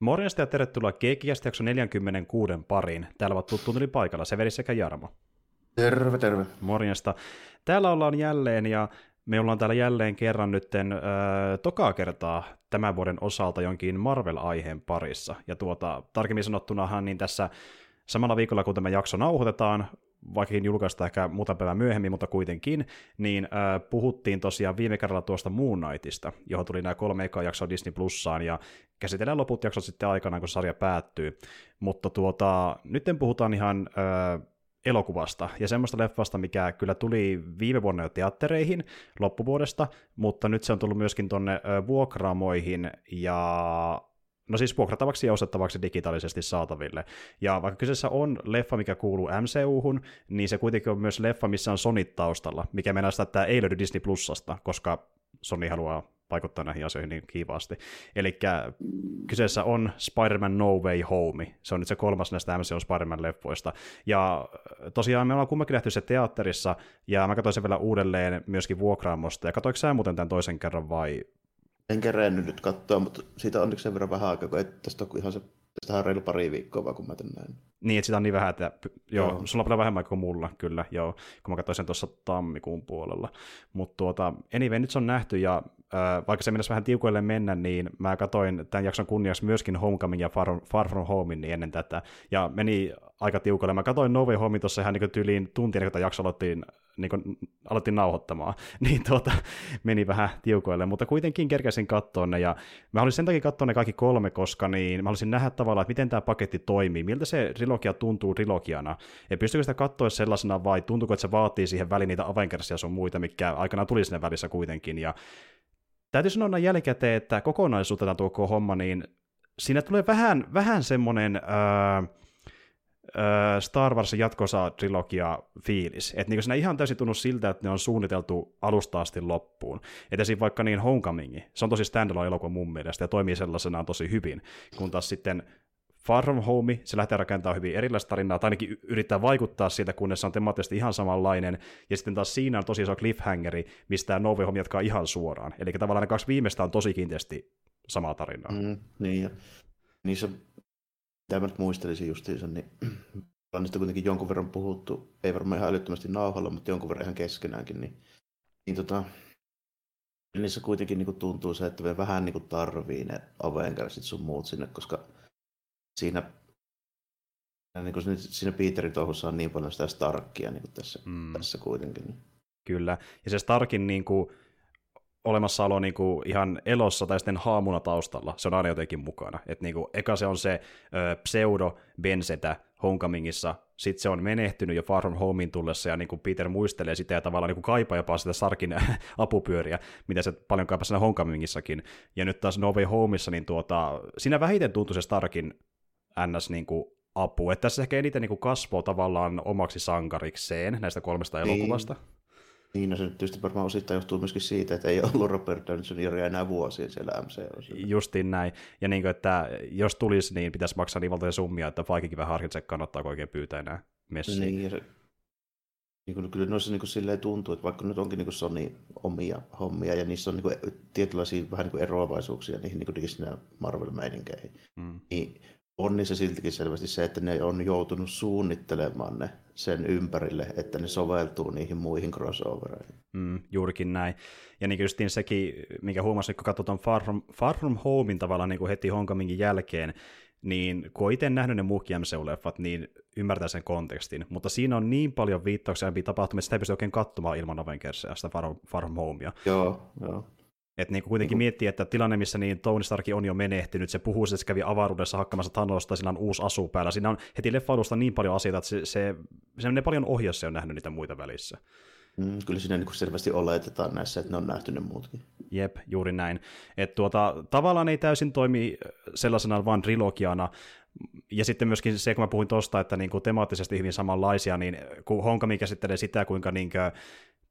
Morjesta ja tervetuloa Keikkiästä jakso 46 pariin. Täällä ovat tuttuun tuli paikalla Severi sekä Jarmo. Terve, terve. Morjesta. Täällä ollaan jälleen ja me ollaan täällä jälleen kerran nytten äh, tokaa kertaa tämän vuoden osalta jonkin Marvel-aiheen parissa. Ja tuota, tarkemmin sanottunahan niin tässä samalla viikolla, kun tämä jakso nauhoitetaan, vaikkakin julkaista ehkä muutama päivä myöhemmin, mutta kuitenkin, niin äh, puhuttiin tosiaan viime kerralla tuosta Moon Knightista, johon tuli nämä kolme ekaa jaksoa Disney Plussaan, ja käsitellään loput jaksot sitten aikanaan, kun sarja päättyy. Mutta tuota, nyt puhutaan ihan äh, elokuvasta ja semmoista leffasta, mikä kyllä tuli viime vuonna jo teattereihin loppuvuodesta, mutta nyt se on tullut myöskin tonne vuokraamoihin ja no siis vuokratavaksi ja ostettavaksi digitaalisesti saataville. Ja vaikka kyseessä on leffa, mikä kuuluu MCU-hun, niin se kuitenkin on myös leffa, missä on Sony taustalla, mikä mennään sitä, että tämä ei löydy Disney Plusasta, koska Sony haluaa vaikuttaa näihin asioihin niin kiivaasti. Eli kyseessä on Spider-Man No Way Home. Se on nyt se kolmas näistä MCU Spider-Man-leffoista. Ja tosiaan me ollaan kummankin nähty se teatterissa, ja mä katsoin sen vielä uudelleen myöskin vuokraamosta. Ja katsoinko sä muuten tämän toisen kerran vai en kerennyt nyt katsoa, mutta siitä on onneksi sen verran vähän aikaa, kun et tästä on ihan se Tästä on reilu pari viikkoa vaan, kun mä tän näin. Niin, että sitä on niin vähän, että joo, joo. sulla on paljon vähemmän kuin mulla, kyllä, joo, kun mä katsoin sen tuossa tammikuun puolella. Mutta tuota, anyway, nyt se on nähty, ja äh, vaikka se mennessä vähän tiukoille mennä, niin mä katsoin tämän jakson kunniaksi myöskin Homecoming ja Far, Far From Home niin ennen tätä, ja meni aika tiukoille. Mä katsoin No Way Home tuossa ihan niin tyyliin tuntia, kun tämä jakso aloittiin niin kun aloitin nauhoittamaan, niin tuota, meni vähän tiukoille, mutta kuitenkin kerkäsin katsoa ne, ja mä haluaisin sen takia katsoa ne kaikki kolme, koska niin mä haluaisin nähdä tavallaan, että miten tämä paketti toimii, miltä se trilogia tuntuu trilogiana, ja pystyykö sitä katsoa sellaisena, vai tuntuuko, että se vaatii siihen väliin niitä Avengersia sun muita, mikä aikanaan tuli sinne välissä kuitenkin, ja täytyy sanoa jälkikäteen, että kokonaisuutena tuo homma, niin siinä tulee vähän, vähän semmoinen... Öö, Star Wars jatkosa trilogia fiilis. Että niin siinä ihan täysin tunnu siltä, että ne on suunniteltu alusta asti loppuun. Että esim. vaikka niin Homecoming, se on tosi standalone elokuva mun mielestä ja toimii sellaisenaan tosi hyvin, kun taas sitten Far From Home, se lähtee rakentamaan hyvin erilaista tarinaa, tai ainakin yrittää vaikuttaa siitä, kunnes se on temaattisesti ihan samanlainen, ja sitten taas siinä on tosi iso cliffhangeri, mistä No Way Home jatkaa ihan suoraan. Eli tavallaan ne kaksi viimeistä on tosi kiinteästi samaa tarinaa. Mm, niin, ja niissä mitä mä nyt muistelisin justiinsa, niin on niistä kuitenkin jonkun verran puhuttu, ei varmaan ihan älyttömästi nauhalla, mutta jonkun verran ihan keskenäänkin, niin, niin tota, niissä kuitenkin niin tuntuu se, että me vähän niin tarvii ne Avengersit sun muut sinne, koska siinä, niin kuin siinä Peterin touhussa on niin paljon sitä Starkia niin kuin tässä, mm. tässä kuitenkin. Kyllä, ja se Starkin niin kuin, olemassaolo niin kuin ihan elossa tai sitten haamuna taustalla, se on aina jotenkin mukana. Et niin kuin, eka se on se ö, pseudo Bensetä Homecomingissa, sitten se on menehtynyt jo Far From Homein tullessa, ja niin kuin Peter muistelee sitä ja tavallaan niin kuin kaipaa jopa sitä Sarkin apupyöriä, mitä se paljon kaipaa siinä Homecomingissakin. Ja nyt taas No Way Homeissa, niin tuota, siinä vähiten tuntui se Starkin ns. Niin kuin apu. Että tässä ehkä eniten niin kuin kasvoo tavallaan omaksi sankarikseen näistä kolmesta niin. elokuvasta. Niin, no se tietysti varmaan osittain johtuu myöskin siitä, että ei ollut Robert Downey Jr. enää vuosia siellä MCU. Justiin näin. Ja niin kuin, että jos tulisi, niin pitäisi maksaa niin valtaisia summia, että vaikkakin vähän harkitsee, kannattaa oikein pyytää enää messiin. Niin, ja se, niin kuin, kyllä noissa niin kuin silleen tuntuu, että vaikka nyt onkin niin kuin Sony omia hommia, ja niissä on niin kuin tietynlaisia vähän niin kuin eroavaisuuksia niihin niin kuin Disney Marvel-meininkeihin, mm. niin on niissä siltikin selvästi se, että ne on joutunut suunnittelemaan ne sen ympärille, että ne soveltuu niihin muihin crossovereihin. Mm, juurikin näin. Ja niin justiin sekin, minkä huomasin, kun katsotaan Far From, Far From Homein tavallaan niin kuin heti Homecomingin jälkeen, niin kun on itse nähnyt ne muut MCU-leffat, niin ymmärtää sen kontekstin. Mutta siinä on niin paljon viittauksia tapahtumia, että sitä ei pysty oikein katsomaan ilman Avengersia, sitä Far, Far From Homea. Joo, joo. Että niin kuitenkin niin miettii, että tilanne, missä niin Tony Stark on jo menehtynyt, se puhuu, että se kävi avaruudessa hakkamassa Thanosta, siinä on uusi asu päällä. Siinä on heti leffailusta niin paljon asioita, että se, se, se menee paljon ohi, jos se on nähnyt niitä muita välissä. Mm, kyllä siinä niin selvästi oletetaan näissä, että ne on nähty ne muutkin. Jep, juuri näin. Että tuota, tavallaan ei täysin toimi sellaisena vaan trilogiana, ja sitten myöskin se, kun mä puhuin tuosta, että niin kuin temaattisesti hyvin samanlaisia, niin kun Honkami käsittelee sitä, kuinka niin kuin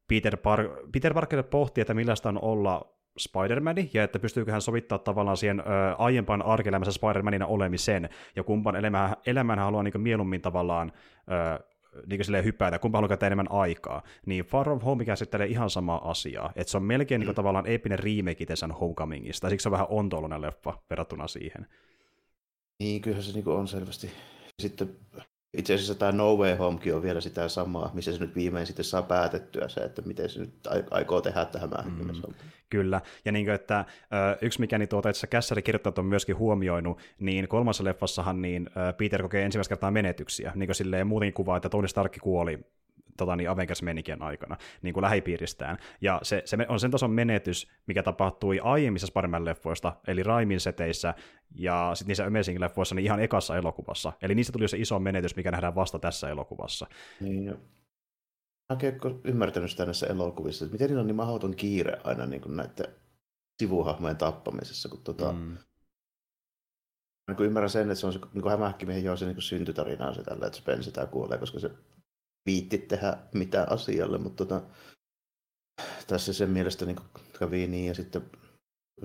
Peter, Par- Peter Parker pohtii, että millaista on olla Spider-Mani, ja että pystyykö hän sovittaa tavallaan siihen ö, aiempaan arkielämässä Spider-Manina olemisen, ja kumpan elämään, elämään hän haluaa niin mieluummin tavallaan ö, niin silleen hypätä, kumpa haluaa käyttää enemmän aikaa, niin Far From Home käsittelee ihan samaa asiaa, että se on melkein mm. niin kuin, tavallaan eeppinen remake itse Homecomingista, siksi se on vähän ontoloinen leffa verrattuna siihen. Niin, kyllähän se niin on selvästi. Sitten itse asiassa tämä No Way Homekin on vielä sitä samaa, missä se nyt viimein sitten saa päätettyä se, että miten se nyt aikoo tehdä tähän mm, Kyllä, ja niin kuin, että yksi mikä niin tuota, että kässärikirjoittajat on myöskin huomioinut, niin kolmassa leffassahan niin Peter kokee ensimmäistä kertaa menetyksiä, niin kuin silleen muutenkin kuvaa, että Tony Stark kuoli tota, niin avengers menikien aikana niin kuin lähipiiristään. Ja se, se on sen tason menetys, mikä tapahtui aiemmissa Spider-Man-leffoista, eli Raimin seteissä, ja sitten niissä Amazing-leffoissa niin ihan ekassa elokuvassa. Eli niistä tuli se iso menetys, mikä nähdään vasta tässä elokuvassa. Niin, jo. Mä oon ymmärtänyt sitä näissä elokuvissa, että miten niillä on niin mahdoton kiire aina niin kuin näiden sivuhahmojen tappamisessa, kun tota, mm. Niin ymmärrän sen, että se on se niin hämähäkkimiehen jo se niin syntytarina on se tällä, että se pensitää kuolee, koska se viitti tehdä mitään asialle, mutta tota, tässä sen mielestä niin kävi niin ja sitten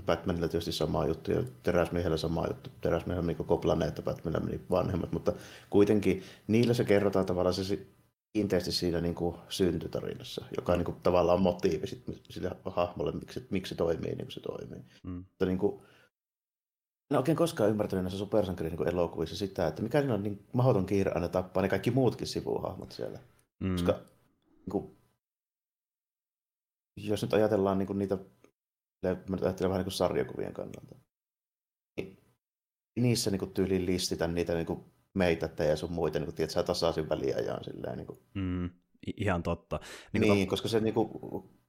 Batmanilla tietysti sama juttu ja Teräsmiehellä sama juttu. Teräsmiehellä on niin koplaneetta, Batmanilla meni vanhemmat, mutta kuitenkin niillä se kerrotaan tavallaan se kiinteästi siinä niin kuin syntytarinassa, joka on niin kuin, tavallaan motiivi sit, sille hahmolle, miksi, miksi se toimii niin kuin se toimii. Mm. Mutta niin kuin, en oikein koskaan ymmärtänyt näissä supersankarin niin elokuvissa sitä, että mikä on niin mahdoton kiire aina tappaa ne kaikki muutkin sivuhahmot siellä. Mm. Koska niin kuin, jos nyt ajatellaan niin kuin niitä, mä nyt ajattelen vähän niin kuin sarjakuvien kannalta, niin niissä niin kuin tyyliin listitä niitä niin kuin meitä ja sun muita, niin kuin, tiedät, sä tasaisin väliajan silleen. Niin kuin. Mm, ihan totta. Niin, niin to... koska se niin kuin,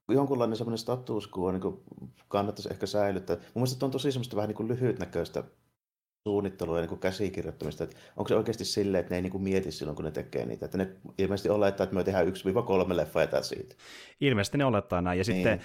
jonkunlainen semmoinen status quo niin kuin kannattaisi ehkä säilyttää. Mun mielestä on tosi semmoista vähän niin kuin lyhytnäköistä suunnittelua ja niin käsikirjoittamista, että onko se oikeasti silleen, että ne ei niin kuin mieti silloin, kun ne tekee niitä, että ne ilmeisesti olettaa, että me tehdään 1-3 leffa ja siitä. Ilmeisesti ne olettaa näin, ja niin. sitten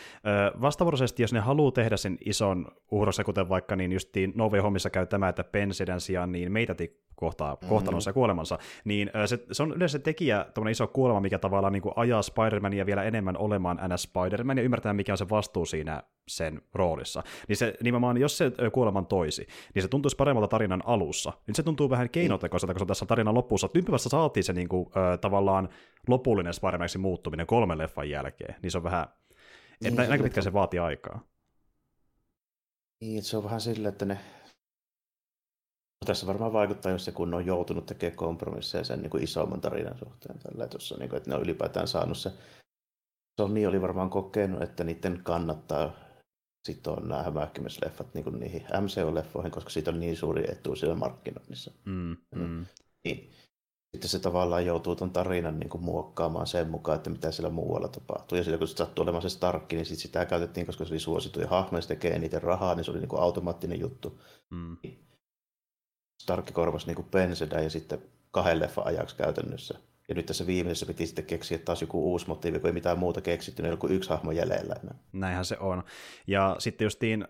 vastavuoroisesti, jos ne haluaa tehdä sen ison uhrossa, kuten vaikka niin justiin Novi Hommissa käy tämä, että Pensiden sijaan niin meitä kohtaa mm-hmm. kohtalonsa ja kuolemansa, niin se, se on yleensä se tekijä, iso kuolema, mikä tavallaan niin kuin ajaa Spider-Mania vielä enemmän olemaan NS Spider-Man ja ymmärtää, mikä on se vastuu siinä sen roolissa. Niin se nimenomaan, jos se kuoleman toisi, niin se tuntuisi paremmalta tarinan alussa. Niin se tuntuu vähän keinotekoiselta, on tässä tarinan lopussa. Tympivässä saatiin se niin kuin, ö, tavallaan lopullinen spider muuttuminen kolmen leffan jälkeen. Niin se on vähän, niin, että näin pitkään se vaatii aikaa. Niin, se on vähän silleen, että ne tässä varmaan vaikuttaa jos se, kun on joutunut tekemään kompromisseja sen niin kuin isomman tarinan suhteen. Tällä, tuossa, niin kuin, että ne on ylipäätään saanut se. Sony oli varmaan kokenut, että niiden kannattaa sitoa nämä hämähäkkimäisleffat niin niihin MCU-leffoihin, koska siitä on niin suuri etu siellä markkinoinnissa. Mm, mm. Niin. Sitten se tavallaan joutuu tuon tarinan niin kuin muokkaamaan sen mukaan, että mitä siellä muualla tapahtuu. Ja sitten kun se sattui olemaan se Starkki, niin sit sitä käytettiin, koska se oli suosittu ja hahmo, se tekee eniten rahaa, niin se oli niin kuin automaattinen juttu. Mm. Starkki korvasi niin Pensedä ja sitten kahden leffan ajaksi käytännössä. Ja nyt tässä viimeisessä piti sitten keksiä taas joku uusi motiivi, kun ei mitään muuta keksitty, niin kuin yksi hahmo jäljellä. Näinhän se on. Ja sitten justiin,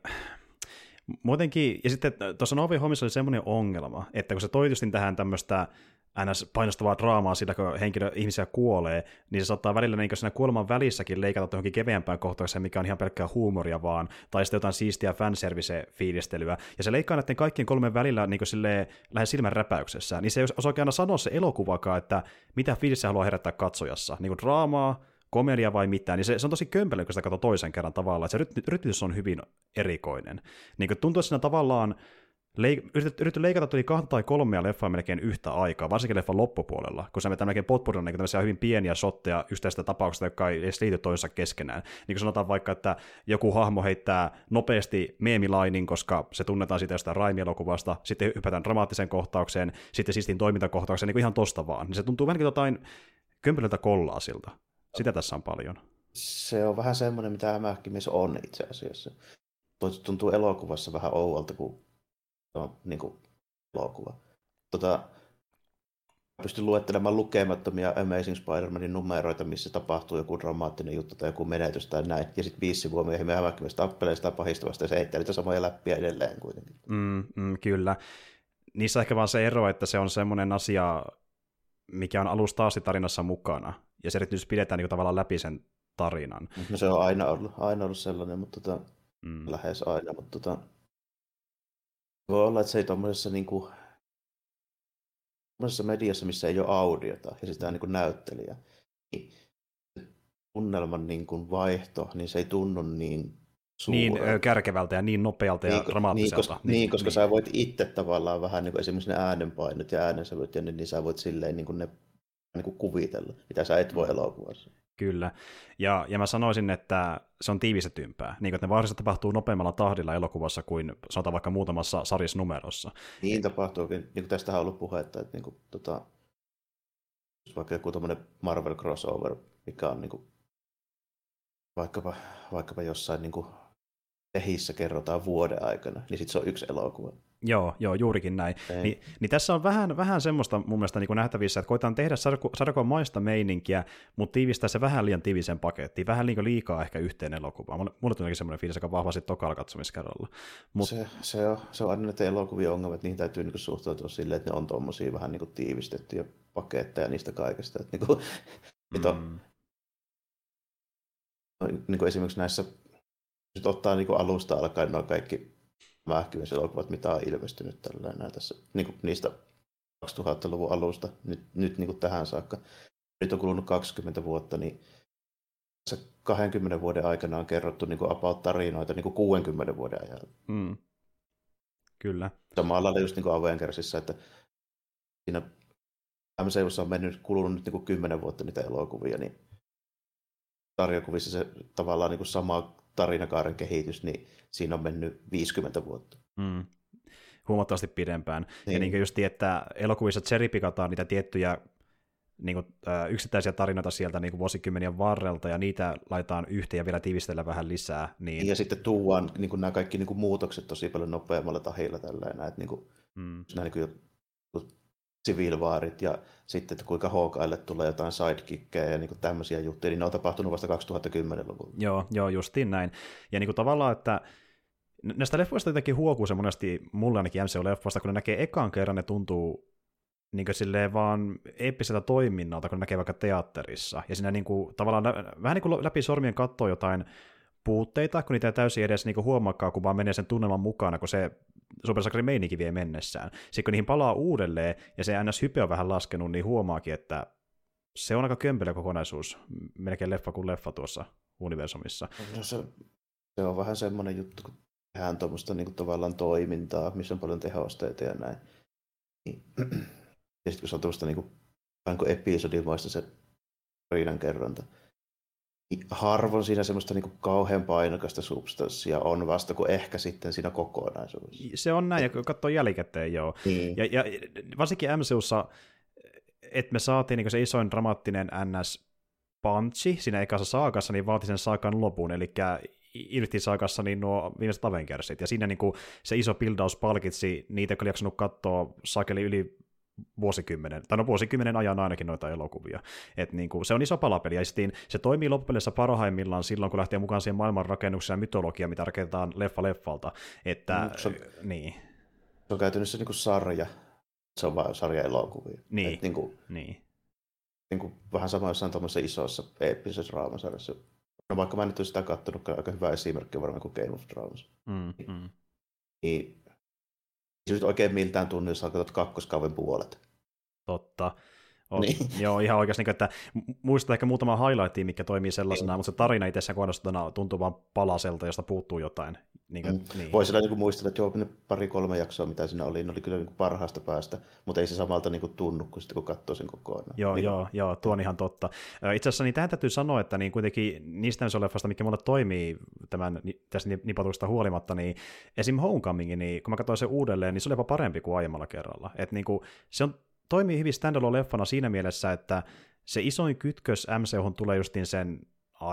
muutenkin, ja sitten tuossa Novi Hommissa oli semmoinen ongelma, että kun se toi tähän tämmöistä ns. painostavaa draamaa sillä, kun henkilö, ihmisiä kuolee, niin se saattaa välillä niin siinä kuoleman välissäkin leikata johonkin keveämpään kohtaukseen, mikä on ihan pelkkää huumoria vaan, tai sitten jotain siistiä fanservice-fiilistelyä. Ja se leikkaa näiden kaikkien kolmen välillä niin silleen, lähes silmän räpäyksessä. Niin se ei osaa aina sanoa se elokuvakaan, että mitä fiilistä haluaa herättää katsojassa. Niin kuin draamaa, komedia vai mitään, niin se, se on tosi kömpelö, kun sitä katsoo toisen kerran tavallaan, että se rytmitys on hyvin erikoinen. Niin kuin tuntuu, että siinä tavallaan leik- yritetty, leikata tuli kahta tai kolmea leffaa melkein yhtä aikaa, varsinkin leffan loppupuolella, kun se metää melkein potpurina niin tämmöisiä hyvin pieniä shotteja yksittäistä tapauksista, jotka ei edes liity toisensa keskenään. Niin kuin sanotaan vaikka, että joku hahmo heittää nopeasti meemilainin, koska se tunnetaan siitä jostain raimielokuvasta, sitten hypätään dramaattiseen kohtaukseen, sitten siistiin toimintakohtaukseen, niin kuin ihan tosta vaan. Niin se tuntuu vähän jotain kömpelöltä kollaasilta. Sitä tässä on paljon. Se on vähän semmoinen, mitä hämähäkkimies on itse asiassa. Tuntuu elokuvassa vähän ouolta, kun on niin kuin elokuva. Tota, pystyn luettelemaan lukemattomia Amazing Spider-Manin numeroita, missä tapahtuu joku dramaattinen juttu tai joku menetys tai näin. Ja sitten viisi sivua myöhemmin hämäkkimässä tappeleista tai pahistavasta ja se heittää niitä samoja läppiä edelleen kuitenkin. Mm, mm, kyllä. Niissä ehkä vaan se ero, että se on semmoinen asia, mikä on alusta asti tarinassa mukana. Ja se erityisesti pidetään niin tavallaan läpi sen tarinan. No se on aina ollut, aina ollut sellainen, mutta tota, mm. lähes aina. Mutta tota, voi olla, että se ei tuommoisessa niin kuin, mediassa, missä ei ole audiota ja sitä niin kuin näyttelijä, niin tunnelman niin kuin vaihto, niin se ei tunnu niin Niin kärkevältä ja niin nopealta ja niin, dramaattiselta. Niin, koska, niin, niin, koska niin. sä voit itse tavallaan vähän niin kuin esimerkiksi ne äänenpainot ja äänensävyt, ja niin, niin sä voit silleen niin kuin ne niin kuin kuvitella, mitä sä et voi mm. elokuvassa. Kyllä. Ja, ja mä sanoisin, että se on tiivistetympää. Niin, että ne vaaralliset tapahtuu nopeammalla tahdilla elokuvassa kuin sanotaan vaikka muutamassa sarjasnumerossa. Niin tapahtuukin. Niin kuin tästähän on ollut puhetta, että niin kuin, tota, vaikka joku Marvel crossover, mikä on niin kuin, vaikkapa, vaikkapa jossain niin kuin, tehissä kerrotaan vuoden aikana, niin sitten se on yksi elokuva. Joo, joo, juurikin näin. Ni, niin tässä on vähän, vähän semmoista mun mielestä niin kuin nähtävissä, että koitaan tehdä sadako maista meininkiä, mutta tiivistää se vähän liian tiivisen pakettiin, vähän liikaa, liikaa ehkä yhteen elokuvaan. Mulle tulee semmoinen fiilis aika vahvasti tokalla katsomiskerralla. Mut... Se, se, on, se on aina näitä elokuvia ongelma, että niihin täytyy niin suhtautua silleen, että ne on tuommoisia vähän niin kuin tiivistettyjä paketteja niistä kaikista. Että, niin kuin, mm. on, niin kuin esimerkiksi näissä, nyt ottaa niin kuin alusta alkaen noin kaikki elokuvat, mitä on ilmestynyt tällä tässä, niin kuin niistä 2000-luvun alusta nyt, nyt niin kuin tähän saakka. Nyt on kulunut 20 vuotta, niin 20 vuoden aikana on kerrottu niin kuin about tarinoita niin kuin 60 vuoden ajan. Mm. Kyllä. Samalla lailla just niin kuin Avengersissa, että siinä MCUssa on mennyt, kulunut nyt niin kuin 10 vuotta niitä elokuvia, niin sarjakuvissa se tavallaan niin kuin sama tarinakaaren kehitys, niin siinä on mennyt 50 vuotta. Mm. Huomattavasti pidempään. Niin. Ja niin kuin just, että elokuvissa cherrypikataan niitä tiettyjä niin kuin, äh, yksittäisiä tarinoita sieltä niin kuin vuosikymmenien varrelta, ja niitä laitetaan yhteen ja vielä tiivistellä vähän lisää. Niin... Ja sitten tuodaan niin kuin nämä kaikki niin kuin muutokset tosi paljon nopeammalla tahilla. Tällä, että niin kuin, mm. nämä niin kuin siviilivaarit ja sitten, että kuinka Hawkeille tulee jotain sidekickkejä ja niin tämmöisiä juttuja, niin ne on tapahtunut vasta 2010-luvulla. Joo, joo, justiin näin. Ja niin kuin tavallaan, että näistä leffoista jotenkin huokuu se monesti mulle ainakin MCU-leffoista, kun ne näkee ekan kerran, ne tuntuu niin kuin silleen vaan eeppiseltä toiminnalta, kun ne näkee vaikka teatterissa. Ja siinä niin kuin, tavallaan vähän niin kuin läpi sormien katsoo jotain puutteita, kun niitä ei täysin edes niin huomaakaan, kun vaan menee sen tunnelman mukana, kun se Super meininki vie mennessään. Sitten kun niihin palaa uudelleen, ja se NS-hype on vähän laskenut, niin huomaakin, että se on aika kömpelä kokonaisuus, melkein leffa kuin leffa tuossa universumissa. No se, se on vähän semmoinen juttu, kun tehdään tuommoista niin tavallaan toimintaa, missä on paljon tehosteita ja näin. Niin, ja sitten kun se on tuosta niin kuin, vähän kuin episodimaista se tarinan kerronta, harvoin siinä semmoista niin kauhean painokasta substanssia on vasta kuin ehkä sitten siinä kokonaisuudessa. Se on näin, ja katsoo jälkikäteen joo. Niin. Ja, ja varsinkin MCUssa, että me saatiin niin se isoin dramaattinen NS punchi siinä ekassa saakassa, niin vaati sen saakan lopun, eli irti saakassa niin nuo viimeiset Avengersit, ja siinä niin kuin se iso pildaus palkitsi niitä, jotka oli jaksanut katsoa saakeli yli vuosikymmenen, tai no vuosikymmenen ajan ainakin noita elokuvia. Et niin kuin, se on iso palapeli, ja sitten se toimii loppupeleissä parhaimmillaan silloin, kun lähtee mukaan siihen maailmanrakennukseen ja mytologia, mitä rakennetaan leffa leffalta. Että, mm, se on, niin. Se on käytännössä niin kuin sarja, se on vain sarja elokuvia. Niin, Et niin, kuin, niin. Niin kuin, vähän sama jossain tuommoisessa isossa eeppisessä draamasarjassa. No vaikka mä nyt olen sitä katsonut, aika hyvä esimerkki varmaan kuin Game of Thrones. Mm, mm. Niin se nyt oikein miltään tunnin, jos kakkoskauden puolet. Totta. On, niin. Joo, ihan oikeasti, niin että muistaa ehkä muutama highlightia, mikä toimii sellaisena, niin. mutta se tarina itse kohdastuna tuntuu vaan palaselta, josta puuttuu jotain. Niin kuin, mm. niin. Voisi niin muistella, että joo, ne pari-kolme jaksoa, mitä siinä oli, ne oli kyllä niin parhaasta päästä, mutta ei se samalta niin kuin tunnu, kun, sitten, kun katsoo sen kokonaan. Joo, niin. joo, joo, tuo on ihan totta. Itse asiassa niin tähän täytyy sanoa, että niin kuitenkin niistä leffasta, mikä mulle toimii tämän, tästä nipatusta huolimatta, niin esim. Homecoming, niin kun mä katsoin sen uudelleen, niin se oli jopa parempi kuin aiemmalla kerralla. Et niin kuin, se on toimii hyvin standalone-leffana siinä mielessä, että se isoin kytkös MCU tulee justiin sen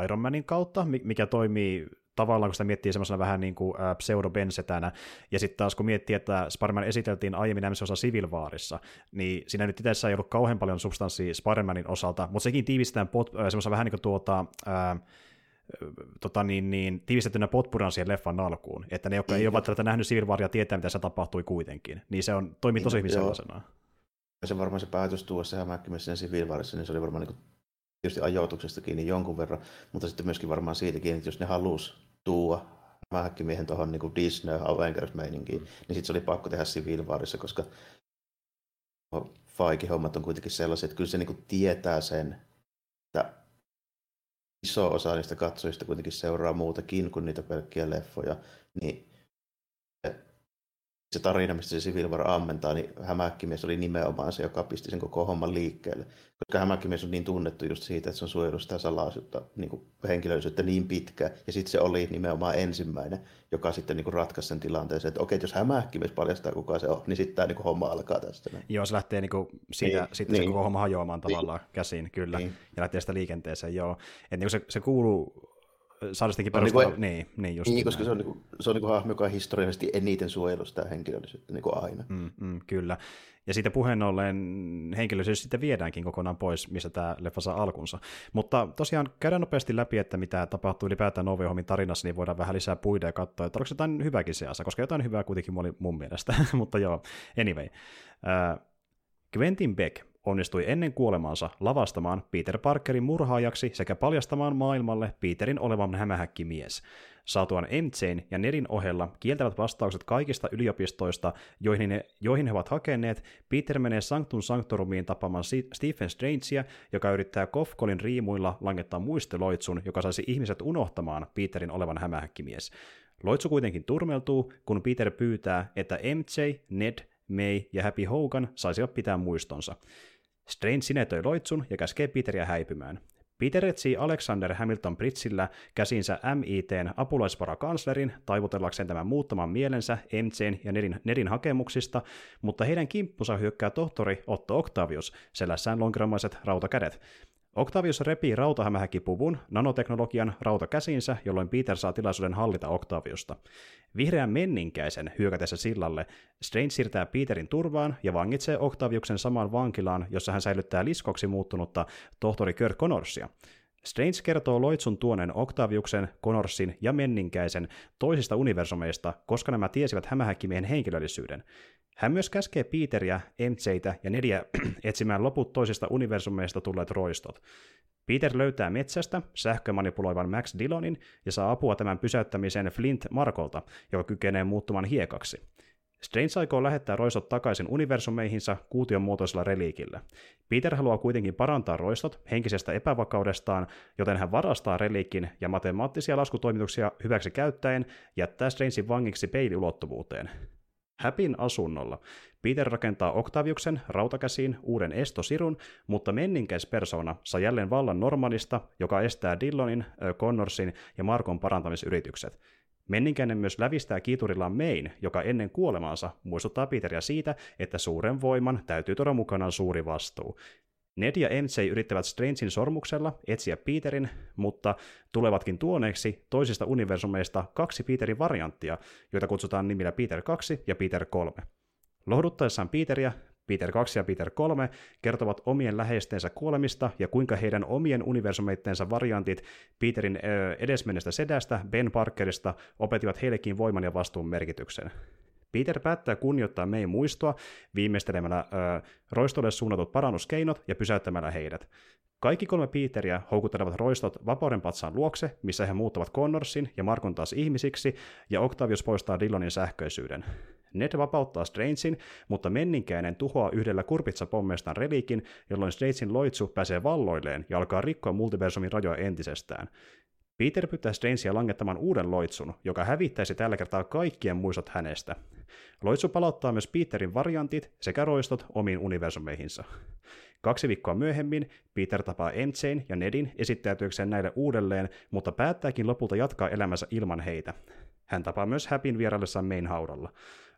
Iron Manin kautta, mikä toimii tavallaan, kun sitä miettii semmoisena vähän niin kuin pseudo-bensetänä, ja sitten taas kun miettii, että Spider-Man esiteltiin aiemmin MCOssa Civil Warissa, niin siinä nyt itse ei ollut kauhean paljon substanssia Spider-Manin osalta, mutta sekin tiivistetään pot, semmoisena vähän niin kuin tuota, äh, tota niin, niin, tiivistettynä potpuran siihen leffan alkuun, että ne, jotka ei ole välttämättä nähnyt Civil Waria, tietää, mitä se tapahtui kuitenkin, niin se on, toimii tosi hyvin sellaisena se varmaan se päätös tuossa hämähäkkimässä siviilivarissa, niin se oli varmaan niin kuin, tietysti ajoituksesta kiinni jonkun verran, mutta sitten myöskin varmaan siitäkin, että jos ne halusi tuua hämähäkkimiehen tuohon niin Disney Avengers-meininkiin, mm. niin sitten se oli pakko tehdä siviilivarissa, koska Faikin hommat on kuitenkin sellaiset, että kyllä se niin kuin tietää sen, että iso osa niistä katsojista kuitenkin seuraa muutakin kuin niitä pelkkiä leffoja, niin se tarina, mistä se Civil War ammentaa, niin Hämähäkkimies oli nimenomaan se, joka pisti sen koko homman liikkeelle. Koska Hämähäkkimies on niin tunnettu just siitä, että se on suojellut sitä salaisuutta, niin kuin henkilöllisyyttä niin pitkään. Ja sitten se oli nimenomaan ensimmäinen, joka sitten niin kuin ratkaisi sen tilanteeseen, että okei, jos Hämähäkkimies paljastaa kuka se on, niin sitten tämä niin homma alkaa tästä. Joo, se lähtee niin kuin siitä, niin, sitten niin. se koko homma hajoamaan tavallaan niin. käsiin, kyllä. Niin. Ja lähtee sitä liikenteeseen, joo. Että niin se, se kuuluu saadastikin perustella. Niin, niin, niin, just niin koska se on, niin kuin, se on niin kuin hahmo, joka on historiallisesti eniten suojellut sitä henkilöllisyyttä niin kuin aina. Mm, mm, kyllä. Ja siitä puheen ollen henkilöllisyys sitten viedäänkin kokonaan pois, missä tämä leffa saa alkunsa. Mutta tosiaan käydään nopeasti läpi, että mitä tapahtuu ylipäätään Novi tarinassa, niin voidaan vähän lisää puida ja katsoa, että oliko jotain hyvääkin seassa, koska jotain hyvää kuitenkin oli mun mielestä. Mutta joo, anyway. Äh, Quentin Beck onnistui ennen kuolemaansa lavastamaan Peter Parkerin murhaajaksi sekä paljastamaan maailmalle Peterin olevan hämähäkkimies. Saatuaan MJn ja Nedin ohella kieltävät vastaukset kaikista yliopistoista, joihin, ne, joihin he ovat hakeneet, Peter menee Sanctum Sanctorumiin tapaamaan Stephen Strangea, joka yrittää Kofkolin riimuilla langettaa muisteloitsun, joka saisi ihmiset unohtamaan Peterin olevan hämähäkkimies. Loitsu kuitenkin turmeltuu, kun Peter pyytää, että MJ, Ned, May ja Happy Hogan saisivat pitää muistonsa. Strange sinetöi loitsun ja käskee Peteriä häipymään. Peter etsii Alexander Hamilton Britsillä käsinsä MITn apulaisvarakanslerin taivutellakseen tämän muuttamaan mielensä MCn ja Nedin, Nedin hakemuksista, mutta heidän kimppunsa hyökkää tohtori Otto Octavius, selässään lonkeramaiset rautakädet. Octavius repii rautahämähäkipuvun nanoteknologian rautakäsinsä, jolloin Peter saa tilaisuuden hallita Octaviusta. Vihreän menninkäisen hyökätessä sillalle, Strange siirtää Peterin turvaan ja vangitsee Octaviuksen samaan vankilaan, jossa hän säilyttää liskoksi muuttunutta tohtori Kirk Connorsia. Strange kertoo Loitsun tuoneen Octaviuksen, Connorsin ja Menninkäisen toisista universumeista, koska nämä tiesivät hämähäkkimiehen henkilöllisyyden. Hän myös käskee Peteriä, MJtä ja Nediä etsimään loput toisista universumeista tulleet roistot. Peter löytää metsästä sähkömanipuloivan Max Dillonin ja saa apua tämän pysäyttämiseen Flint Markolta, joka kykenee muuttumaan hiekaksi. Strange aikoo lähettää roistot takaisin universumeihinsa kuution muotoisella reliikillä. Peter haluaa kuitenkin parantaa roistot henkisestä epävakaudestaan, joten hän varastaa reliikin ja matemaattisia laskutoimituksia hyväksi käyttäen jättää Strangein vangiksi peiliulottuvuuteen. Häpin asunnolla. Peter rakentaa Octaviuksen rautakäsiin uuden estosirun, mutta menninkäispersona saa jälleen vallan Normanista, joka estää Dillonin, Connorsin ja Markon parantamisyritykset. Menninkäinen myös lävistää kiiturillaan Main, joka ennen kuolemaansa muistuttaa Peteria siitä, että suuren voiman täytyy tuoda mukanaan suuri vastuu. Ned ja MJ yrittävät Strangein sormuksella etsiä Peterin, mutta tulevatkin tuoneeksi toisista universumeista kaksi Peterin varianttia, joita kutsutaan nimillä Peter 2 ja Peter 3. Lohduttaessaan Peteriä, Peter 2 ja Peter 3 kertovat omien läheistensä kuolemista ja kuinka heidän omien universumeittensa variantit Peterin edesmennestä sedästä, Ben Parkerista, opetivat heillekin voiman ja vastuun merkityksen. Peter päättää kunnioittaa May muistoa viimeistelemällä ö, roistolle suunnatut parannuskeinot ja pysäyttämällä heidät. Kaikki kolme Peteriä houkuttelevat roistot vapauden patsaan luokse, missä he muuttavat Connorsin ja Markon taas ihmisiksi, ja Octavius poistaa Dillonin sähköisyyden. Ned vapauttaa Strangein, mutta menninkäinen tuhoaa yhdellä kurpitsapommeistaan reliikin, jolloin Strangein loitsu pääsee valloilleen ja alkaa rikkoa multiversumin rajoja entisestään. Peter pyytää Strangea langettamaan uuden loitsun, joka hävittäisi tällä kertaa kaikkien muistot hänestä. Loitsu palauttaa myös Peterin variantit sekä roistot omiin universumeihinsa. Kaksi viikkoa myöhemmin Peter tapaa MJn ja Nedin esittäytyäkseen näille uudelleen, mutta päättääkin lopulta jatkaa elämänsä ilman heitä. Hän tapaa myös Häpin vieraillessaan Main haudalla.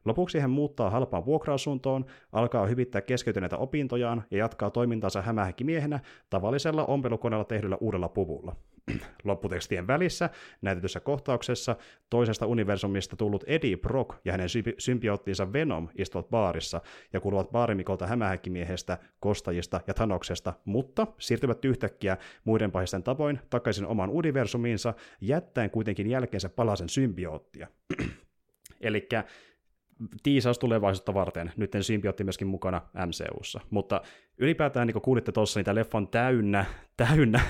Lopuksi hän muuttaa halpaan vuokra-asuntoon, alkaa hyvittää keskeytyneitä opintojaan ja jatkaa toimintansa hämähäkkimiehenä tavallisella ompelukoneella tehdyllä uudella puvulla. Lopputekstien välissä näytetyssä kohtauksessa toisesta universumista tullut Eddie Brock ja hänen symbioottinsa Venom istuvat baarissa ja kuuluvat baarimikolta hämähäkkimiehestä, kostajista ja Thanoksesta, mutta siirtyvät yhtäkkiä muiden pahisten tavoin takaisin omaan universumiinsa, jättäen kuitenkin jälkeensä palasen symbioottia. Eli tiisaus tulevaisuutta varten. Nyt symbiotti myöskin mukana MCUssa. Mutta ylipäätään niin kuin kuulitte tuossa, niin tämä leffa on täynnä, täynnä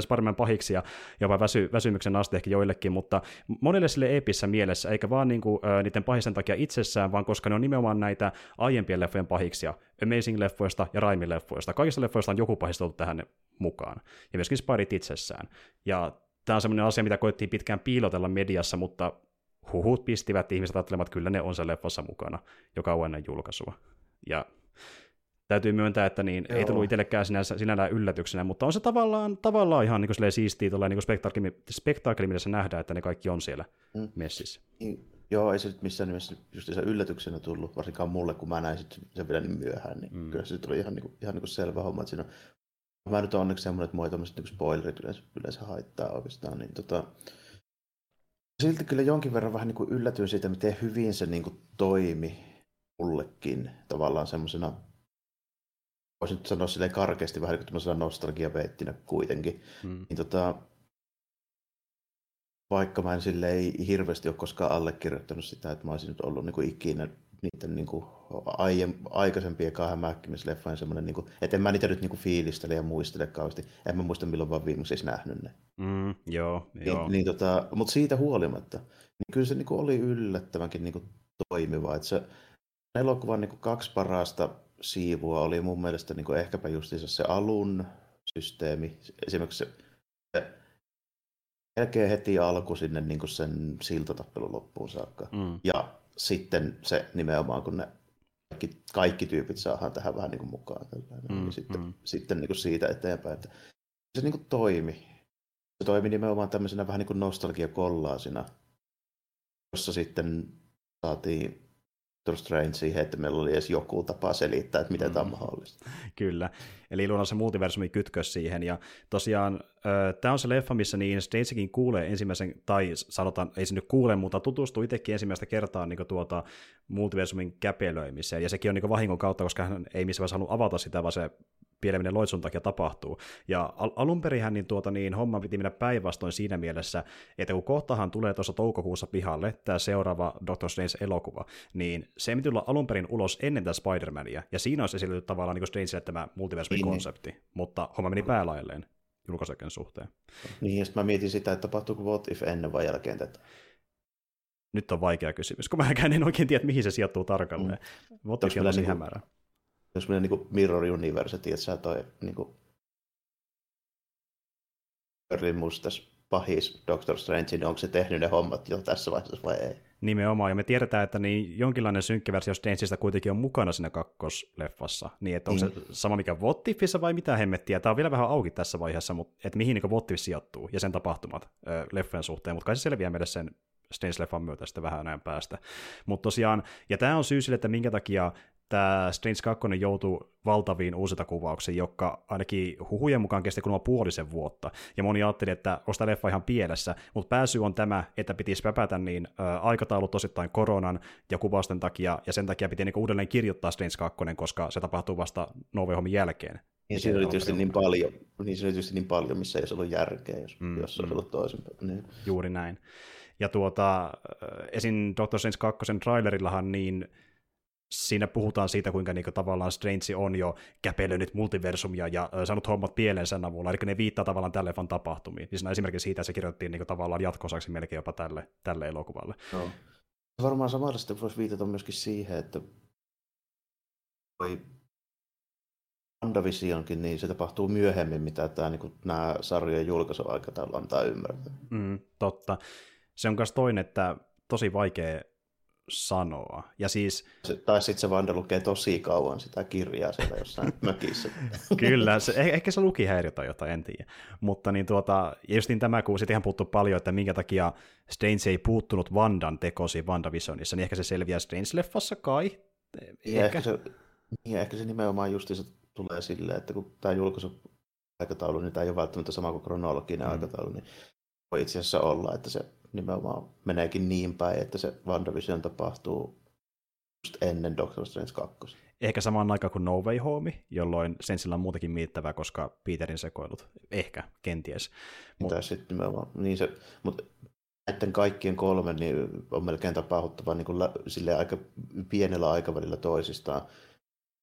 Spider-Man pahiksia, jopa väsy, väsymyksen aste ehkä joillekin, mutta monelle sille eepissä mielessä, eikä vaan niin kuin, äh, niiden pahisten takia itsessään, vaan koska ne on nimenomaan näitä aiempien leffojen pahiksia, Amazing-leffoista ja Raimi-leffoista. Kaikista leffoista on joku pahista ollut tähän mukaan, ja myöskin Spirit itsessään. Ja tämä on semmoinen asia, mitä koettiin pitkään piilotella mediassa, mutta huhut pistivät ihmiset ajattelemaan, että kyllä ne on se leffassa mukana joka on ennen julkaisua. Ja täytyy myöntää, että niin, ei tullut itsellekään sinänsä, sinällään yllätyksenä, mutta on se tavallaan, tavallaan ihan niin siistiä tuolla niin spektaakkeli, mielessä nähdä, että ne kaikki on siellä mm. messissä. Niin, joo, ei se nyt missään nimessä just se yllätyksenä tullut, varsinkaan mulle, kun mä näin sen vielä niin myöhään, niin mm. kyllä se tuli ihan, niin kuin, ihan niin kuin selvä homma, että siinä Mä nyt onneksi semmoinen, että mua ei tämmöiset niin spoilerit yleensä, yleensä haittaa oikeastaan, niin tota, silti kyllä jonkin verran vähän niin kuin yllätyin siitä, miten hyvin se niin kuin toimi mullekin tavallaan semmoisena, voisin nyt sanoa silleen karkeasti vähän niin kuin nostalgiapeittinä kuitenkin. Hmm. Niin tota, vaikka mä en sille ei hirveästi ole koskaan allekirjoittanut sitä, että mä olisin nyt ollut niin kuin ikinä niiden niin kuin aie, aikaisempien hämähäkkimisleffojen semmoinen, niin kuin, että en mä niitä nyt niin kuin fiilistele ja muistele kauheasti. En mä muista milloin vaan viimeksi edes nähnyt ne. Mm, joo, niin, joo. Niin, tota, mutta siitä huolimatta, niin kyllä se niin kuin oli yllättävänkin niin kuin toimiva. Että se elokuvan niin kuin kaksi parasta siivua oli mun mielestä niin kuin ehkäpä justiinsa se alun systeemi. Esimerkiksi se, se melkein heti alku sinne niin kuin sen siltatappelun loppuun saakka. Mm. Ja sitten se nimenomaan, kun ne kaikki, kaikki tyypit saadaan tähän vähän niin kuin mukaan. Mm, niin sitten, mm. sitten niin kuin siitä eteenpäin, että se niin kuin toimi. Se toimi nimenomaan tämmöisenä vähän niin kuin nostalgiakollaasina, jossa sitten saatiin Doctor Strange siihen, että meillä oli edes joku tapa selittää, että miten mm. tämä on mahdollista. Kyllä, eli luonnolla se multiversumi kytkös siihen, ja tosiaan tämä on se leffa, missä niin Strangekin kuulee ensimmäisen, tai sanotaan, ei se nyt kuule, mutta tutustuu itsekin ensimmäistä kertaa niin tuota multiversumin käpelöimiseen, ja sekin on niin vahingon kautta, koska hän ei missään vaiheessa halunnut avata sitä, vaan se pieneminen loitsun takia tapahtuu. Ja al- alun perinhän niin, tuota, niin homma piti mennä päinvastoin siinä mielessä, että kun kohtahan tulee tuossa toukokuussa pihalle tämä seuraava Doctor Strange-elokuva, niin se ei tulla alun perin ulos ennen tätä Spider-Mania, ja siinä olisi esitelty tavallaan niin Strangelle tämä multiversumi-konsepti, niin. mutta homma meni päälailleen julkaiseken suhteen. Niin, ja mä mietin sitä, että tapahtuuko What If ennen vai jälkeen tätä. Nyt on vaikea kysymys, kun mä en oikein tiedä, mihin se sijoittuu tarkalleen. Mm. On tosi niin hämärä jos meidän niin Mirror Universe, että sä toi niin kuin, mustas pahis Doctor Strange, niin onko se tehnyt ne hommat jo tässä vaiheessa vai ei? Nimenomaan, ja me tiedetään, että niin jonkinlainen synkkä versio Strangeista kuitenkin on mukana siinä kakkosleffassa, niin että onko mm. se sama mikä Votifissa vai mitä hemmettiä, tämä on vielä vähän auki tässä vaiheessa, mutta että mihin niin Votif sijoittuu ja sen tapahtumat ö, leffojen suhteen, mutta kai se selviää meille sen Strange-leffan myötä sitten vähän ajan päästä. Mutta tosiaan, ja tämä on syy sille, että minkä takia tämä Strange 2 joutuu valtaviin uusita kuvauksiin, jotka ainakin huhujen mukaan kesti kulma puolisen vuotta. Ja moni ajatteli, että sitä leffa ihan pielessä, mutta pääsy on tämä, että pitisi väpätä niin ä, aikataulut tosittain koronan ja kuvausten takia, ja sen takia piti niin uudelleen kirjoittaa Strange 2, koska se tapahtuu vasta No Way jälkeen. Niin siinä oli tietysti niin paljon, niin siinä oli tietysti niin paljon, missä ei olisi ollut järkeä, jos, mm, jos olisi mm. ollut toisinpäin. Niin. Juuri näin. Ja tuota, esim. Doctor Strange 2 trailerillahan niin siinä puhutaan siitä, kuinka niinku tavallaan Strange on jo käpelönyt multiversumia ja saanut hommat pieleen sen avulla, eli ne viittaa tavallaan tälle leffan tapahtumiin. Niin siinä esimerkiksi siitä se kirjoittiin niinku tavallaan jatkosaksi melkein jopa tälle, tälle elokuvalle. No. Varmaan samalla sitten voisi viitata myöskin siihen, että voi WandaVisionkin, niin se tapahtuu myöhemmin, mitä tämä, niin kuin, nämä sarjojen julkaisuaikataulu antaa ymmärtää. Mm, totta. Se on myös toinen, että tosi vaikea sanoa. Ja siis, se, tai sitten se Vanda lukee tosi kauan sitä kirjaa siellä jossain mökissä. Kyllä, se, eh, ehkä se lukihäiriö tai jotain, en tiedä. Mutta niin tuota, justin tämä, kun sitten ihan puuttuu paljon, että minkä takia Strange ei puuttunut Vandan tekosi WandaVisionissa, niin ehkä se selviää Strange-leffassa kai. Ehkä. ehkä se, niin, ehkä se nimenomaan justiinsa tulee silleen, että kun tämä julkaisu aikataulu, niin tämä ei ole välttämättä sama kuin kronologinen mm. aikataulu, niin voi itse asiassa olla, että se nimenomaan meneekin niin päin, että se WandaVision tapahtuu just ennen Doctor Strange 2. Ehkä samaan aikaan kuin No Way Home, jolloin sen sillä on muutenkin miittävää, koska Peterin sekoilut. Ehkä, kenties. Mut... sitten nimenomaan, niin se, mutta näiden kaikkien kolmen niin on melkein tapahtuva niin kuin, sille aika pienellä aikavälillä toisistaan.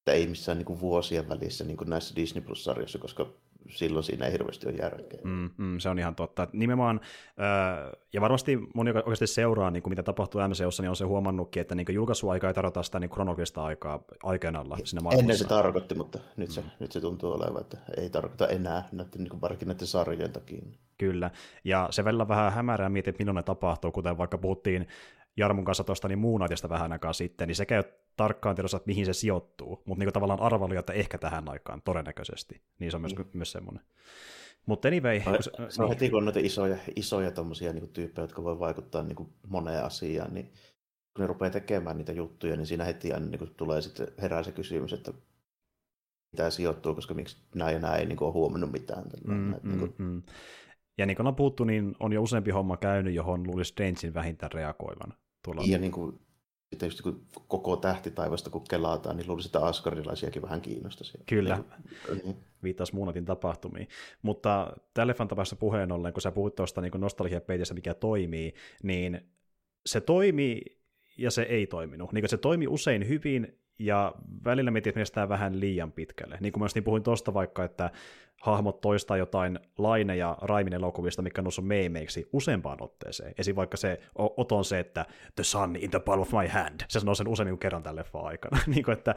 Että ei missään niin kuin vuosien välissä niin kuin näissä Disney Plus-sarjoissa, koska silloin siinä ei hirveästi ole järkeä. Mm, mm, se on ihan totta. Nimenomaan, äh, ja varmasti moni, joka oikeasti seuraa, niin kuin mitä tapahtuu MCUssa, niin on se huomannutkin, että niin julkaisuaika ei tarkoita sitä niin kronologista aikaa aikeen alla sinne Ennen se tarkoitti, mutta nyt se, mm. nyt se tuntuu olevan, että ei tarkoita enää, näiden, niin kuin varsinkin näiden sarjojen takia. Kyllä, ja se välillä vähän hämärää mietit, milloin ne tapahtuu, kuten vaikka puhuttiin Jarmun kanssa tuosta niin Moonlightista vähän aikaa sitten, niin sekä ei ole tarkkaan tiedossa, että mihin se sijoittuu, mutta niin tavallaan arvailu, että ehkä tähän aikaan, todennäköisesti. Niin se on myös, mm. myös semmoinen. Mutta anyway... No, se, se on niin. heti, kun on noita isoja, isoja tommosia, niin tyyppejä, jotka voi vaikuttaa niin kuin moneen asiaan, niin kun ne rupeaa tekemään niitä juttuja, niin siinä heti aina niin kuin tulee sitten herää se kysymys, että mitä sijoittuu, koska miksi näin ja näin ei niin kuin ole huomannut mitään. Mm, mm, niin kuin... mm. Ja niin kuin on puhuttu, niin on jo useampi homma käynyt, johon luulisi Strangein vähintään reagoivan. Tuolla ja niin kuin, sitten just kun koko tähtitaivasta kun kelataan, niin luulisin, että askarilaisiakin vähän kiinnostaisi. Kyllä, niin. viittaisi Moonatin tapahtumiin. Mutta tälle tapauksessa puheen ollen, kun sä puhut tuosta niin nostalgiapeitissä, mikä toimii, niin se toimii ja se ei toiminut. Niin se toimi usein hyvin ja välillä mietin, että vähän liian pitkälle. Niin kuin mä niin puhuin tuosta vaikka, että hahmot toistaa jotain Laine ja Raimin elokuvista, mikä on noussut meemeiksi useampaan otteeseen. Esim. vaikka se oton se, että the sun in the palm of my hand. Se sanoo sen usein niin kerran tälle leffan aikana. niin kuin, että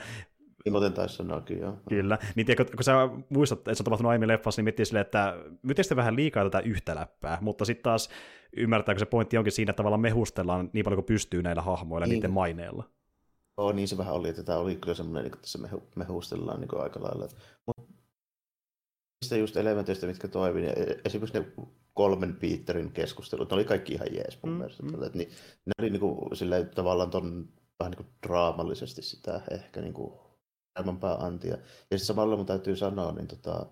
Timoten taisi sanoakin, joo. Kyllä. Niin tiedä, kun sä muistat, että se on tapahtunut aiemmin leffassa, niin miettii silleen, että miten sitten vähän liikaa tätä yhtä läppää, mutta sitten taas ymmärtääkö se pointti onkin siinä, että tavallaan mehustellaan niin paljon kuin pystyy näillä hahmoilla niin. niiden maineilla. Joo, niin se vähän oli, että tämä oli kyllä semmoinen, niin että se mehu, mehustellaan niin aika lailla. Mutta niistä just elementeistä, mitkä toimii, niin e- esimerkiksi ne kolmen Peterin keskustelut, ne oli kaikki ihan jees mun mm, mielestä. Mm. Että, niin, ne oli niin kuin, silleen, tavallaan ton, vähän niin kuin draamallisesti sitä ehkä niin kuin, maailmanpää antia. Ja sitten samalla mun täytyy sanoa, niin tota,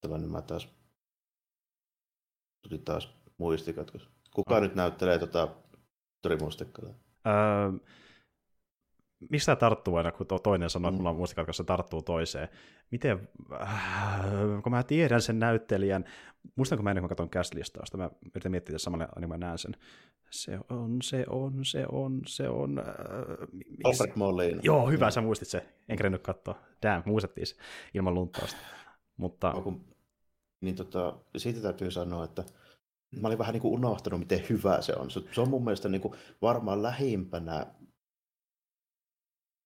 tällainen mä taas tuli taas muistikatkos. Kuka oh. nyt näyttelee tota Tori Mustekkalaa? Öö, miksi tämä tarttuu aina, kun toinen sanoo, että mulla on muistikatkossa, tarttuu toiseen? Miten, äh, kun mä tiedän sen näyttelijän, muistanko mä ennen kuin mä katson cast-listausta, mä yritän miettiä tässä samalla, niin mä näen sen. Se on, se on, se on, se on... Äh, Alfred Molina. Joo, hyvä, ja. sä muistit se. En kerennyt katsoa. Damn, muistettiin se ilman lunttausta. Mutta... Kun, niin tota, siitä täytyy sanoa, että mä olin vähän niin kuin unohtanut, miten hyvä se on. Se on mun mielestä niin kuin varmaan lähimpänä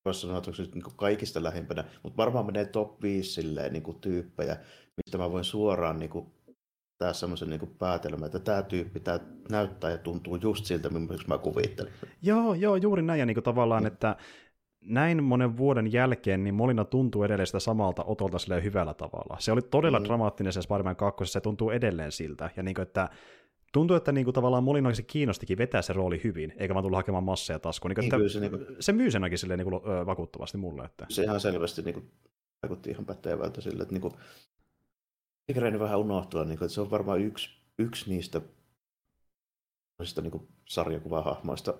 voisi sanoa, että niin kuin kaikista lähimpänä, mutta varmaan menee top 5 silleen, niin kuin tyyppejä, mistä mä voin suoraan niin kuin, tää semmoisen niin päätelmän, että tämä tyyppi tämä näyttää ja tuntuu just siltä, millaisen mä kuvittelin. Joo, joo, juuri näin, ja niin kuin tavallaan, mm. että näin monen vuoden jälkeen, niin Molina tuntuu edelleen sitä samalta otolta sille hyvällä tavalla. Se oli todella mm. dramaattinen se Spider-Man 2, se tuntuu edelleen siltä, ja niin kuin, että tuntuu, että niin kuin tavallaan Molina se kiinnostikin vetää se rooli hyvin, eikä vaan tullut hakemaan masseja taskuun. Niin, niin, että se, niin kuin, se myy sen ainakin silleen, niin kuin, vakuuttavasti mulle. Että... Se ihan selvästi niin kuin, vaikutti ihan pätevältä sille, että niin kuin, Ikäreeni vähän unohtua, niin kuin, että se on varmaan yksi, yksi niistä niin kuin, sarjakuvahahmoista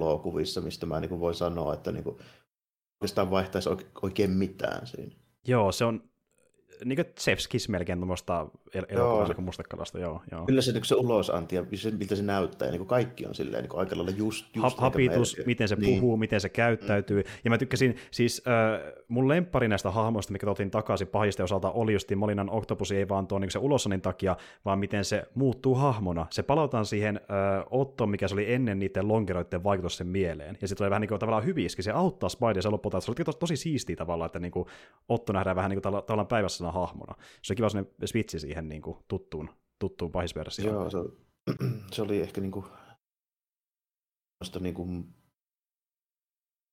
elokuvissa, mistä mä niin kuin, voin sanoa, että niin kuin, oikeastaan vaihtaisi oikein mitään siinä. Joo, se on niin kuin Chefskis melkein tuommoista elokuvaa kuin mustekalasta, joo, joo. Kyllä se, niin se ulosanti ja se, miltä se näyttää, ja niin kuin kaikki on silleen niin kuin aika lailla just, just Hapitus, miten se niin. puhuu, miten se käyttäytyy, mm. ja mä tykkäsin, siis äh, mun lemppari näistä hahmoista, mikä otin takaisin pahisten osalta, oli just Molinan Octopusi, ei vaan tuon niin se ulosanin takia, vaan miten se muuttuu hahmona. Se palautaan siihen äh, Ottoon, mikä se oli ennen niiden lonkeroiden vaikutus sen mieleen, ja sitten oli vähän niin kuin tavallaan hyviski, se auttaa Spider, se lopulta, se oli tosi, tosi siistiä tavallaan, että niin kuin Otto nähdään vähän niin kuin tavallaan päivässä hahmona. Se on kiva sellainen switchi siihen niin kuin tuttuun, tuttuun pahisversioon. Joo, se, se oli ehkä niin kuin, niin kuin,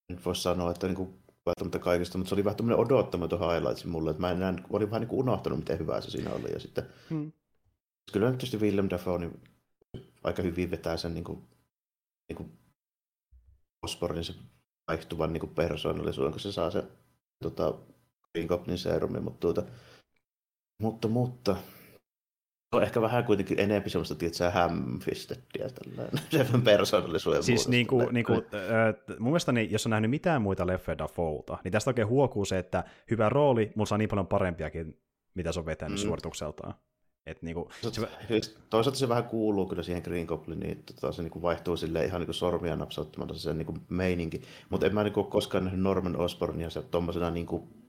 nyt voisi sanoa, että niin kuin, välttämättä kaikista, mutta se oli vähän tämmöinen odottamaton highlights mulle, että mä enää, olin vähän niin kuin unohtanut, miten hyvä se siinä oli. Ja sitten, hmm. Kyllä nyt tietysti Willem Dafoe niin aika hyvin vetää sen niin kuin, niin kuin Osbornin se vaihtuvan niin kuin persoonallisuuden, kun se saa se tota, Green Goblin serumi, mutta tuota, mutta, mutta on ehkä vähän kuitenkin enemmän semmoista, tietysti hämfistettiä tällainen, sen persoonallisuuden Siis niin kuin, niin kuin, äh, mun mielestä niin, jos on nähnyt mitään muita leffeja Dafoulta, niin tästä oikein huokuu se, että hyvä rooli, mutta saa niin paljon parempiakin, mitä se on vetänyt mm. suoritukseltaan. Et niinku, se, toisaalta se vähän kuuluu kyllä siihen Green Gobliniin, että tota, se niinku vaihtuu sille ihan niinku sormia napsauttamalla se niinku meininki. Mutta en mä niinku koskaan nähnyt Norman Osbornia se tommosena niinku...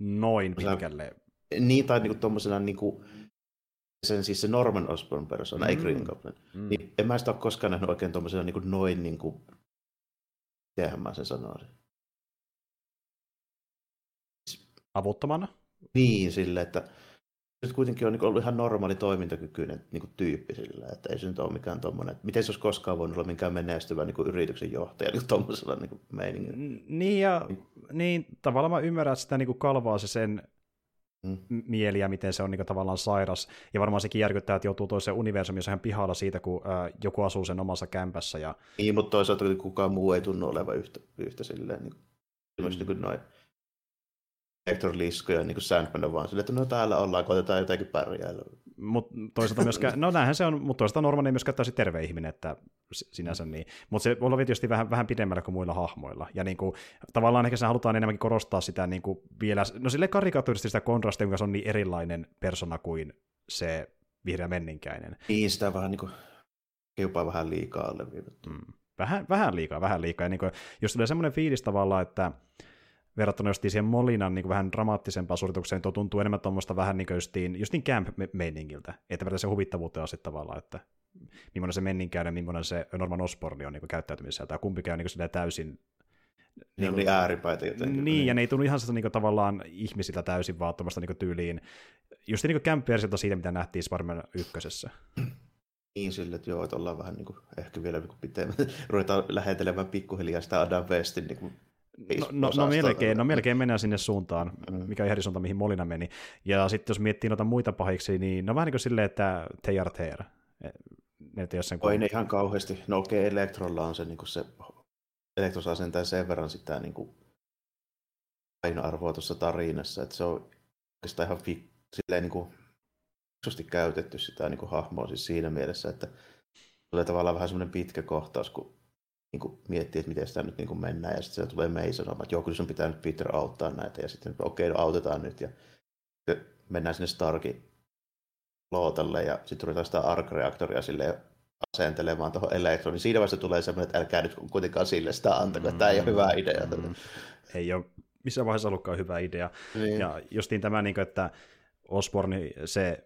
Noin pitkälle. Niin, tai niinku tommosena niinku sen siis se Norman Osborn persona, mm. ei Green Goblin. Mm. Niin en mä sitä ole koskaan nähnyt oikein tommosena niinku noin niinku... Mitenhän mä sen sanoisin? Avuttomana? Niin, sille, että nyt kuitenkin on niin ollut ihan normaali toimintakykyinen niin kuin tyyppi sillä, että ei se nyt ole mikään tuommoinen, miten se olisi koskaan voinut olla mikään menestyvä niin kuin yrityksen johtaja niin tuommoisella niin meiningillä. Niin ja niin, tavallaan mä ymmärrän, että sitä niin kuin kalvaa se sen mm. mieli ja miten se on niin kuin, tavallaan sairas. Ja varmaan sekin järkyttää, että joutuu toiseen universumiin, jos hän pihalla siitä, kun ää, joku asuu sen omassa kämpässä. Ja... Niin, mutta toisaalta kukaan muu ei tunnu olevan yhtä, yhtä silleen, niin, mm. niin kuin noin Hector Lisko ja niin Sandman on vaan silleen, että no täällä ollaan, koitetaan jotenkin pärjäällä. Mut toisaalta myöskään, no näinhän se on, mutta toisaalta Norman ei myöskään täysin terve ihminen, että sinänsä niin. Mutta se voi olla tietysti vähän, vähän pidemmällä kuin muilla hahmoilla. Ja niin kuin, tavallaan ehkä se halutaan enemmänkin korostaa sitä niin kuin vielä, no sille karikatyyristi sitä kontrastia, jonka se on niin erilainen persona kuin se vihreä menninkäinen. Niin, sitä vähän niin kuin, jopa vähän liikaa alleviivattu. Mm. Vähän, vähän liikaa, vähän liikaa. Ja niin kuin, jos tulee semmoinen fiilis tavallaan, että verrattuna justiin siihen Molinan niin vähän dramaattisempaan suoritukseen, tuo tuntuu enemmän tuommoista vähän niin kuin justiin, justiin camp-meiningiltä, että verran se huvittavuutta on sitten tavallaan, että millainen se menninkäinen, millainen se Norman Osborn on niin käyttäytymisessä, tai kumpikin on niin täysin niin, niin, niin ääripäitä jotenkin. Niin, ja ne ei tunnu ihan sitä niin tavallaan ihmisiltä täysin vaan niin tyyliin, just niin camp siitä, mitä nähtiin Spider-Man ykkösessä. Niin sille, että joo, että ollaan vähän niin kuin, ehkä vielä niin pitemmän, ruvetaan lähetelemään pikkuhiljaa sitä Adam Westin niin kuin No, no, no, melkein, no melkein mennään sinne suuntaan, mm. mikä on ihan suunta, mihin Molina meni. Ja sitten jos miettii noita muita pahiksi, niin no vähän niin kuin silleen, että they are there. Ne ei sen Oi ne ihan kauheasti. No okei, okay, Elektrolla on se, niin se Elektros asentaa sen verran sitä niin kuin, painoarvoa tuossa tarinassa, että se on oikeastaan ihan fi, silleen niin kuin, käytetty sitä niin kuin hahmoa siis siinä mielessä, että tulee tavallaan vähän semmoinen pitkä kohtaus, kun niin kuin miettii, että miten sitä nyt niin kuin mennään, ja sitten se tulee mei sanomaan, että joo, kyllä sun pitää nyt Peter auttaa näitä, ja sitten okei, okay, no autetaan nyt, ja mennään sinne Starkin lootalle, ja sitten ruvetaan sitä arc-reaktoria sille asentelemaan tuohon elektroniin. Siinä vaiheessa tulee semmoinen, että älkää nyt kuitenkaan sille sitä antako, mm, tämä ei ole hyvä idea. Mm, ei ole missään vaiheessa ollutkaan hyvä idea. Niin. Ja justiin tämä, niin että Osborne, se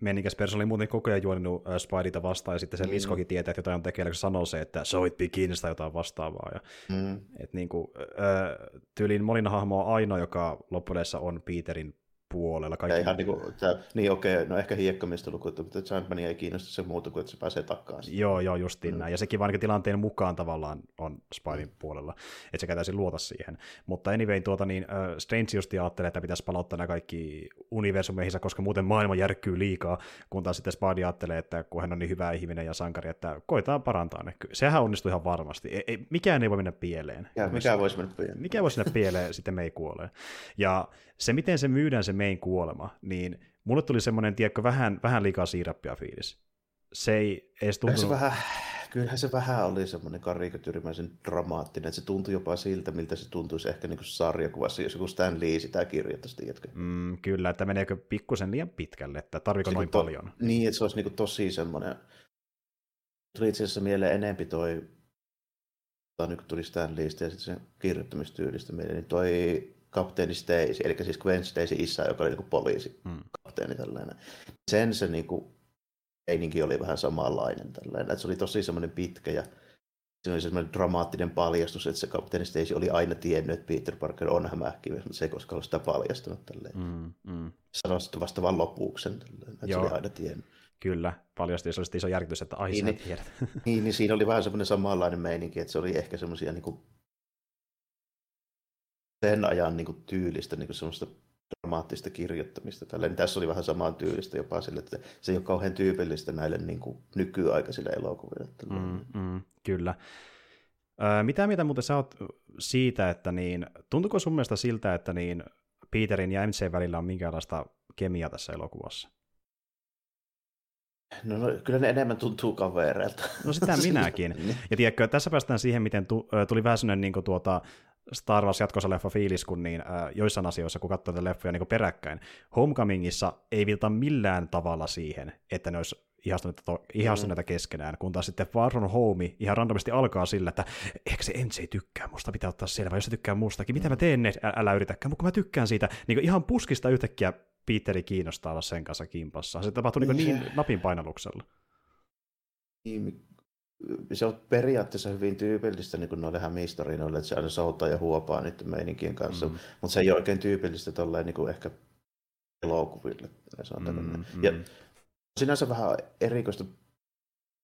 menikäs persoon oli muuten koko ajan juonut äh, Spideyta vastaan, ja sitten se mm. Liskokin tietää, että jotain on tekeillä, kun sanoo se, että so it begins tai jotain vastaavaa. Ja, mm. et niin kuin, äh, tyyliin Molina hahmo on ainoa, joka loppujen on Peterin puolella. Kaikki... Ja ihan niin, kuin, tämä, niin okei, okay, no ehkä hiekkamista luku, mutta Sandman ei kiinnosta se muuta kuin, että se pääsee takaisin. Joo, joo, justiin mm. näin. Ja sekin vaan tilanteen mukaan tavallaan on Spidein mm. puolella, että se käytäisi luota siihen. Mutta anyway, tuota, niin, uh, Strange just ajattelee, että pitäisi palauttaa nämä kaikki universumeihinsa, koska muuten maailma järkkyy liikaa, kun taas sitten Spidey ajattelee, että kun hän on niin hyvä ihminen ja sankari, että koetaan parantaa ne. Sehän onnistuu ihan varmasti. Ei, ei, mikään ei voi mennä pieleen. Ja, mikä voisi mennä pieleen? Mikä voisi mennä pieleen, sitten me ei kuole. Ja se, miten se myydään se main kuolema, niin mulle tuli semmoinen, tiedätkö, vähän, vähän liikaa siirappia fiilis. Se ei edes tuntunut... Se vähän, kyllähän se vähän oli semmoinen karikatyyrimäisen dramaattinen, että se tuntui jopa siltä, miltä se tuntuisi ehkä niin kuin sarjakuvassa, jos joku Stan Lee sitä kirjoittaisi, tiedätkö? Mm, kyllä, että meneekö pikkusen liian pitkälle, että tarviko noin to, paljon? Niin, että se olisi niin kuin tosi semmoinen, tuli itse asiassa mieleen enempi toi, tai nyt tuli Stan Leestä ja sitten sen kirjoittamistyylistä mieleen, niin toi kapteeni Stacy, eli siis Gwen Stacy isä, joka oli niin poliisi, mm. kapteeni tällainen. Sen se niin kuin, oli vähän samanlainen tällainen, että se oli tosi semmoinen pitkä ja se oli semmoinen dramaattinen paljastus, että se kapteeni Stacy oli aina tiennyt, että Peter Parker on hämähäkki, mutta se ei koskaan ollut sitä paljastunut tälleen. Mm, mm. Sanoi sitten vasta vaan lopuksen, tälleen, että Joo. se oli aina tiennyt. Kyllä, paljasti, se oli iso järkytys, että ai niin, niin. tiedät. Niin, niin, siinä oli vähän semmoinen samanlainen meininki, että se oli ehkä semmoisia niin kuin sen ajan niin kuin, tyylistä niin kuin semmoista dramaattista kirjoittamista. Tälleen. Tässä oli vähän samaa tyylistä jopa sille, että se ei ole kauhean tyypillistä näille niin kuin, nykyaikaisille elokuville. Mm, mm, kyllä. Ö, mitä mitä muuten sä oot siitä, että niin, tuntuuko sun mielestä siltä, että niin Peterin ja MC välillä on minkäänlaista kemiaa tässä elokuvassa? No, no kyllä ne enemmän tuntuu kavereilta. No sitä minäkin. Niin. ja tiedätkö, tässä päästään siihen, miten tu, tuli vähän sellainen niin tuota, Star Wars jatkossa leffa fiilis, kun niin, äh, joissain asioissa, kun katsoo tätä leffoja niin peräkkäin. Homecomingissa ei vilta millään tavalla siihen, että ne olisi ihastuneita, to, ihastuneita mm. keskenään, kun taas sitten Far From Home ihan randomisti alkaa sillä, että ehkä se ensi ei tykkää musta, pitää ottaa selvä, jos se tykkää mustakin, mitä mä teen, ne, älä, älä yritäkään, mutta kun mä tykkään siitä, niin ihan puskista yhtäkkiä Petteri kiinnostaa olla sen kanssa kimpassa. Se tapahtuu niin, niin napin painalluksella. Niin, se on periaatteessa hyvin tyypillistä niin kuin noille hämistorinoille, että se aina soutaa ja huopaa niiden meininkien kanssa, mm. mutta se ei ole oikein tyypillistä tolleen niin kuin ehkä elokuville. Mm, mm. Ja sinänsä vähän erikoista.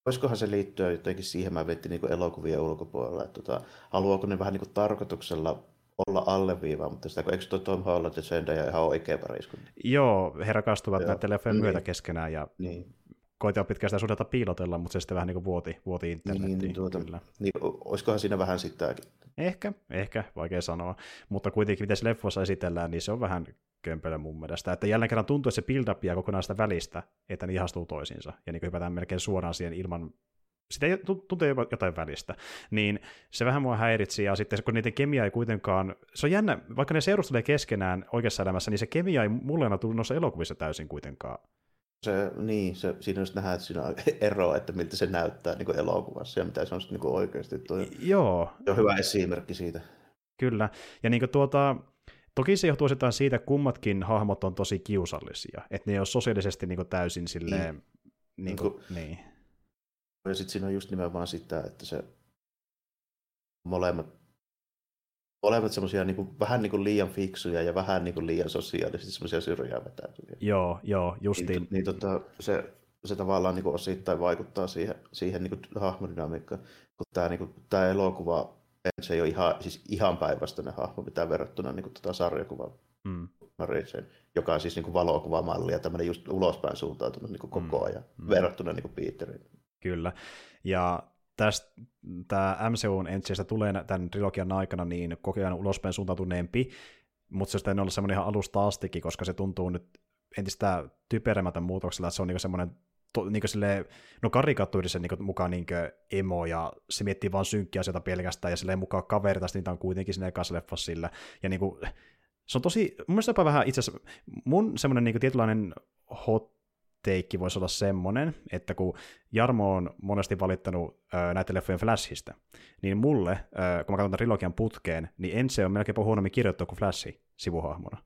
Voisikohan se liittyä jotenkin siihen, mä vetin niin elokuvien ulkopuolella, että tota, haluaako ne vähän niin kuin tarkoituksella olla alleviivaa, mutta sitä, kun eikö tuo Tom Holland ja Zendaya ihan oikea pariskunta? Joo, he rakastuvat Joo. näiden leffojen niin. myötä keskenään ja niin. Koitaan pitkään sitä suhdetta piilotella, mutta se sitten vähän niin kuin vuoti, vuoti internettiin. Niin, tuota, kyllä. Niin, olisikohan siinä vähän sitäkin? Ehkä, ehkä, vaikea sanoa. Mutta kuitenkin, miten se leffoissa esitellään, niin se on vähän kömpelö mun mielestä. Että jälleen kerran tuntuu, että se build upia kokonaan sitä välistä, että ne ihastuu toisiinsa. Ja niin hypätään melkein suoraan siihen ilman sitä tuntuu jotain välistä, niin se vähän mua häiritsi, ja sitten kun niiden kemia ei kuitenkaan, se on jännä, vaikka ne seurustelee keskenään oikeassa elämässä, niin se kemia ei mulle ole tullut noissa elokuvissa täysin kuitenkaan. Se, niin, se, siinä just nähdään, että siinä on ero, että miltä se näyttää niin elokuvassa ja mitä se on niin oikeasti. Tuo, Joo. Se on hyvä esimerkki siitä. Kyllä, ja niin tuota, Toki se johtuu osittain siitä, että kummatkin hahmot on tosi kiusallisia, että ne ei ole sosiaalisesti niin täysin silleen... Niin. Niin kuin, niin. Ja sitten siinä on just nimenomaan sitä, että se molemmat, molemmat semmoisia niin vähän niin kuin liian fiksuja ja vähän niin kuin liian sosiaalisesti semmoisia syrjää vetäytyviä. Joo, joo, justiin. Niin, niin tota, se, se tavallaan niin kuin osittain vaikuttaa siihen, siihen niin kuin hahmodynamiikkaan, kun tämä, niin kuin, tämä elokuva se ei ole ihan, siis ihan päinvastainen hahmo mitään verrattuna niin kuin, tota sarjakuvaan. Mm. Mariseen, joka on siis niin kuin valokuvamalli ja tämmöinen just ulospäin suuntautunut niin kuin koko mm. ajan mm. verrattuna niin kuin Peteriin. Kyllä. Ja tästä tämä MCUn ensistä tulee tämän trilogian aikana niin koko ajan ulospäin suuntautuneempi, mutta se ei ole semmoinen ihan alusta astikin, koska se tuntuu nyt entistä typeremmältä muutoksella, että se on niin semmoinen to, niin silleen, no karikatuurisen niin mukaan niin emo, ja se miettii vaan synkkiä asioita pelkästään, ja silleen mukaan kaverita, niitä on kuitenkin sinne ekassa leffassa sillä, ja kuin, se on tosi, mun mielestä vähän itse asiassa, mun semmoinen niin tietynlainen hot teikki voisi olla semmoinen, että kun Jarmo on monesti valittanut näiden leffojen Flashista, niin mulle, kun mä katson tämän trilogian putkeen, niin Ense on melkein huonommin kirjoittu kuin Flashi sivuhahmona,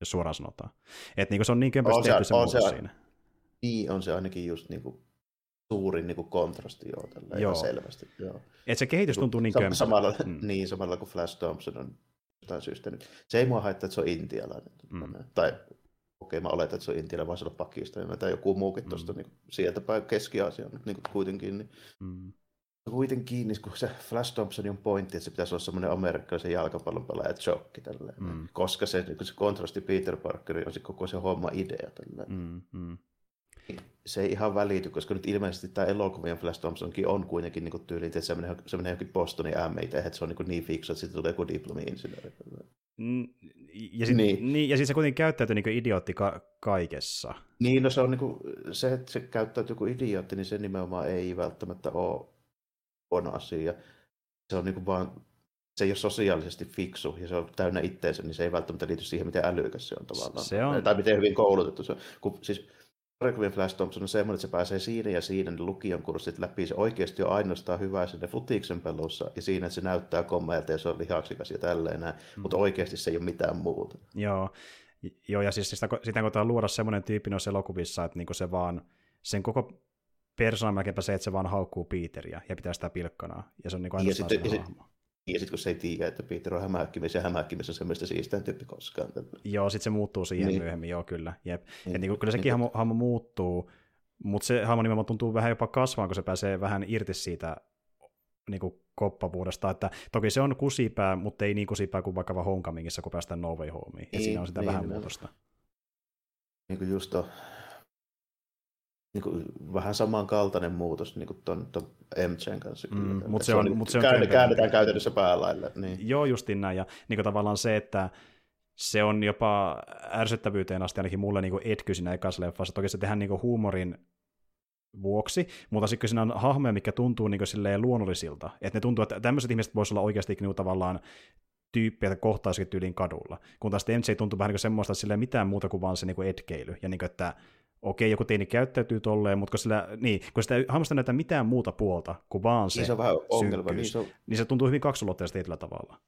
jos suoraan sanotaan. Että niin se on niin kömpösti tehty se, se, se siinä. Niin on se ainakin just niin kuin suurin niin kuin kontrasti joo, tällä joo. selvästi. Joo. Et se kehitys tuntuu niin kuin... Samalla, mm. Niin, samalla kuin Flash Thompson on jostain syystä nyt. Se ei mua haittaa, että se on intialainen. Mm. Tai okei, mä oletan, että se on intialainen, vaan se on Pakistan, tai joku muukin mm. tuosta niin sieltä päin Keski-Aasiaan niin kuin kuitenkin. Niin. Mm. Kuitenkin, niin kun se Flash Thompson on pointti, että se pitäisi olla semmoinen amerikkalaisen jalkapallon pelaaja chokki, mm. koska se, niin se kontrasti Peter Parker on se koko se homma idea. Mm. Mm se ei ihan välity, koska nyt ilmeisesti tämä elokuvien Flash Thompsonkin on kuitenkin niin tyyli, että se menee, se menee johonkin Bostonin ämmeihin, että se on niin, niin fiksu, että sitten tulee joku diplomi-insinööri. Mm, ja sitten niin. niin, ja sit se kuitenkin käyttäytyy niin idiootti ka- kaikessa. Niin, no se on niin kuin, se, että se käyttäytyy kuin idiootti, niin se nimenomaan ei välttämättä ole huono asia. Se on niin kuin vaan se ei ole sosiaalisesti fiksu ja se on täynnä itteensä, niin se ei välttämättä liity siihen, miten älykäs se on tavallaan. Se on... Tai miten hyvin koulutettu se on. Kun, siis Requiem Flash Thompson on semmoinen, että se pääsee siinä ja siinä ne lukion kurssit läpi. Se oikeasti on ainoastaan hyvä sinne futiksen pelussa ja siinä, että se näyttää kommeilta ja se on lihaksikas ja tälleen näin. Mm. Mutta oikeasti se ei ole mitään muuta. Joo, Joo ja siis sitä, sitä koetaan luoda semmoinen tyyppi noissa elokuvissa, että niinku se vaan, sen koko persoonan melkeinpä se, että se vaan haukkuu Peteriä ja pitää sitä pilkkana. Ja se on niinku ainoastaan ja sitten, hahmo. Ja sitten kun se ei tiedä, että Peter on hämähäkkimies ja hämähäkkimies on semmoista siistään tyyppi koskaan. Joo, sitten se muuttuu siihen niin. myöhemmin, joo kyllä. Jep. Niin. Ja niin kuin, kyllä sekin hahmo, hahmo muuttuu, mutta se hahmo nimenomaan tuntuu vähän jopa kasvaan, kun se pääsee vähän irti siitä niin kuin koppavuudesta, että toki se on kusipää, mutta ei niin kusipää kuin vaikka Homecomingissa, kun päästään No Way Homeen, niin, siinä on sitä niin, vähän muutosta. Niin kuin just to, niin kuin, vähän samankaltainen muutos niin kuin ton, ton MCn kanssa. Mm, mutta se, on, on, mut se on käännetään, käännetään käytännössä päälaille. Niin. Joo, justin näin. Ja niin kuin tavallaan se, että se on jopa ärsyttävyyteen asti ainakin mulle niin etky siinä ekassa leffassa. Toki se tehdään niin huumorin vuoksi, mutta sitten siinä on hahmoja, mikä tuntuu niin luonnollisilta. Että ne tuntuu, että tämmöiset ihmiset voisivat olla oikeasti niin tavallaan tyyppiä kohtaisikin tyyliin kadulla. Kun taas MJ tuntuu vähän niin semmoista, että sillä ei mitään muuta kuin vaan se niin etkeily. Ja niin kuin, että okei, joku teini käyttäytyy tolleen, mutta kun, sillä, niin, kun sitä hahmosta näyttää mitään muuta puolta kuin vaan se, niin se on vähän ongelma. Niin se, on... niin se tuntuu hyvin kaksulotteista tietyllä tavalla.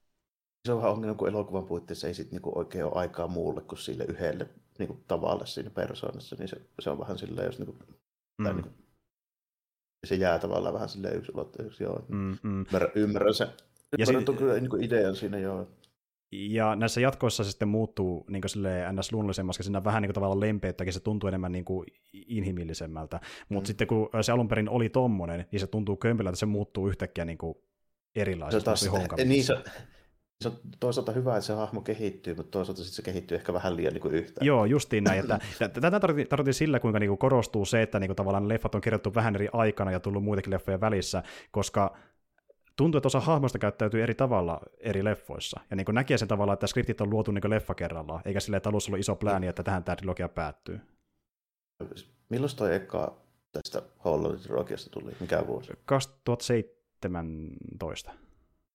Se on vähän ongelma, kun elokuvan puitteissa ei sit niinku oikein ole aikaa muulle kuin sille yhdelle niinku tavalle siinä persoonassa, niin se, se on vähän silleen, jos niinku, mm. tai niinku, se jää tavallaan vähän silleen yksulotteisesti, joo. Mm, mm. Ymmärrän, ymmärrän se. Ja ymmärrän si- kyllä niinku idean siinä, joo. Ja näissä jatkoissa se sitten muuttuu niin ns. luonnollisemmaksi, koska siinä vähän niin kuin, tavallaan lempeyttäkin, se tuntuu enemmän niin kuin, inhimillisemmältä. Mutta mm. sitten kun se alun perin oli tommonen, niin se tuntuu kömpelältä, että se muuttuu yhtäkkiä niin kuin, erilaiseksi. Se, taas, niin, se, se on toisaalta hyvä, että se hahmo kehittyy, mutta toisaalta sitten se kehittyy ehkä vähän liian niin yhtä. Joo, justiin näin. Että, tätä tarkoitin sillä, kuinka niin kuin korostuu se, että niin kuin tavallaan leffat on kirjoittu vähän eri aikana ja tullut muitakin leffoja välissä, koska tuntuu, että osa hahmoista käyttäytyy eri tavalla eri leffoissa. Ja niin kuin näkee sen tavalla, että skriptit on luotu niin leffa kerrallaan, eikä sille, että alussa ollut iso plääni, että tähän tämä trilogia päättyy. Milloin toi eka tästä Hollow-trilogiasta tuli? Mikä vuosi? 2017.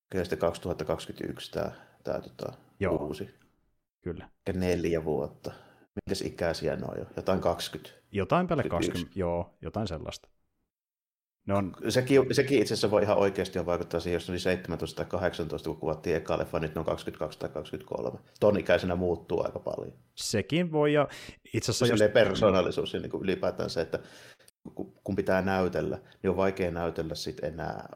Kyllä sitten 2021 tämä, tämä tota, Joo. uusi. Kyllä. Ja neljä vuotta. Mitäs ikäisiä ne on jo? Jotain 20? Jotain päälle 20, joo, jotain sellaista. Ne on... sekin, sekin itse asiassa voi ihan oikeasti jo vaikuttaa siihen, jos oli 17 tai 18, kun kuvattiin eka leffa, nyt ne on 22 tai 23. Ton ikäisenä muuttuu aika paljon. Sekin voi, ja itse asiassa... Jos... persoonallisuus ja niin kuin ylipäätään se, että kun pitää näytellä, niin on vaikea näytellä sit enää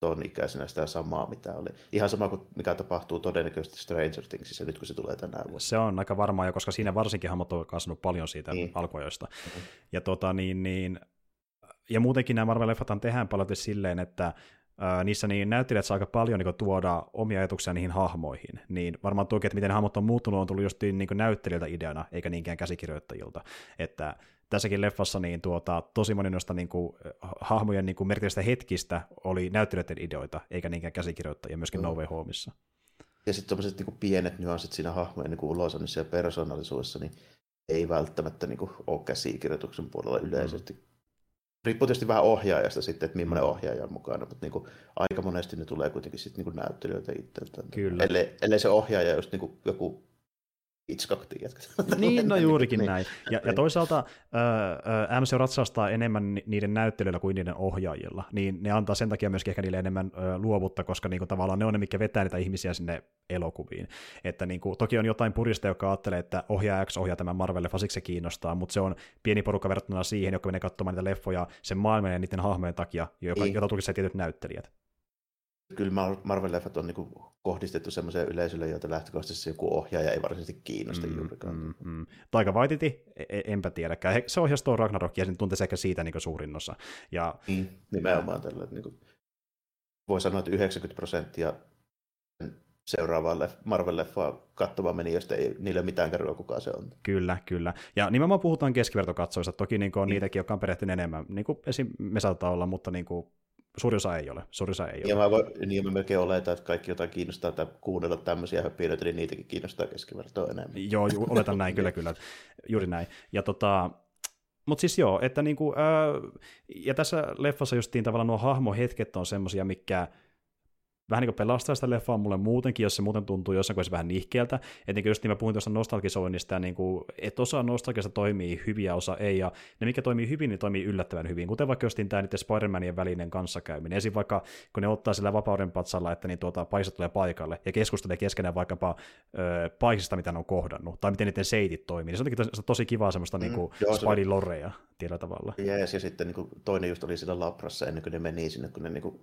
ton ikäisenä sitä samaa, mitä oli. Ihan sama kuin mikä tapahtuu todennäköisesti Stranger Thingsissä nyt, kun se tulee tänään vuonna. Se on aika varmaa jo, koska siinä varsinkin hahmot on kasvanut paljon siitä niin. alkuajoista. Mm-hmm. Ja, tota, niin, niin, ja muutenkin nämä Marvel-leffat tehdään paljon silleen, että niissä niin näyttelijät saa aika paljon niin tuoda omia ajatuksia niihin hahmoihin. Niin varmaan tuokin, että miten hahmot on muuttunut, on tullut just niin näyttelijöiltä ideana, eikä niinkään käsikirjoittajilta. Että tässäkin leffassa niin tuota, tosi moni noista niin kuin, hahmojen niin merkitystä hetkistä oli näyttelijöiden ideoita, eikä niinkään käsikirjoittajia myöskin mm. No Way Homeissa. Ja sitten tämmöiset niin pienet nyanssit siinä hahmojen niin ulosannissa ja persoonallisuudessa, niin ei välttämättä niin kuin, ole käsikirjoituksen puolella yleisesti. Mm. Riippuu tietysti vähän ohjaajasta sitten, että millainen ohjaaja on mukana, mutta niin kuin, aika monesti ne tulee kuitenkin sitten niin näyttelijöitä itseltään. Kyllä. Ellei, ellei se ohjaaja just niin kuin joku Hitchcock, Niin, no juurikin niin. näin. Ja, ja toisaalta äh, MC ratsastaa enemmän niiden näyttelyillä kuin niiden ohjaajilla, niin ne antaa sen takia myöskin ehkä niille enemmän äh, luovuutta, koska niinku, tavallaan ne on ne, mikä vetää niitä ihmisiä sinne elokuviin. Että niinku, toki on jotain purista, joka ajattelee, että ohjaaja X ohjaa tämän Marvel-leffa, siksi se kiinnostaa, mutta se on pieni porukka verrattuna siihen, joka menee katsomaan niitä leffoja sen maailman ja niiden hahmojen takia, joka, niin. jota tulkitsee tietyt näyttelijät kyllä Marvel-leffat on niin kohdistettu semmoiseen yleisölle, jota lähtökohtaisesti joku ohjaaja ei varsinaisesti kiinnosta mm, juurikaan. Mm, mm. Taika Waititi, e, e, enpä tiedäkään. Se ohjasi tuo Ragnarokia ja sen tuntee ehkä siitä niin suurin osa. Ja... Mm, nimenomaan tällä. Niin kuin, voi sanoa, että 90 prosenttia seuraavaan Marvel-leffaa katsomaan menijöistä ei niille mitään kerroa, kuka se on. Kyllä, kyllä. Ja nimenomaan puhutaan keskivertokatsoista. Toki niin kuin on mm. niitäkin, jotka on perehtynyt enemmän. Niin kuin esim. me saattaa olla, mutta niin kuin Suuri osa ei ole. Suuri osa ei ja ole. Mä voi, niin mä melkein oletan, että kaikki jotain kiinnostaa tai kuunnella tämmöisiä höppiöitä, niin niitäkin kiinnostaa keskivertoa enemmän. Joo, ju, oletan näin, kyllä, kyllä. Juuri näin. Ja tota, mutta siis joo, että niinku, ää, ja tässä leffassa justiin tavallaan nuo hahmohetket on semmosia, mikä vähän niin kuin pelastaa sitä leffaa mulle muutenkin, jos se muuten tuntuu jossain kohdassa vähän nihkeältä. Et niin just niin mä puhuin tuosta nostalgisoinnista, niin kuin, että osa nostalgiasta toimii hyvin ja osa ei, ja ne mikä toimii hyvin, niin toimii yllättävän hyvin, kuten vaikka just tämä niiden Spider-Manien välinen kanssakäyminen. Esim. vaikka kun ne ottaa sillä vapauden patsalla, että niin tuota, paisat tulee paikalle ja keskustelee keskenään vaikkapa ö, paisista, mitä ne on kohdannut, tai miten niiden seitit toimii. Niin se on tosi, tosi kivaa semmoista mm, niin kuin Spidey-loreja tietyllä tavalla. Jees, ja sitten niin kuin, toinen just oli sillä labrassa ennen kuin ne meni sinne, kun ne niin kuin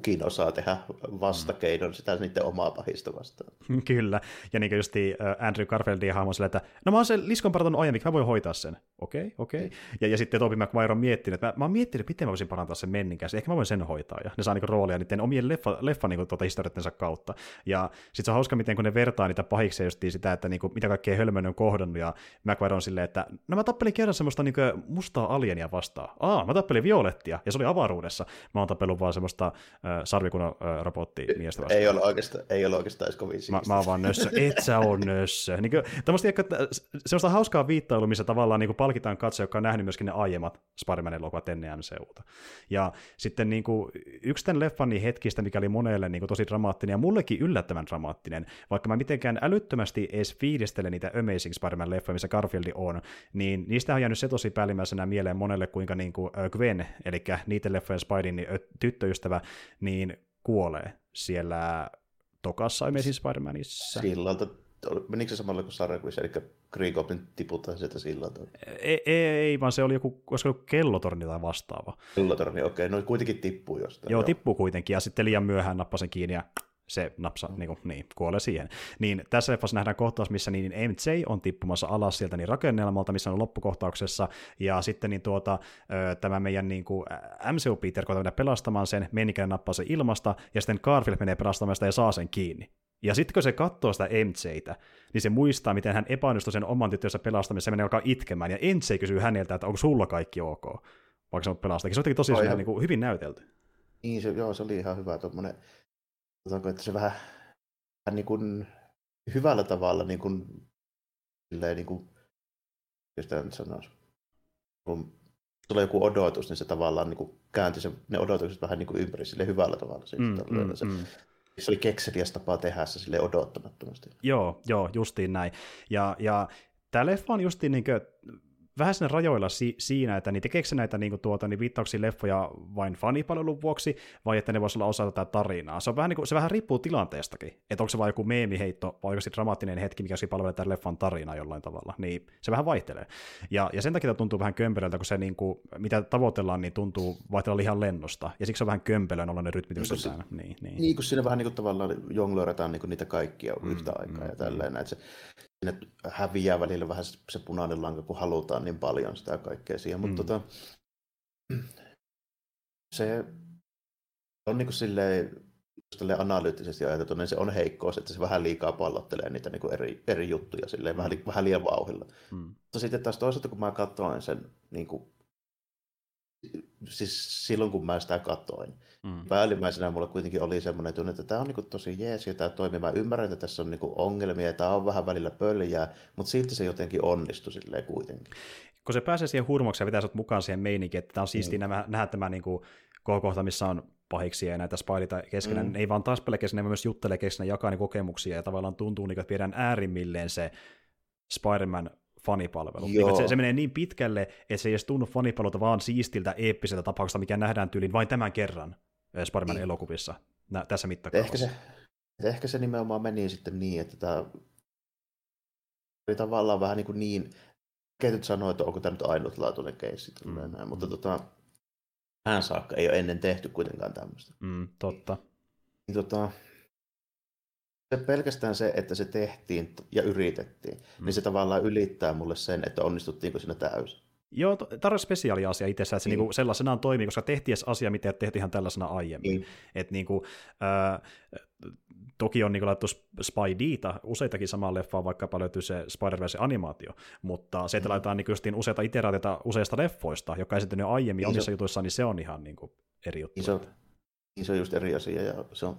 kukin osaa tehdä vastakeinon sitä niiden omaa pahista vastaan. Kyllä, ja niin kuin just Andrew Garfieldin hahmo sille, että no mä oon sen liskon parantanut aiemmin, mä voin hoitaa sen. Okei, okay, okei. Okay. Ja, ja sitten Toby McGuire on miettinyt, että mä, mä oon miettinyt, miten mä voisin parantaa sen menninkäistä, ehkä mä voin sen hoitaa. Ja ne saa niinku roolia niiden omien leffa, leffa niinku tuota historiattensa kautta. Ja sitten se on hauska, miten kun ne vertaa niitä pahiksi justiin sitä, että niinku, mitä kaikkea hölmön on kohdannut, ja McGuire on silleen, että no mä tappelin kerran semmoista niinku mustaa alienia vastaan. Aa, mä tappelin violettia, ja se oli avaruudessa. Mä oon tappellut vaan semmoista sarvikunnan robotti miestä vastaan. Ei ole oikeastaan, ei ole oikeastaan edes kovin mä, mä oon vaan nössö, et sä on nössö. Niin kuin, että sellaista hauskaa viittailua, missä tavallaan niin kuin palkitaan katsoja, joka on nähnyt myöskin ne aiemmat Spider-Man-elokuvat ennen MCUta. Ja sitten niin kuin, yksi tämän leffan niin hetkistä, mikä oli monelle niin kuin, tosi dramaattinen ja mullekin yllättävän dramaattinen, vaikka mä mitenkään älyttömästi edes fiilistelen niitä Amazing Spider-Man-leffoja, missä Garfield on, niin niistä on jäänyt se tosi päällimmäisenä mieleen monelle, kuinka niin kuin Gwen, eli niiden leffojen Spidein niin tyttöystävä, niin kuolee siellä tokassa Amazing Spider-Manissa. Sillalta menikö se samalla kuin Sarkuissa, eli Green Goblin tiputaan sieltä sillalta? Ei, ei, ei, vaan se oli joku, olisiko ollut kellotorni tai vastaava. Kellotorni, okei, okay. no kuitenkin tippuu jostain. Joo, joo, tippuu kuitenkin, ja sitten liian myöhään nappasen kiinni, ja se napsa, mm. niin, kuin, niin, kuolee siihen. Niin tässä leffassa nähdään kohtaus, missä niin MJ on tippumassa alas sieltä niin rakennelmalta, missä on loppukohtauksessa, ja sitten niin tuota, tämä meidän niin kuin MCU Peter koittaa mennä pelastamaan sen, Mennikäinen nappaa sen ilmasta, ja sitten Garfield menee pelastamaan sitä ja saa sen kiinni. Ja sitten kun se katsoo sitä MJtä, niin se muistaa, miten hän epäonnistui sen oman tyttönsä pelastamisessa, se menee alkaa itkemään, ja MJ kysyy häneltä, että onko sulla kaikki ok, vaikka se on pelastakin. Se on tosi ihan... niin kuin, hyvin näytelty. Niin, se, joo, se oli ihan hyvä tuommoinen Otanko, että se vähän, vähän niin kuin hyvällä tavalla niin kuin, silleen niin kuin, tämä nyt sanoisi, kun tulee joku odotus, niin se tavallaan niin kuin käänti se, ne odotukset vähän niin kuin ympäri sille hyvällä tavalla. Mm, mm, se, mm. se oli kekseliäs tapa tehdä se sille odottamattomasti. Joo, joo, justiin näin. Ja, ja tämä leffa on justiin niin kuin, vähän sinne rajoilla si- siinä, että niin tekeekö näitä niin kuin, tuota, niin viittauksia leffoja vain fanipalvelun vuoksi, vai että ne voisi olla osa tätä tarinaa. Se, on vähän, niin kuin, se vähän riippuu tilanteestakin, että onko se vain joku meemiheitto, vai onko se dramaattinen hetki, mikä palvelee tämän leffan tarinaa jollain tavalla. Niin se vähän vaihtelee. Ja, ja sen takia tuntuu vähän kömpelöltä, kun se, niin kuin, mitä tavoitellaan, niin tuntuu vaihtella ihan lennosta. Ja siksi on vähän kömpelön olla ne rytmitykset niin, niin, niin. niin, kun siinä vähän niin kuin tavallaan jongloirataan niin kuin niitä kaikkia mm, yhtä aikaa mm, ja tälleen. Mm. Että se, sinne häviää välillä vähän se punainen lanka, kun halutaan niin paljon sitä kaikkea siihen. Mutta mm. tota, se on niin kuin silleen, jos analyyttisesti ajateltu, niin se on heikkous, että se vähän liikaa pallottelee niitä niin kuin eri, eri juttuja silleen, mm. vähän, vähän liian vauhilla. Mm. Mutta sitten taas toisaalta, kun mä katsoin sen niin kuin siis silloin kun mä sitä katoin, mm. päällimmäisenä mulla kuitenkin oli semmoinen tunne, että tämä on niinku tosi jees ja tämä toimii. Mä ymmärrän, että tässä on niinku ongelmia ja tämä on vähän välillä pöljää, mutta silti se jotenkin onnistui silleen kuitenkin. Kun se pääsee siihen hurmokseen ja pitää sut mukaan siihen meininkiin, että tämä on siistiä mm. nähdä, nähdä tämä niinku kohta, missä on pahiksi ja näitä spailita keskenään, mm. ei vaan taas keskenään, vaan myös juttelee keskenään, jakaa kokemuksia ja tavallaan tuntuu, niin, että viedään äärimmilleen se Spider-Man fanipalvelu. Niin, se, se menee niin pitkälle, että se ei edes tunnu fanipalvelulta vaan siistiltä, eeppiseltä tapauksesta, mikä nähdään tyyliin vain tämän kerran eh, Spider-Man niin. elokuvissa nä, tässä mittakaavassa. Ehkä se, ehkä se nimenomaan meni sitten niin, että tämä oli tavallaan vähän niin, kuin niin ketjut sanoi, että onko tämä nyt ainutlaatuinen keissi, mm. näin, mutta tota, tähän saakka ei ole ennen tehty kuitenkaan tämmöistä. Mm, totta. Niin, tota, se pelkästään se, että se tehtiin ja yritettiin, mm. niin se tavallaan ylittää mulle sen, että onnistuttiinko siinä täysin. Joo, tarvitsee spesiaali asia itsessään, että se niin. niinku sellaisenaan toimii, koska tehtiin asia, mitä tehtiin ihan tällaisena aiemmin. Niin. Et niinku, äh, toki on niinku laittu Spideyta, useitakin samaa leffaa, vaikka löytyy se Spider-Verse-animaatio, mutta se, että mm. laitetaan niinku useita iteraatioita useista leffoista, joka esiintynyt aiemmin niin omissa se... jutuissaan, niin se on ihan niinku eri juttu. Niin se, on, niin se on just eri asia, ja se on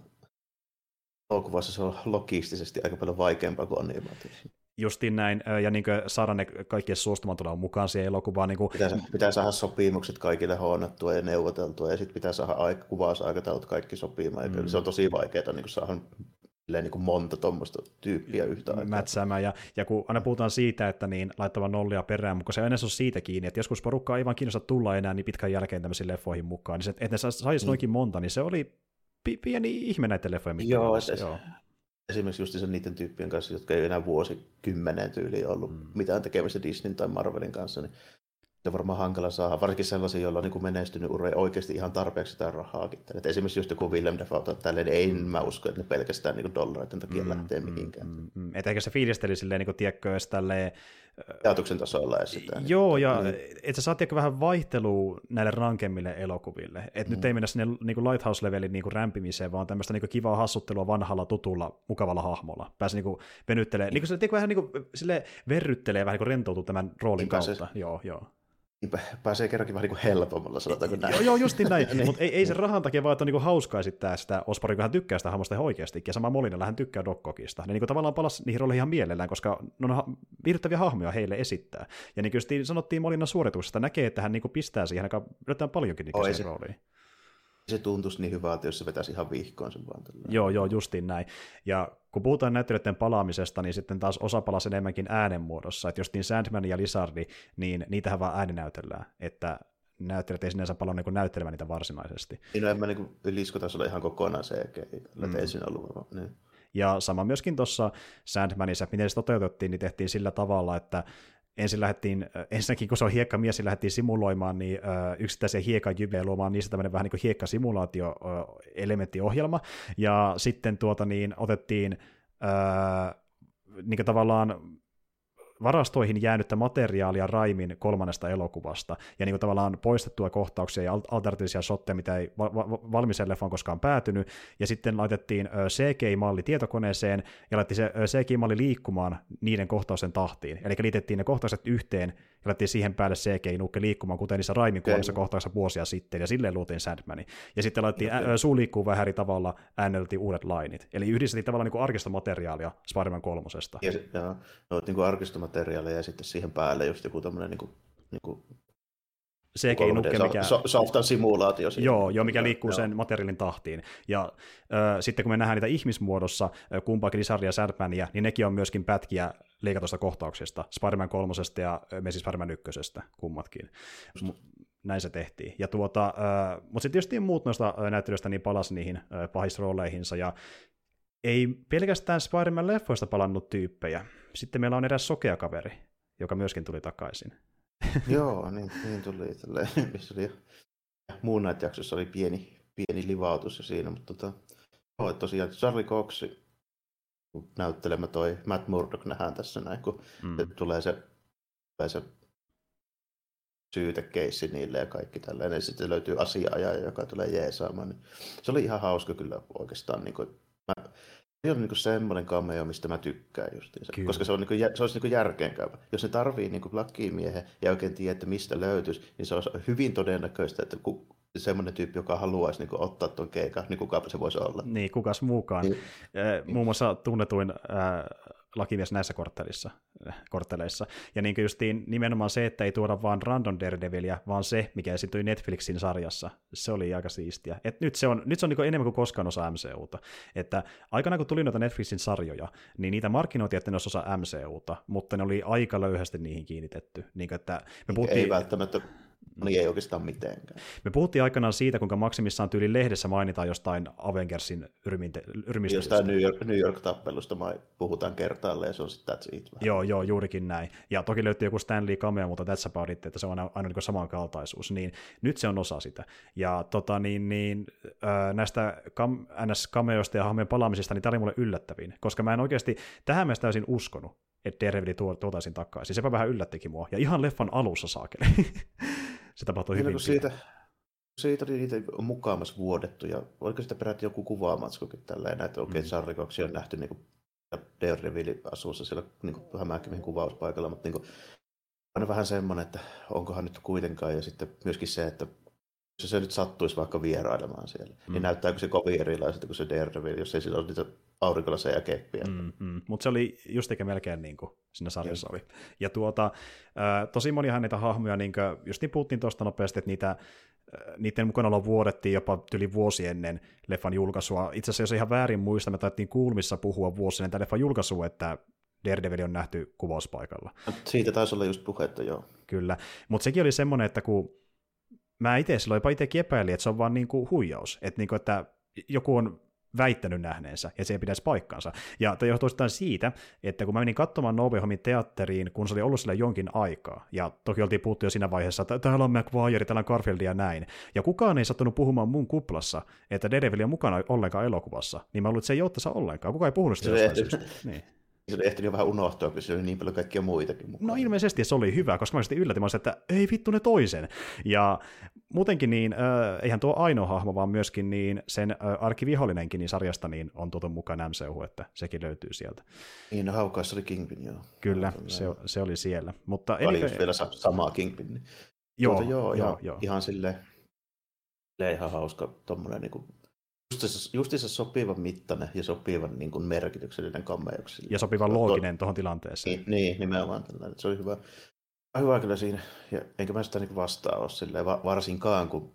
elokuvassa se on logistisesti aika paljon vaikeampaa kuin animaatiossa. Justiin näin, ja niin saada ne kaikkien suostumaan tulemaan mukaan siihen elokuvaan. Niin kuin... pitää, pitää saada sopimukset kaikille huonottua ja neuvoteltua, ja sitten pitää saada aika, kuvausaikataulut kaikki sopimaan. Mm. Se on tosi vaikeaa niin saada niin kuin monta tuommoista tyyppiä yhtä aikaa. Mätsäämään, ja, ja kun aina puhutaan siitä, että niin laittava nollia perään, mutta se on ennen siitä kiinni, että joskus porukkaa ei vaan kiinnosta tulla enää niin pitkän jälkeen tämmöisiin leffoihin mukaan, niin se, että ne saisi mm. noinkin monta, niin se oli pieni ihme näiden leffojen Joo, et, joo. Esimerkiksi just sen niiden tyyppien kanssa, jotka ei enää vuosikymmeneen tyyliin ollut mm. mitään tekemistä Disneyn tai Marvelin kanssa, niin se on varmaan hankala saada, varsinkin sellaisia, joilla on niin menestynyt ura oikeasti ihan tarpeeksi sitä rahaakin. Et esimerkiksi just joku Willem Dafoe tai tälleen, niin ei mä usko, että ne pelkästään niin dollareiden takia mm, lähtee mm, mihinkään. Mm, mm. Ehkä se fiilisteli silleen, niin kuin, tiedätkö, tälleen, ajatuksen tasolla. Ja sitä, niin, Joo, ja niin. että sä saat vähän vaihtelua näille rankemmille elokuville. Että mm. nyt ei mennä sinne niin kuin Lighthouse-levelin niin kuin rämpimiseen, vaan tämmöistä niin kuin kivaa hassuttelua vanhalla, tutulla, mukavalla hahmolla. Pääsi niin venyttelee, niin kuin se vähän niin kuin, sille verryttelee, vähän niin kuin rentoutuu tämän roolin niin kautta. Se, joo, joo. Pääsee kerrankin vähän niin helpommalla, sanotaanko näin. Joo, joo justiin näin, niin. mutta ei, ei sen rahan takia vaan, että on niin hauskaa esittää sitä Ospari, kun hän tykkää sitä hahmosta ihan oikeasti, ja sama Molina, hän tykkää Dokkokista. Ne niin tavallaan palasi niihin rooleihin ihan mielellään, koska ne on viihdyttäviä hahmoja heille esittää. Ja niin kuin sanottiin Molinan suorituksesta, näkee, että hän niin pistää siihen aika yllättäen paljonkin niin se, rooliin. Se tuntuisi niin hyvältä, jos se vetäisi ihan vihkoon sen vaan. Tällä. Joo, joo, justiin näin. Ja kun puhutaan näyttelijöiden palaamisesta, niin sitten taas osa palasi enemmänkin äänen muodossa. Että niin Sandman ja Lizardi, niin niitähän vaan ääninäytellään. Että näyttelijät ei sinänsä paljon niin näyttelemään niitä varsinaisesti. Niin, no en mä niin liskotasolla ihan kokonaan se, mm. ei siinä ollut. Niin. Ja sama myöskin tuossa Sandmanissa, miten se toteutettiin, niin tehtiin sillä tavalla, että ensin lähdettiin, ensinnäkin kun se on hiekkamies, niin lähdettiin simuloimaan niin yksittäisiä hiekkajyvejä luomaan niistä tämmöinen vähän niin kuin hiekkasimulaatio-elementtiohjelma, ja sitten tuota niin otettiin niin kuin tavallaan varastoihin jäänyttä materiaalia Raimin kolmannesta elokuvasta, ja niin kuin tavallaan poistettua kohtauksia ja alternatiivisia shotteja, mitä ei va- va- valmiseen leffaan koskaan päätynyt, ja sitten laitettiin CGI-malli tietokoneeseen, ja laitettiin se CGI-malli liikkumaan niiden kohtausten tahtiin, eli liitettiin ne kohtaukset yhteen, ja laitettiin siihen päälle CGI-nukke liikkumaan, kuten niissä Raimin kolmessa kohtauksessa vuosia sitten, ja silleen luotiin Sandmani. Ja sitten laitettiin ä- suu liikkuu vähän eri tavalla, ääneltiin uudet lainit. Eli yhdistettiin tavallaan niin kuin arkistomateriaalia Spider-Man kolmosesta. Ja, ja no, niin kuin arkistomateriaalia ja sitten siihen päälle just joku tämmöinen niin kuin, niin kuin CGI-nukke, mikä... So, softan simulaatio. Joo, joo, mikä liikkuu joo. sen materiaalin tahtiin. Ja äh, sitten kun me nähdään niitä ihmismuodossa, äh, kumpaakin Lizardia ja Sandmania, niin nekin on myöskin pätkiä leikatusta kohtauksesta, Spider-Man kolmosesta ja äh, Spider-Man ykkösestä, kummatkin. M- näin se tehtiin. Ja tuota, äh, mutta sitten tietysti muut noista näyttelyistä niin palasi niihin äh, pahisrooleihinsa, ja ei pelkästään Spider-Man-leffoista palannut tyyppejä. Sitten meillä on eräs sokea kaveri, joka myöskin tuli takaisin. Joo, niin, niin tuli. Tälleen, oli muun näitä jaksossa oli pieni, pieni livautus jo siinä, mutta tota, joo, tosiaan Charlie Cox näyttelemä toi Matt Murdock nähdään tässä näin, kun mm. tulee se, tulee se syytekeissi niille ja kaikki tällainen. Ja sitten löytyy asiaaja, joka tulee jeesaamaan. Niin se oli ihan hauska kyllä oikeastaan. Niin kuin, mä, se on niin semmoinen cameo, mistä mä tykkään justiinsa, Kyllä. koska se, on niin kuin, se olisi niin järkeenkäyvä. Jos ne tarvii niin lakimiehen ja oikein tiedä, että mistä löytyisi, niin se on hyvin todennäköistä, että ku, semmoinen tyyppi, joka haluaisi niin kuin, ottaa tuon keikan, niin kuka se voisi olla. Niin, kukas muukaan. Niin. Muun muassa tunnetuin äh, lakimies näissä korttelissa, kortteleissa. Ja niin justiin nimenomaan se, että ei tuoda vaan random Daredevilia, vaan se, mikä esiintyi Netflixin sarjassa. Se oli aika siistiä. Et nyt se on, nyt se on niin enemmän kuin koskaan osa MCUta. Että aikana kun tuli noita Netflixin sarjoja, niin niitä markkinoitiin, että ne olisi osa MCUta, mutta ne oli aika löyhästi niihin kiinnitetty. Niin, että me puhuttiin... Ei välttämättä niin ei oikeastaan mitenkään. Me puhuttiin aikanaan siitä, kuinka maksimissaan tyyli lehdessä mainitaan jostain Avengersin yrmistelystä. Jostain New, York, New York-tappelusta puhutaan kertaalleen ja se on sitten that's it. Joo, joo, juurikin näin. Ja toki löytyy joku Stanley cameo, mutta that's about että se on aina, aina niin samankaltaisuus. Niin nyt se on osa sitä. Ja tota, niin, niin, äh, näistä kam, NS-cameoista ja hahmojen palaamisista, niin tämä oli mulle yllättävin, koska mä en oikeasti tähän mennessä täysin uskonut, että Daredevil tuotaisiin takaisin. Sepä vähän yllättikin mua. Ja ihan leffan alussa saakeli. se tapahtui niin, hyvin. Siitä, siitä oli niitä mukaamassa vuodettu, ja oliko sitä peräti joku kuvaamatskokin tälleen, että okei, okay, mm. rikoksia on nähty niin kuin Daredevil asuussa siellä niin kuin Hämäkiven kuvauspaikalla, mutta niin kuin, on vähän semmoinen, että onkohan nyt kuitenkaan, ja sitten myöskin se, että jos se nyt sattuisi vaikka vierailemaan siellä, niin mm. niin näyttääkö se kovin erilaiselta kuin se Daredevil, jos ei sillä ole niitä aurinkolaseja ja keppiä. Mm, mm. Mutta se oli just eikä melkein niin kuin siinä sarjassa oli. Ja tuota, tosi monihan niitä hahmoja, niin kuin, just niin puhuttiin tuosta nopeasti, että niitä, niiden mukana vuodettiin jopa yli vuosi ennen leffan julkaisua. Itse asiassa jos ihan väärin muista, me taittiin kuulmissa puhua vuosi ennen leffan julkaisua, että Daredevil on nähty kuvauspaikalla. Siitä taisi olla just puhetta, joo. Kyllä, mutta sekin oli semmoinen, että kun mä itse silloin jopa itsekin epäilin, että se on vaan niin kuin huijaus, että, niin kuin, että joku on väittänyt nähneensä, ja se ei pitäisi paikkaansa. Ja tämä johtuu siitä, että kun mä menin katsomaan No Way teatteriin, kun se oli ollut sillä jonkin aikaa, ja toki oltiin puhuttu jo siinä vaiheessa, että täällä on McGuire, täällä on Garfield ja näin, ja kukaan ei sattunut puhumaan mun kuplassa, että Daredevil on mukana ollenkaan elokuvassa, niin mä luulen, että se ei ottaisi ollenkaan, kukaan ei puhunut sitä jostain syystä. Niin se oli ehtinyt jo vähän unohtua, kun se oli niin paljon kaikkia muitakin mukaan. No ilmeisesti se oli hyvä, koska mä sitten yllätin, että ei vittu ne toisen. Ja muutenkin niin, äh, eihän tuo ainoa hahmo, vaan myöskin niin sen äh, arkivihollinenkin niin sarjasta niin on tuotu mukaan MCU, että sekin löytyy sieltä. Niin, no haukaissa oli Kingpin, joo. Kyllä, se, se oli siellä. Mutta oli just vielä samaa Kingpin. Joo, tuota, joo, joo, joo. ihan sille ihan hauska tommonen niin kuin, justiinsa, justiinsa sopivan mittainen ja sopivan niin kuin merkityksellinen kammeuksille. Ja sopivan looginen tuohon tilanteeseen. Niin, niin nimenomaan tällainen. Se oli hyvä, hyvä kyllä siinä, ja enkä mä sitä niin vastaa ole silleen, varsinkaan kun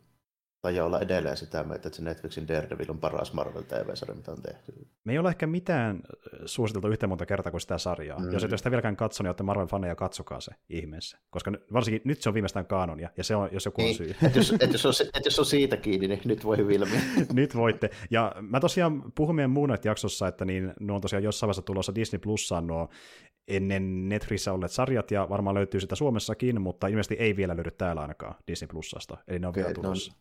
tai olla edelleen sitä mieltä, että se Netflixin Daredevil on paras Marvel TV-sarja, mitä on tehty. Me ei ole ehkä mitään suositeltu yhtä monta kertaa kuin sitä sarjaa. Mm. Jos et ole sitä vieläkään katsonut, niin olette Marvel-faneja, katsokaa se ihmeessä. Koska varsinkin nyt se on viimeistään kanonia, ja se on, jos joku on niin, syy. Et jos, et jos, on, et jos on siitä kiinni, niin nyt voi hyvin Nyt voitte. Ja mä tosiaan puhun meidän Moonlight-jaksossa, että niin, nuo on tosiaan jossain vaiheessa tulossa Disney Plussaan nuo ennen Netflixissä olleet sarjat, ja varmaan löytyy sitä Suomessakin, mutta ilmeisesti ei vielä löydy täällä ainakaan Disney Plussasta. Eli ne on vielä tulossa. No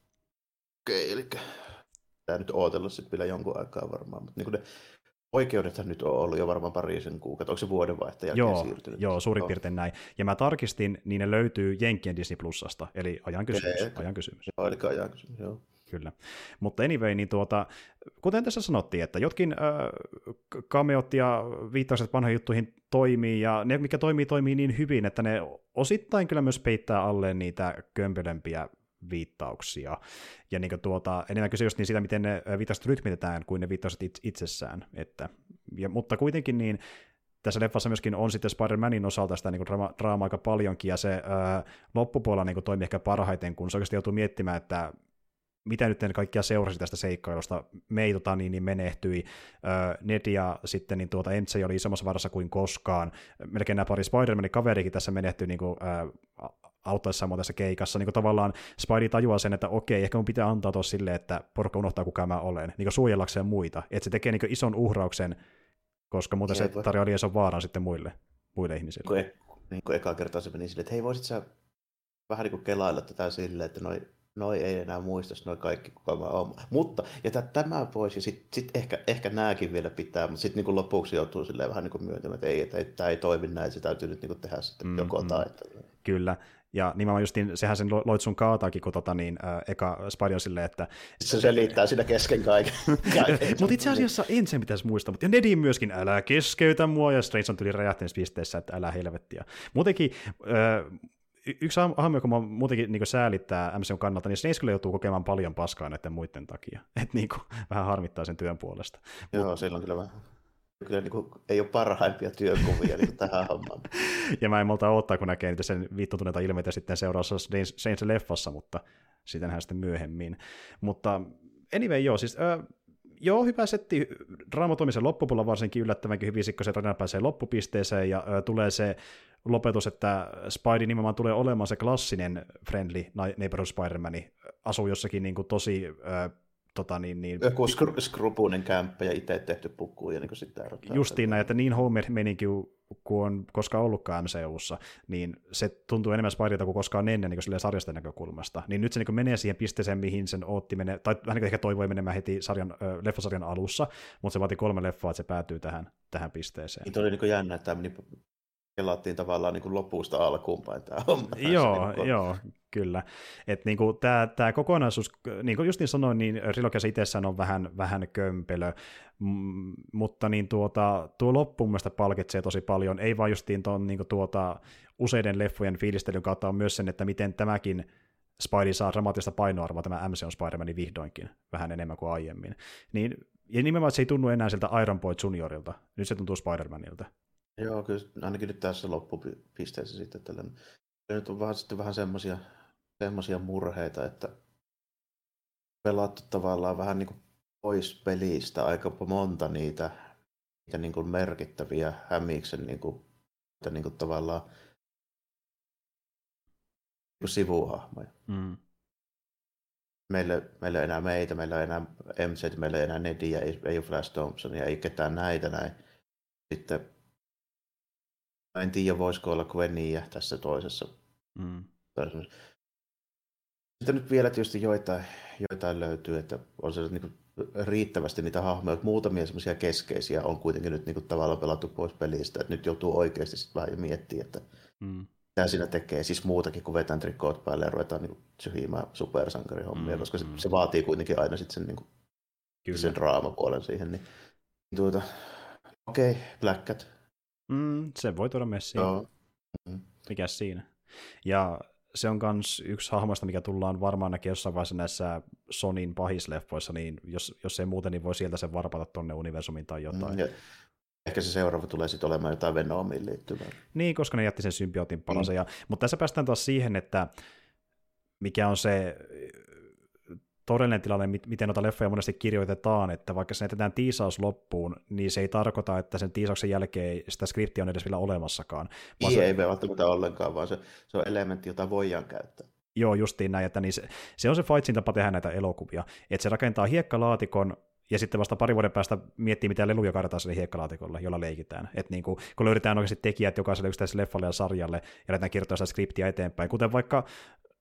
Okei, eli tämä nyt ootella sitten vielä jonkun aikaa varmaan, mutta niin ne oikeudethan nyt on ollut jo varmaan parisen kuukautta, onko se vuodenvaihteen jälkeen joo, siirtynyt? Joo, suurin oh. piirtein näin. Ja mä tarkistin, niin ne löytyy Jenkkien Disney Plusasta, eli ajan kysymys. Okay. Ajan kysymys. Joo, eli ajan kysymys, joo. Kyllä. Mutta anyway, niin tuota, kuten tässä sanottiin, että jotkin äh, kameot ja viittaukset vanhoihin juttuihin toimii, ja ne, mikä toimii, toimii niin hyvin, että ne osittain kyllä myös peittää alle niitä kömpelömpiä viittauksia. Ja niin tuota, enemmän kyse just niin sitä, miten ne viittaukset rytmitetään, kuin ne viittaukset itsessään. Että, ja, mutta kuitenkin niin tässä leffassa myöskin on sitten Spider-Manin osalta sitä niin draamaa aika paljonkin, ja se ää, loppupuolella niin toimii ehkä parhaiten, kun se oikeasti joutuu miettimään, että mitä nyt kaikkia seurasi tästä seikkailusta. Mei tota, niin, niin menehtyi, Ned ja sitten niin tuota, Entsei oli isommassa varassa kuin koskaan. Melkein nämä pari Spider-Manin kaverikin tässä menehtyi niin kuin, auttaessa tässä keikassa. Niin kuin tavallaan Spidey tajuaa sen, että okei, ehkä mun pitää antaa tuossa silleen, että porukka unohtaa kuka mä olen, niin kuin suojellakseen muita. Että se tekee niin kuin ison uhrauksen, koska muuten se tarjoaa liian vaaran sitten muille, muille ihmisille. Kun, e- niin kuin eka kertaa se meni silleen, että hei voisit sä vähän niin kuin kelailla tätä silleen, että noi noi ei enää muista noi kaikki, kuka mä oon. Mutta jätä tämä pois ja sitten sit ehkä, ehkä nääkin vielä pitää, mutta sitten niin lopuksi joutuu silleen vähän niin myöntämään, että ei, että, että tämä ei toimi näin, se täytyy nyt niin tehdä sitten mm, joko mm. tai. Että... Kyllä, ja nimenomaan justiin, sehän sen loitsun kaataakin, kun tota, niin, äh, eka Spidey on silleen, että... Se selittää siinä kesken kaiken. mutta itse asiassa ensin pitäisi muistaa, mutta ja Nedin myöskin, älä keskeytä mua, ja Strange on tuli räjähtäneessä pisteessä, että älä helvettiä. Muutenkin, äh, yksi hahmo, joka muutenkin niin säälittää MCUn kannalta, niin Snace kyllä joutuu kokemaan paljon paskaa näiden muiden takia. Että niin kuin, vähän harmittaa sen työn puolesta. Joo, Mut... silloin kyllä vähän kyllä niin kuin, ei ole parhaimpia työkuvia niin tähän hommaan. ja mä en multa odottaa, kun näkee niitä sen vittutuneita ilmeitä sitten seuraavassa Saints-leffassa, mutta sittenhän sitten myöhemmin. Mutta anyway, joo, siis äh, joo, hyvä setti. Draama toimii sen loppupuolella varsinkin yllättävänkin hyvin, kun se tarina pääsee loppupisteeseen ja äh, tulee se lopetus, että Spidey nimenomaan tulee olemaan se klassinen friendly neighborhood Spider-Man, asuu jossakin niin kuin tosi äh, tota, niin, niin, Joku skru- skrupuinen kämppä ja itse tehty pukku ja niin sitten Justiin näin, että niin Homer menikin kuin on koskaan ollutkaan MCUssa, niin se tuntuu enemmän Spiderilta kuin koskaan ennen niin sarjasta näkökulmasta. Niin nyt se niin menee siihen pisteeseen, mihin sen ootti menee, tai vähän niin ehkä toivoi menemään heti sarjan, äh, leffasarjan alussa, mutta se vaati kolme leffaa, että se päätyy tähän, tähän pisteeseen. Niin oli niin jännä, että tämä meni pelattiin tavallaan niin kuin lopusta alkuun päin tämä homma. Joo, niin kuin... joo, kyllä. Et niin kuin tämä, tämä kokonaisuus, niin kuin justin sanoin, niin trilogiassa itsessään on vähän, vähän kömpelö, m- mutta niin tuota, tuo loppu mielestä palkitsee tosi paljon, ei vain justiin tuon niin tuota, useiden leffojen fiilistelyn kautta on myös sen, että miten tämäkin Spidey saa dramaattista painoarvoa, tämä MC on Spider-Man vihdoinkin, vähän enemmän kuin aiemmin. Niin, ja nimenomaan se ei tunnu enää siltä Iron Boy Juniorilta, nyt se tuntuu Spider-Manilta. Joo, kyllä ainakin nyt tässä loppupisteessä sitten tällainen. Nyt on vähän, sitten vähän semmoisia semmoisia murheita, että pelattu tavallaan vähän niin kuin pois pelistä aika monta niitä, niitä niin kuin merkittäviä hämiksen niin kuin, niin kuin tavallaan niin kuin sivuhahmoja. Mm. Meillä, meillä ei enää meitä, meillä ei enää MC, meillä ei enää Nediä, ei, ei ole Flash Thompsonia, ei ketään näitä näin. Sitten Mä en tiedä, voisiko olla Gwenia tässä toisessa. Mm. Sitten nyt vielä tietysti joitain, joitain löytyy, että on se niin riittävästi niitä hahmoja. Muutamia semmoisia keskeisiä on kuitenkin nyt niin kuin tavallaan pelattu pois pelistä, että nyt joutuu oikeasti sitten vähän miettimään, että mm. mitä siinä tekee. Siis muutakin kuin vetään trikot päälle ja ruvetaan niin syhimään supersankarihommia, mm. koska se, mm. se, vaatii kuitenkin aina sitten sen, niin kuin, sen draamapuolen siihen. Niin, tuota, okei, okay, Black Cat, Mm, se voi tuoda messiin. Joo. Mm. Mikä siinä? Ja se on myös yksi hahmoista, mikä tullaan varmaan näkemään jossain vaiheessa näissä Sonin pahisleffoissa, niin jos, jos ei muuten, niin voi sieltä sen varpata tonne universumiin tai jotain. Mm, ja ehkä se seuraava tulee sitten olemaan jotain Venomiin liittyvää. Niin, koska ne jätti sen symbiootin palasen. Mm. mutta tässä päästään taas siihen, että mikä on se todellinen tilanne, miten noita leffoja monesti kirjoitetaan, että vaikka se jätetään tiisaus loppuun, niin se ei tarkoita, että sen tiisauksen jälkeen sitä skriptiä on edes vielä olemassakaan. Vaan ei, se... ei välttämättä ollenkaan, vaan se, se on elementti, jota voidaan käyttää. Joo, justiin näin, että niin se, se on se Fightsin tapa tehdä näitä elokuvia, että se rakentaa hiekkalaatikon, ja sitten vasta pari vuoden päästä miettii, mitä leluja kaadetaan sille hiekkalaatikolle, jolla leikitään. Et niin kuin, kun löydetään oikeasti tekijät jokaiselle yksittäiselle leffalle ja sarjalle, ja lähdetään kirjoittamaan sitä skriptiä eteenpäin, kuten vaikka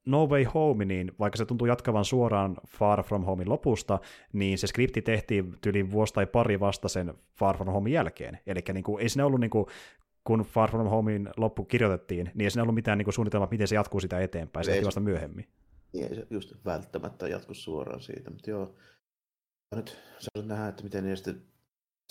No Way Home, niin vaikka se tuntuu jatkavan suoraan Far From Homein lopusta, niin se skripti tehtiin yli vuosi tai pari vasta sen Far From Homein jälkeen. Eli niin kuin, ei siinä ollut niin kuin, kun Far From Homein loppu kirjoitettiin, niin ei siinä ollut mitään niin kuin suunnitelmaa, miten se jatkuu sitä eteenpäin, se vasta myöhemmin. Ei se just välttämättä jatku suoraan siitä, mutta joo, nyt saa nähdä, että miten ne sitten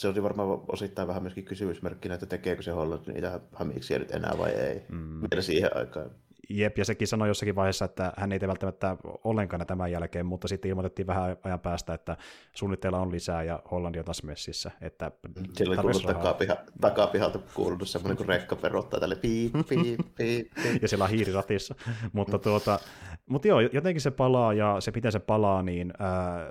se olisi varmaan osittain vähän myöskin kysymysmerkkinä, että tekeekö se Holland niitä hamiksiä nyt enää vai ei. Mm. Vielä siihen aikaan. Jep, ja sekin sanoi jossakin vaiheessa, että hän ei tee välttämättä ollenkaan tämän jälkeen, mutta sitten ilmoitettiin vähän ajan päästä, että suunnitteilla on lisää ja Hollandi on taas messissä. Että Siellä oli kuullut takapiha, takapihalta kuulunut semmoinen, kun rekka perottaa tälle piip, piip, piip, ja siellä on hiiri ratissa. mutta, tuota, mutta joo, jotenkin se palaa ja se miten se palaa, niin ää,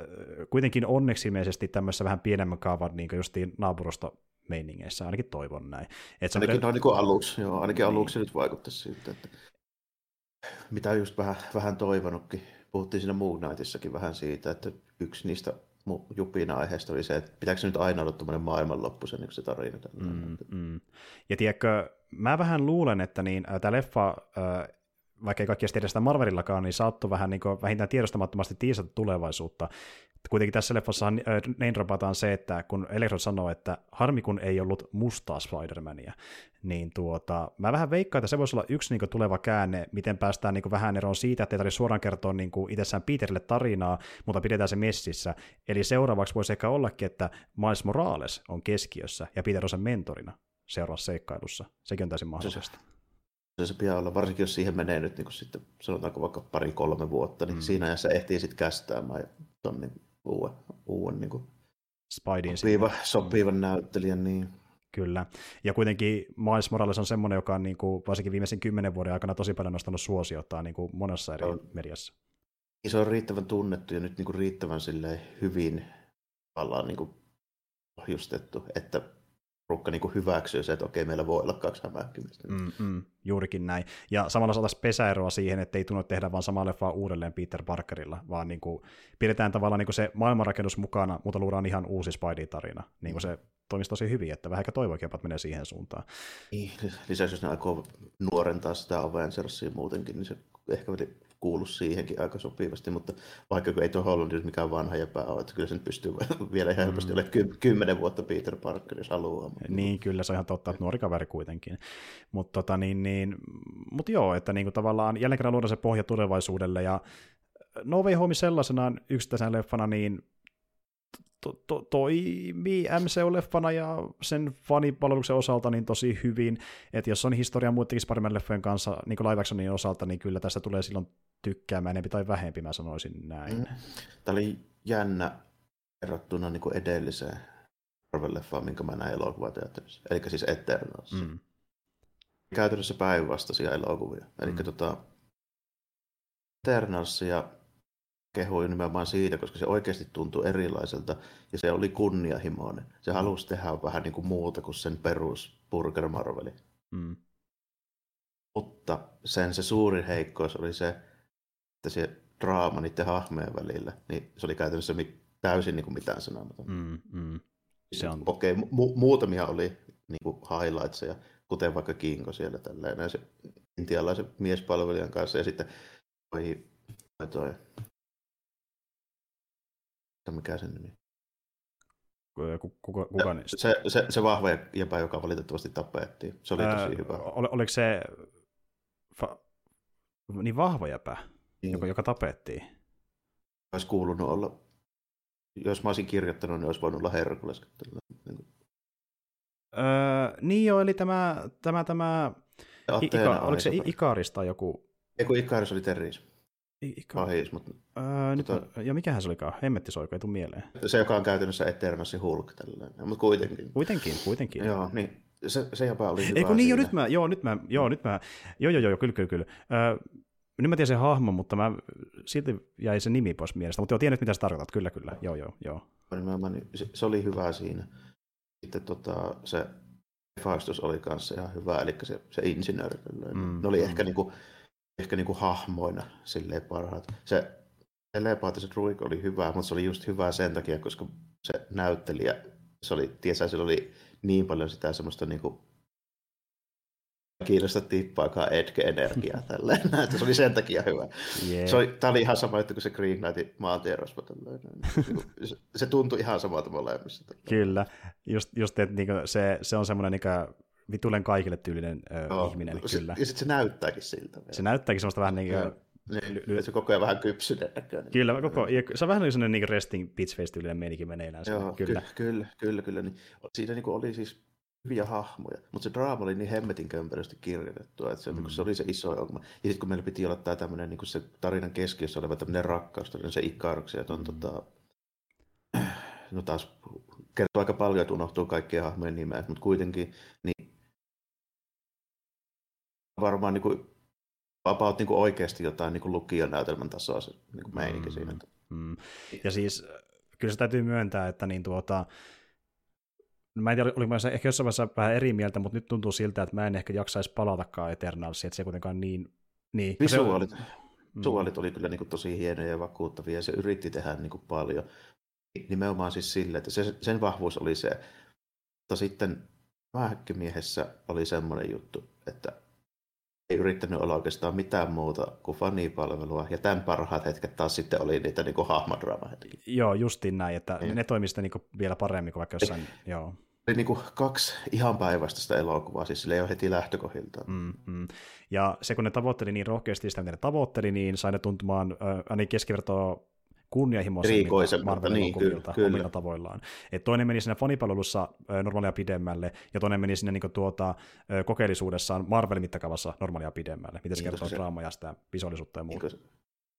kuitenkin onneksi ilmeisesti tämmöisessä vähän pienemmän kaavan niin justiin naapurusta meiningeissä, ainakin toivon näin. Et se ainakin, on... niin aluksi, joo, ainakin niin. aluksi nyt vaikuttaisi siltä, että mitä just vähän, vähän toivonutkin. Puhuttiin siinä Moon Knightissakin vähän siitä, että yksi niistä jupina aiheesta oli se, että pitääkö se nyt aina olla tuommoinen maailmanloppu se, niin se tarina. Mm, mm. Ja tiedätkö, mä vähän luulen, että niin, tämä leffa, äh, vaikka ei kaikki tiedä sitä Marvelillakaan, niin saattoi vähän niin kuin, vähintään tiedostamattomasti tiisata tulevaisuutta, kuitenkin tässä leffassa name se, että kun Electro sanoo, että harmi kun ei ollut mustaa Spider-Mania, niin tuota, mä vähän veikkaan, että se voisi olla yksi niin tuleva käänne, miten päästään niin vähän eroon siitä, että ei tarvitse suoraan kertoa niin itsessään Peterille tarinaa, mutta pidetään se messissä. Eli seuraavaksi voisi ehkä ollakin, että Miles Morales on keskiössä ja Peter on sen mentorina seuraavassa seikkailussa. Sekin on täysin mahdollista. Se, se pitää olla, varsinkin jos siihen menee nyt niin kuin sitten, sanotaanko vaikka pari-kolme vuotta, niin mm. siinä ajassa ehtii sitten kästäämään ton niin uuden, uuden niin kuin Spidein sopiva, sopivan näyttelijän. Niin. Kyllä. Ja kuitenkin Miles Morales on semmoinen, joka on niin kuin, varsinkin viimeisen kymmenen vuoden aikana tosi paljon nostanut suosiota niin kuin monessa eri on, mediassa. Se on riittävän tunnettu ja nyt niin kuin riittävän hyvin niin kuin ohjustettu, että porukka niin kuin hyväksyy se, että okei, meillä voi olla kaksi hämähäkkimistä. Mm, mm, juurikin näin. Ja samalla saataisiin pesäeroa siihen, että ei tunnu tehdä vaan samaa leffaa uudelleen Peter Parkerilla, vaan niin kuin pidetään tavallaan niin kuin se maailmanrakennus mukana, mutta luodaan ihan uusi Spidey-tarina. Niin kuin se toimisi tosi hyvin, että vähän ehkä toivoikin, että menee siihen suuntaan. Niin, lisäksi jos ne aikoo nuorentaa sitä Avengersia muutenkin, niin se ehkä kuulu siihenkin aika sopivasti, mutta vaikka ei tuo Holland mikään vanha jäpä ole, että kyllä se nyt pystyy vielä ihan helposti mm. olemaan ky- kymmenen vuotta Peter Parker, jos haluaa. Niin, kyllä se on ihan totta, että nuori kaveri kuitenkin. Mutta tota, niin, niin, mut joo, että niinku tavallaan jälleen kerran luodaan se pohja tulevaisuudelle, ja No Way Home sellaisenaan yksittäisenä leffana, niin to, to, toimii MCU-leffana ja sen fanipalveluksen osalta niin tosi hyvin, että jos on historia muidenkin Spider-Man leffojen kanssa niin kuin live actionin osalta, niin kyllä tästä tulee silloin tykkäämään enempi tai vähempi, mä sanoisin näin. Mm. Tämä oli jännä verrattuna niin kuin edelliseen Marvel-leffaan, minkä mä näin elokuvateatterissa, eli siis Eternals. Mm. Käytännössä päinvastaisia elokuvia. Eli mm. tota, Eternals ja kehui nimenomaan siitä, koska se oikeasti tuntui erilaiselta ja se oli kunnianhimoinen. Se mm. halusi tehdä vähän niin kuin muuta kuin sen perus Burger Marveli. Mm. Mutta sen se suurin heikkous oli se, että se draama niiden hahmojen välillä, niin se oli käytännössä täysin niin kuin mitään sanomaton. Mm, mm. Se on... Okei, okay, mu- muutamia oli niin kuin highlightseja, kuten vaikka Kinko siellä tälleen, se intialaisen miespalvelijan kanssa, ja sitten toi, toi, toi mikä sen nimi? Kuka, kuka se, se, se, se, vahva jäpä, joka valitettavasti tapettiin. Se oli tosi hyvä. Ol, oliko se fa, niin vahva jäpä, niin. Joka, joka tapettiin? Olisi kuulunut olla, jos mä olisin kirjoittanut, niin olisi voinut olla Herkules. Öö, niin joo, eli tämä, tämä, tämä Ika, oliko se Ikarista joku Ei kun Ikaris oli Ika... Pahis, mutta... Öö, nyt tota... Ja mikähän se olikaan? Hemmetti soiko, ei tule mieleen. Se, joka on käytännössä Eternassi Hulk tällainen, mutta kuitenkin. Kuitenkin, kuitenkin. Joo, niin se, se jopa oli hyvä Ei kun niin, jo nyt mä, joo, nyt mä, joo, nyt mä, joo, joo, joo, kyllä, kyllä, kyllä. Öö, nyt mä tiedän sen hahmon, mutta mä silti jäi se nimi pois mielestä, mutta joo, tiedän mitä sä tarkoitat, kyllä, kyllä, joo, joo, joo. Niin se, se oli hyvä siinä. Sitten tota, se Faustus oli kanssa ihan hyvä, eli se, se insinööri. Mm, ne oli mm. ehkä, niinku, ehkä niinku hahmoina silleen parhaat. Se telepaattiset Ruik oli hyvä, mutta se oli just hyvä sen takia, koska se näyttelijä, se oli, tiesä, sillä oli niin paljon sitä semmoista niinku kiinnosta tippaakaan Edge-energiaa tälleen. että se oli sen takia hyvä. Yeah. Se oli, tämä oli ihan sama, että kun se Green Knightin maantierosva niin se, se tuntui ihan samalta molemmissa. Kyllä, just, just että niinku se, se on semmoinen niinku vitulen kaikille tyylinen ö, ihminen. Se, kyllä. Ja sitten se näyttääkin siltä. Vielä. Se näyttääkin semmoista vähän niin kuin... Niin, ly- se koko ajan vähän kypsynen näköinen. Kyllä, koko, ja se on vähän niin sellainen niin resting bitch face tyylinen meininki meneillään. Joo, kyllä. Ky- kyllä, kyllä, kyllä. Niin, siinä niin oli siis hyviä hahmoja, mutta se draama oli niin hemmetin kömpelösti kirjoitettua, että se, mm. se oli se iso ongelma. Ja sitten kun meillä piti olla tämä tämmöinen niin se tarinan keskiössä oleva tämmöinen rakkaus, se Ikaruksen, että on mm. tota, no taas kertoo aika paljon, että unohtuu kaikkien hahmojen nimet, mutta kuitenkin niin varmaan niin kuin, about niin kuin oikeasti jotain niin kuin lukijan näytelmän tasoa se niin kuin meininki mm. siinä. Mm. Ja siis kyllä se täytyy myöntää, että niin tuota, mä en tiedä, oliko mä ehkä jossain vaiheessa vähän eri mieltä, mutta nyt tuntuu siltä, että mä en ehkä jaksaisi palatakaan Eternalsiin, että se kuitenkaan niin... niin Visuaalit, se, visuaalit oli kyllä niin kuin tosi hienoja ja vakuuttavia, ja se yritti tehdä niin kuin paljon. Nimenomaan siis sille, että se, sen vahvuus oli se, mutta sitten Mähäkkimiehessä oli semmoinen juttu, että ei yrittänyt olla oikeastaan mitään muuta kuin fanipalvelua, ja tämän parhaat hetket taas sitten oli niitä niin hahmodraamahetkiä. Joo, justiin näin, että niin. ne toimisivat niin vielä paremmin kuin vaikka jossain, ei, joo. Oli niin kuin kaksi ihan päivästä elokuvaa, siis sille ei ole heti lähtökohdilta. Mm, mm. Ja se, kun ne tavoitteli niin rohkeasti sitä, mitä ne tavoitteli, niin sai ne tuntumaan äh, ainakin keskivertoa kunnianhimoisemmilta marvel niin, kyllä, kyllä. omilla tavoillaan. Et toinen meni siinä fanipalvelussa normaalia pidemmälle, ja toinen meni sinne niin tuota, kokeellisuudessaan Marvel-mittakaavassa normaalia pidemmälle, miten se niin, kertoo se, draamaa ja sitä visuaalisuutta ja muuta. Niin,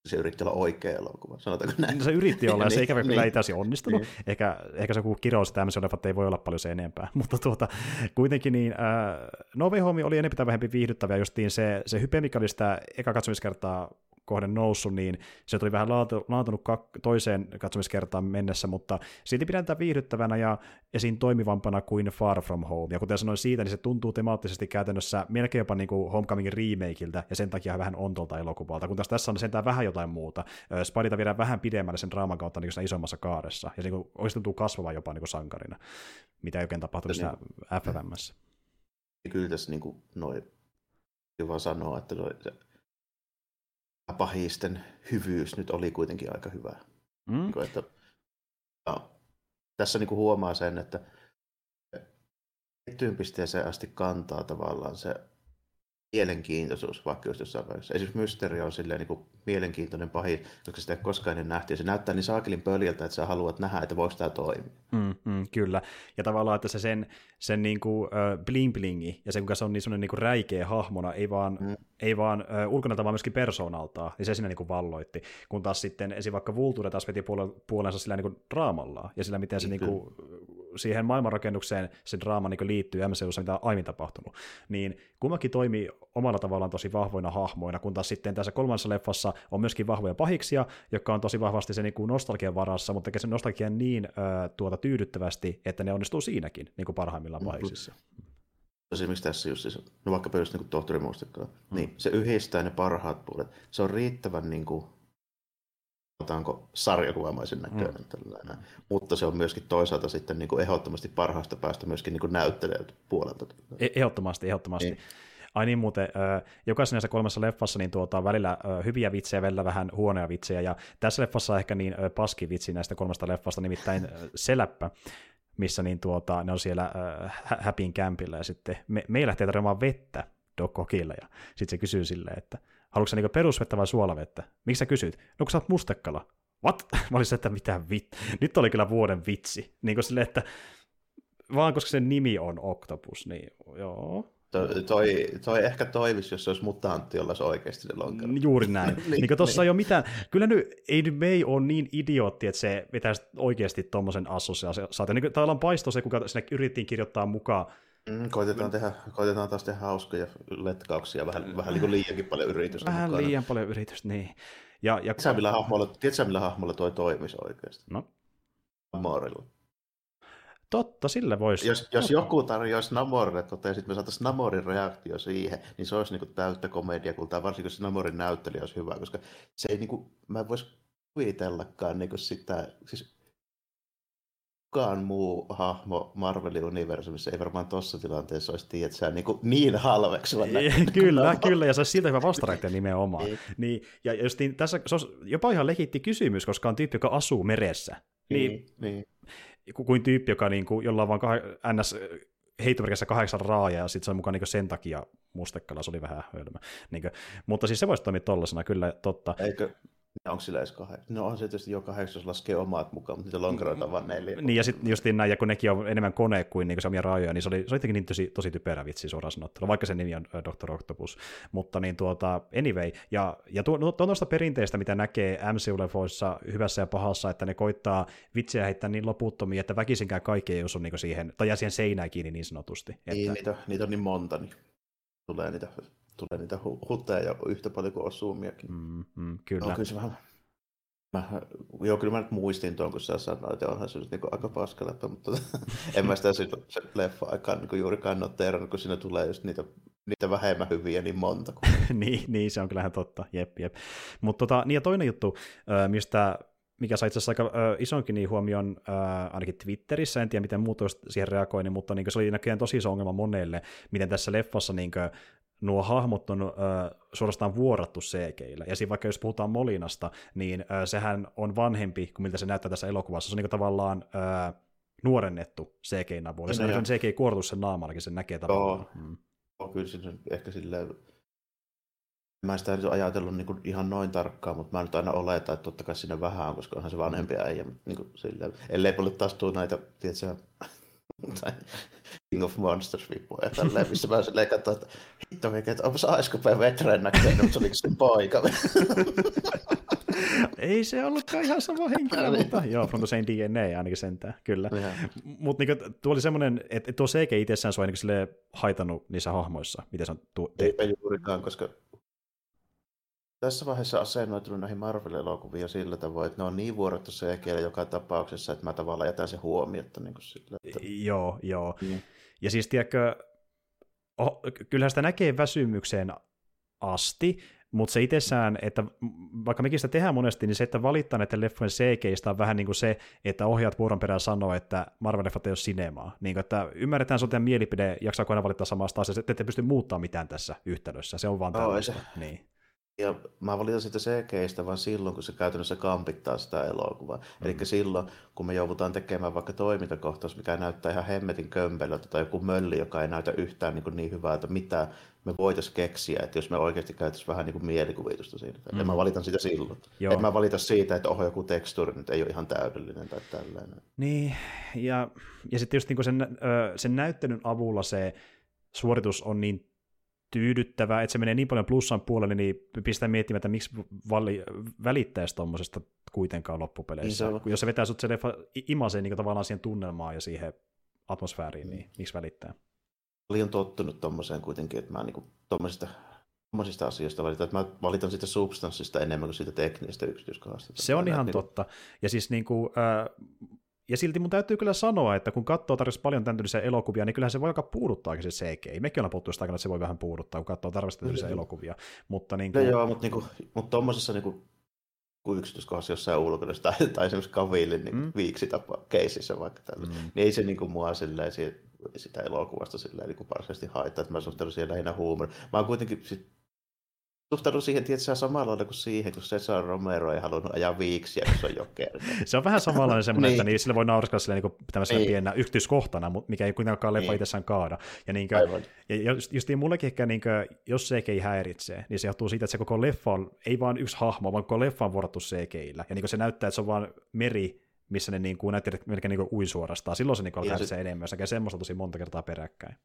se yritti olla oikea elokuva, sanotaanko näin? No, se yritti olla, ja se ikävä kyllä niin. ei täysin onnistunut. niin. Ehkä, ehkä se joku kirous tämmöisiä leffat ei voi olla paljon se enempää. Mutta tuota, kuitenkin niin, äh, No Way Home oli enemmän tai vähempi viihdyttävä, justiin se, se hype, mikä oli sitä eka katsomiskertaa kohden noussut, niin se tuli vähän laatu, laatunut kak- toiseen katsomiskertaan mennessä, mutta silti pidän tätä viihdyttävänä ja esiin toimivampana kuin Far From Home. Ja kuten sanoin siitä, niin se tuntuu temaattisesti käytännössä melkein jopa niin kuin Homecomingin remakeiltä, ja sen takia vähän ontolta elokuvalta, kun taas tässä on sentään vähän jotain muuta. Spideyta viedään vähän pidemmälle sen draaman kautta niin kuin isommassa kaaressa, ja se niin oikeasti tuntuu kasvava jopa niin kuin sankarina, mitä ei oikein tapahtunut siinä niin, FFMssä. Kyllä tässä niin kuin, noin, vaan sanoa, että noi, se pahisten hyvyys nyt oli kuitenkin aika hyvä. Mm. Niin kuin, että, no, tässä niin kuin huomaa sen, että tiettyyn pisteeseen asti kantaa tavallaan se mielenkiintoisuus, vaikka just jossain vaiheessa. Esimerkiksi Mysterio on silleen niin kuin mielenkiintoinen pahi, koska sitä ei koskaan ennen nähty. Ja se näyttää niin saakelin pöljältä, että sä haluat nähdä, että voiko tämä toimia. Mm, mm, kyllä. Ja tavallaan, että se sen, sen niin kuin, uh, bling blingi, ja se kuinka se on niin sellainen niin kuin räikeä hahmona, ei vaan, mm. ei vaan uh, ulkonäöltä, vaan myöskin persoonaltaan, niin se siinä niin kuin valloitti. Kun taas sitten esim. vaikka Vulture taas veti puolensa sillä niin kuin draamallaan, ja sillä miten se niin kuin, siihen maailmanrakennukseen se draama niin liittyy MCUssa, mitä on aiemmin tapahtunut. Niin kummakin toimii omalla tavallaan tosi vahvoina hahmoina, kun taas sitten tässä kolmannessa leffassa on myöskin vahvoja pahiksia, jotka on tosi vahvasti se niin kuin nostalgian varassa, mutta tekee sen nostalgian niin äh, tuota tyydyttävästi, että ne onnistuu siinäkin niin kuin parhaimmillaan mm-hmm. pahiksissa. Esimerkiksi tässä just, siis, no vaikka just niin tohtori muistakaan, mm. niin se yhdistää ne parhaat puolet. Se on riittävän niin kuin, sanotaanko sarjakuvamaisen näköinen. Mm. Tällainen. Mutta se on myöskin toisaalta sitten niin kuin ehdottomasti parhaasta päästä myöskin niin näyttelijältä puolelta. E- ehdottomasti, ehdottomasti. Niin. Ai niin muuten, jokaisessa näissä kolmessa leffassa niin tuota, välillä hyviä vitsejä, välillä vähän huonoja vitsejä, ja tässä leffassa ehkä niin paski vitsi näistä kolmesta leffasta, nimittäin Seläppä, missä niin tuota, ne on siellä häpin kämpillä, ja sitten me, me lähtee tarjoamaan vettä Doc ja sitten se kysyy silleen, että haluatko sä niinku perusvettä vai suolavettä? Miksi sä kysyt? No kun sä oot mustekala. What? Mä olisin, että mitä vit... Nyt oli kyllä vuoden vitsi. Niin kuin silleen, että vaan koska sen nimi on Octopus, niin joo, Toi, toi, toi ehkä toivisi, jos se olisi mutantti, jolla olisi oikeasti ne lonkerat. Juuri näin. niin, niin tuossa niin. ei ole mitään. Kyllä nyt, ei nyt May ole niin idiootti, että se vetäisi oikeasti tuommoisen assosiaation. Niin täällä on paisto se, kuka sinne yritettiin kirjoittaa mukaan Mm, koitetaan, tehdä, koitetaan taas tehdä hauskoja letkauksia, vähän, vähän niin liiankin paljon yritystä. Vähän mukana. liian paljon yritystä, niin. Ja, ja... Tiedätkö, millä hahmolla, tiedätkö, millä hahmolla toi toimisi oikeasti? No? Namorilla. Totta, sille voisi. Jos, jos joku tarjoaisi Namorille, tota, ja sitten me saataisiin Namorin reaktio siihen, niin se olisi niin täyttä komediakultaa, varsinkin jos Namorin näyttelijä olisi hyvä, koska se ei, niin kuin, mä en voisi kuvitellakaan niin sitä, siis kukaan muu hahmo Marvelin universumissa ei varmaan tuossa tilanteessa olisi tiedä, niin, kuin niin halveksuva Kyllä, kyllä, ja se olisi siltä hyvä vastareaktio nimenomaan. niin. niin, ja just niin, tässä se on jopa ihan legitti kysymys, koska on tyyppi, joka asuu meressä. Niin, niin, niin. kuin tyyppi, joka niin kuin, jolla on vaan kah- ns heittomerkissä kahdeksan raaja, ja sitten se on mukaan niin sen takia mustekala, se oli vähän hölmö. Niin kuin, mutta siis se voisi toimia tollasena, kyllä totta. Eikö, Onko sillä edes kahdeksan? No on se tietysti jo kahdeksan, jos laskee omat mukaan, mutta niitä lonkeroita on vain neljä. Niin, ja sitten justiin näin, ja kun nekin on enemmän kone kuin, niin kuin se omia rajoja, niin se oli, se oli niin tosi, tosi typerä vitsi suoraan sanottuna, vaikka sen nimi on Dr. Octopus. Mutta niin tuota, anyway, ja, ja tuo, tuo tuosta perinteistä, mitä näkee MCU-lefoissa hyvässä ja pahassa, että ne koittaa vitsiä heittää niin loputtomia, että väkisinkään kaikki ei osu niin siihen, tai jää siihen seinään kiinni niin sanotusti. Että... Niin, niitä, niitä on niin monta, niin tulee niitä tulee niitä hutteja jo yhtä paljon kuin osuumiakin. Mm, mm, kyllä. No, kyllä se vähän... Mä, joo, kyllä mä nyt muistin tuon, kun sä sanoit, että onhan se nyt niin aika paskaläppä, mutta en mä sitä se leffa aikaan niin juurikaan noteerannut, kun siinä tulee just niitä niitä vähemmän hyviä niin monta. niin, niin, se on kyllähän totta, jep, jep. Mutta tota, niin ja toinen juttu, mistä mikä sai itse asiassa aika isonkin niin huomioon äh, ainakin Twitterissä, en tiedä miten muut siihen reagoivat, niin, mutta niin se oli näköjään tosi iso ongelma monelle, miten tässä leffassa niin kuin, nuo hahmot on äh, suorastaan vuorattu CGillä. Ja siinä vaikka jos puhutaan Molinasta, niin äh, sehän on vanhempi kuin miltä se näyttää tässä elokuvassa. Se on niin tavallaan äh, nuorennettu CGin avulla. Se on CG-kuorotus sen naamallakin, sen näkee tavallaan. Joo, mm. kyllä se ehkä silleen Mä en sitä nyt ajatellut niin ihan noin tarkkaan, mutta mä nyt aina oletan, että totta kai sinne vähän on, koska onhan se vanhempi äijä. Niin kuin silleen, ellei mulle taas tule näitä, tiedätkö, King of Monsters vippuja tälleen, missä mä silleen katsoin, että hitto mikä, että onpas Aiskopeen vetreen näköinen, mutta se olikin sen poika. Ei se ollutkaan ihan sama henkilö, mutta joo, from the same DNA ainakin sentään, kyllä. Mutta niinku, tuo oli semmoinen, että tuo CG itsessään sua ainakin haitannut niissä hahmoissa, miten se on tehty. Ei juurikaan, koska tässä vaiheessa asennoitunut näihin Marvel-elokuviin sillä tavoin, että ne on niin vuorottu CG joka tapauksessa, että mä tavallaan jätän sen huomiota. Niin kuin sillä, että... Joo, joo. Mm. Ja siis tiedätkö, oh, kyllähän sitä näkee väsymykseen asti, mutta se itsessään, että vaikka mekin sitä tehdään monesti, niin se, että valittaa näiden leffojen CGistä on vähän niin kuin se, että ohjaat vuoron perään sanoo, että Marvel-leffat ei ole sinemaa. Niin kuin, että ymmärretään sun mielipide, jaksaako aina valittaa samasta asiasta, että ette pysty muuttaa mitään tässä yhtälössä. Se on vaan tällaista. Oh, se, niin. Ja mä valitan sitä CGistä vaan silloin, kun se käytännössä kampittaa sitä elokuvaa. Mm. Eli silloin, kun me joudutaan tekemään vaikka toimintakohtaus, mikä näyttää ihan hemmetin kömpelöltä, tai joku mölli, joka ei näytä yhtään niin, niin hyvältä, mitä me voitaisiin keksiä, että jos me oikeasti käytäisiin vähän niin kuin mielikuvitusta siinä. Mm. Ja mä valitan sitä silloin. Joo. En mä valita siitä, että oho, joku tekstuuri nyt ei ole ihan täydellinen tai tällainen. Niin, ja, ja sitten just niin sen, sen näyttelyn avulla se suoritus on niin tyydyttävää, että se menee niin paljon plussan puolelle, niin pistää miettimään, että miksi vali, välittäisi tuommoisesta kuitenkaan loppupeleissä. Niin Jos se vetää sut se leffa imaseen niin tavallaan siihen tunnelmaan ja siihen atmosfääriin, niin mm. miksi välittää? Olen tottunut tuommoiseen kuitenkin, että mä niin tuommoisista tuommoisista asioista valitan, että mä valitan siitä substanssista enemmän kuin siitä teknisestä yksityiskohdasta. Se on ihan niin totta. Ja siis niin kuin, äh, ja silti mun täytyy kyllä sanoa, että kun katsoo tarvitsisi paljon tämän tyylisiä elokuvia, niin kyllähän se voi aika puuduttaa se CG. Mekin ollaan puhuttu sitä että se voi vähän puuduttaa, kun katsoo tarvitsisi tyylisiä mm. elokuvia. Mutta niin kuin... no joo, mutta, niin kuin, mutta tuommoisessa niin kuin, kuin yksityiskohdassa jossain ulkona, tai, tai esimerkiksi Kavillin niin mm. viiksi tapa keisissä vaikka tällä, mm. niin ei se niin kuin, mua silleen, sitä elokuvasta silleen, niin kuin varsinaisesti haittaa, että mä suhtaudun siihen lähinnä huumorin. Mä oon kuitenkin sit, suhtaudun siihen tietysti samalla kuin siihen, kun Cesar Romero ei halunnut ajaa viiksiä, kun se on jokeri. se on vähän samanlainen semmoinen, niin. että niin, sille voi nauraskaa silleen niin tämmöisenä niin. pienenä yksityiskohtana, mikä ei kuitenkaan leffa niin. itsessään kaada. Ja, niin kuin, ja just, just niin mullekin ehkä, niin kuin, jos CG ei häiritsee, niin se johtuu siitä, että se koko leffa on, ei vaan yksi hahmo, vaan koko leffa on vuorattu CGillä. Ja niin kuin se näyttää, että se on vaan meri, missä ne niin kuin, näyttää, että melkein niin kuin ui suorastaan. Silloin se niin kuin häiritsee enemmän, jos näkee semmoista tosi monta kertaa peräkkäin.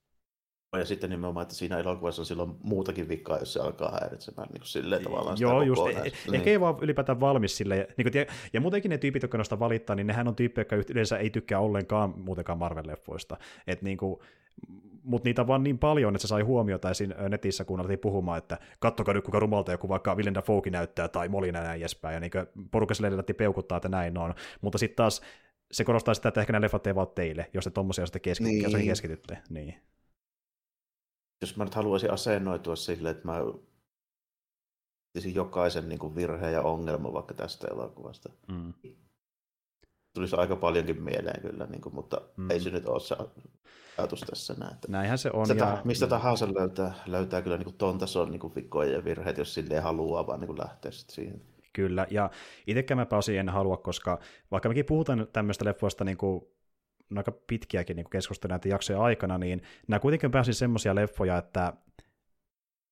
Ja sitten nimenomaan, että siinä elokuvassa on silloin muutakin vikaa, jos se alkaa häiritsemään niin kuin silleen tavallaan Joo, just. E- niin. Ehkä ei vaan ylipäätään valmis sille. Niin kuin, ja muutenkin ne tyypit, jotka noista valittaa, niin nehän on tyyppejä, jotka yleensä ei tykkää ollenkaan muutenkaan Marvel-leffoista. Et niin kuin, mutta niitä vaan niin paljon, että se sai huomiota esim. netissä, kun alettiin puhumaan, että kattokaa nyt kuinka rumalta joku vaikka Willem Dafoe näyttää tai Molina näin edespäin, ja niin porukka sille peukuttaa, että näin on. Mutta sitten taas se korostaa sitä, että ehkä nämä leffat ei vaan teille, jos te tuommoisia sitten keski- niin. keskitytte. Niin. Jos mä nyt haluaisin asennoitua silleen, että mä jokaisen niin kuin virheen ja ongelman vaikka tästä elokuvasta. Mm. Tulisi aika paljonkin mieleen kyllä, niin kuin, mutta mm. ei se nyt ole se ajatus tässä näin. Näinhän se on. Sitä, ja... Mistä tahansa löytää, löytää kyllä niin kuin ton tason niin kuin vikkoja ja virheet, jos silleen haluaa vaan niin kuin lähteä sitten siihen. Kyllä, ja itsekään mä pääsin en halua, koska vaikka mekin puhutaan tämmöistä leffoista niin kuin aika pitkiäkin niin keskusteluja näitä jaksoja aikana, niin nämä kuitenkin pääsin semmoisia leffoja, että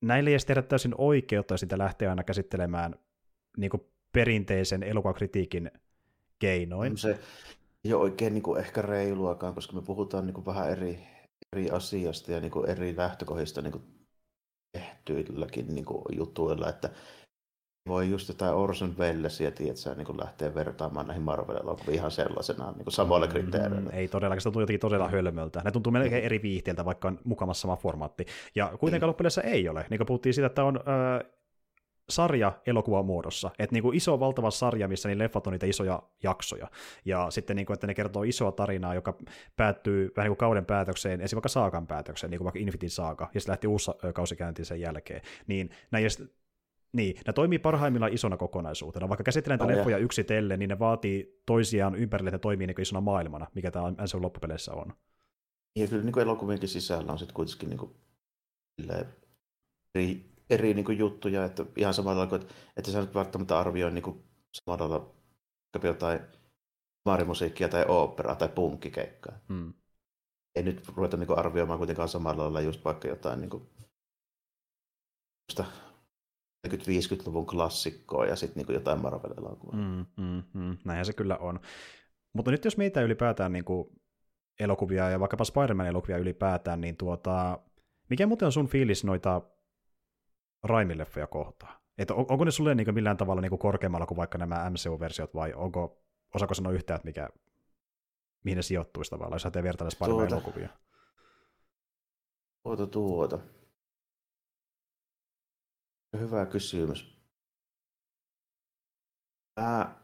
näille ei edes tehdä täysin oikeutta sitä lähteä aina käsittelemään niin kuin perinteisen elokuvakritiikin keinoin. Se ei ole oikein niin kuin ehkä reiluakaan, koska me puhutaan niin kuin vähän eri, eri asiasta ja niin kuin eri lähtökohdista niin kuin tehtyilläkin niin kuin jutuilla, että voi just jotain Orson Wellesiä, tiedätkö, niin kuin lähtee vertaamaan näihin Marvel-elokuviin ihan sellaisenaan niin kuin samoilla kriteereillä. Mm, ei todellakaan, se tuntuu jotenkin todella hölmöltä. Ne tuntuu melkein eri viihteiltä, vaikka on mukamassa sama formaatti. Ja kuitenkaan mm. loppujen ei ole. Niin kuin puhuttiin siitä, että on äh, sarja muodossa. Että niin iso valtava sarja, missä niin leffat on niitä isoja jaksoja. Ja sitten niin kuin, että ne kertoo isoa tarinaa, joka päättyy vähän niin kuin kauden päätökseen, esimerkiksi vaikka saakan päätökseen, niin kuin vaikka Infinity Saga, ja sitten lähti uusi kausi käyntiin sen jälkeen. Niin näin niin, ne toimii parhaimmillaan isona kokonaisuutena. Vaikka käsitellään oh, leffoja yksitellen, niin ne vaatii toisiaan ympärille, että toimii niin isona maailmana, mikä tämä MCU loppupeleissä on. Ja kyllä niin elokuvienkin sisällä on sitten kuitenkin niin kuin, eri, eri niin kuin juttuja, että ihan samalla tavalla, että, että sä nyt välttämättä arvioi niin kuin samalla tavalla jotain maarimusiikkia tai oopperaa tai punkkikeikkaa. Hmm. Ei nyt ruveta niin kuin arvioimaan kuitenkaan samalla lailla just vaikka jotain niin kuin, 40-50-luvun klassikkoa ja sitten niin jotain Marvel-elokuvaa. Mm, mm, mm, näinhän se kyllä on. Mutta nyt jos meitä ylipäätään niin kuin elokuvia ja vaikkapa Spider-Man-elokuvia ylipäätään, niin tuota, mikä muuten on sun fiilis noita Raimileffoja kohtaan? Et on, onko ne sulle niin millään tavalla niin korkeammalla kuin vaikka nämä MCU-versiot vai onko, osaako sanoa yhtään, että mikä, mihin ne sijoittuisi tavallaan, jos sä vertailla Spider-Man-elokuvia? Tuota, tuota. Hyvä kysymys. Mä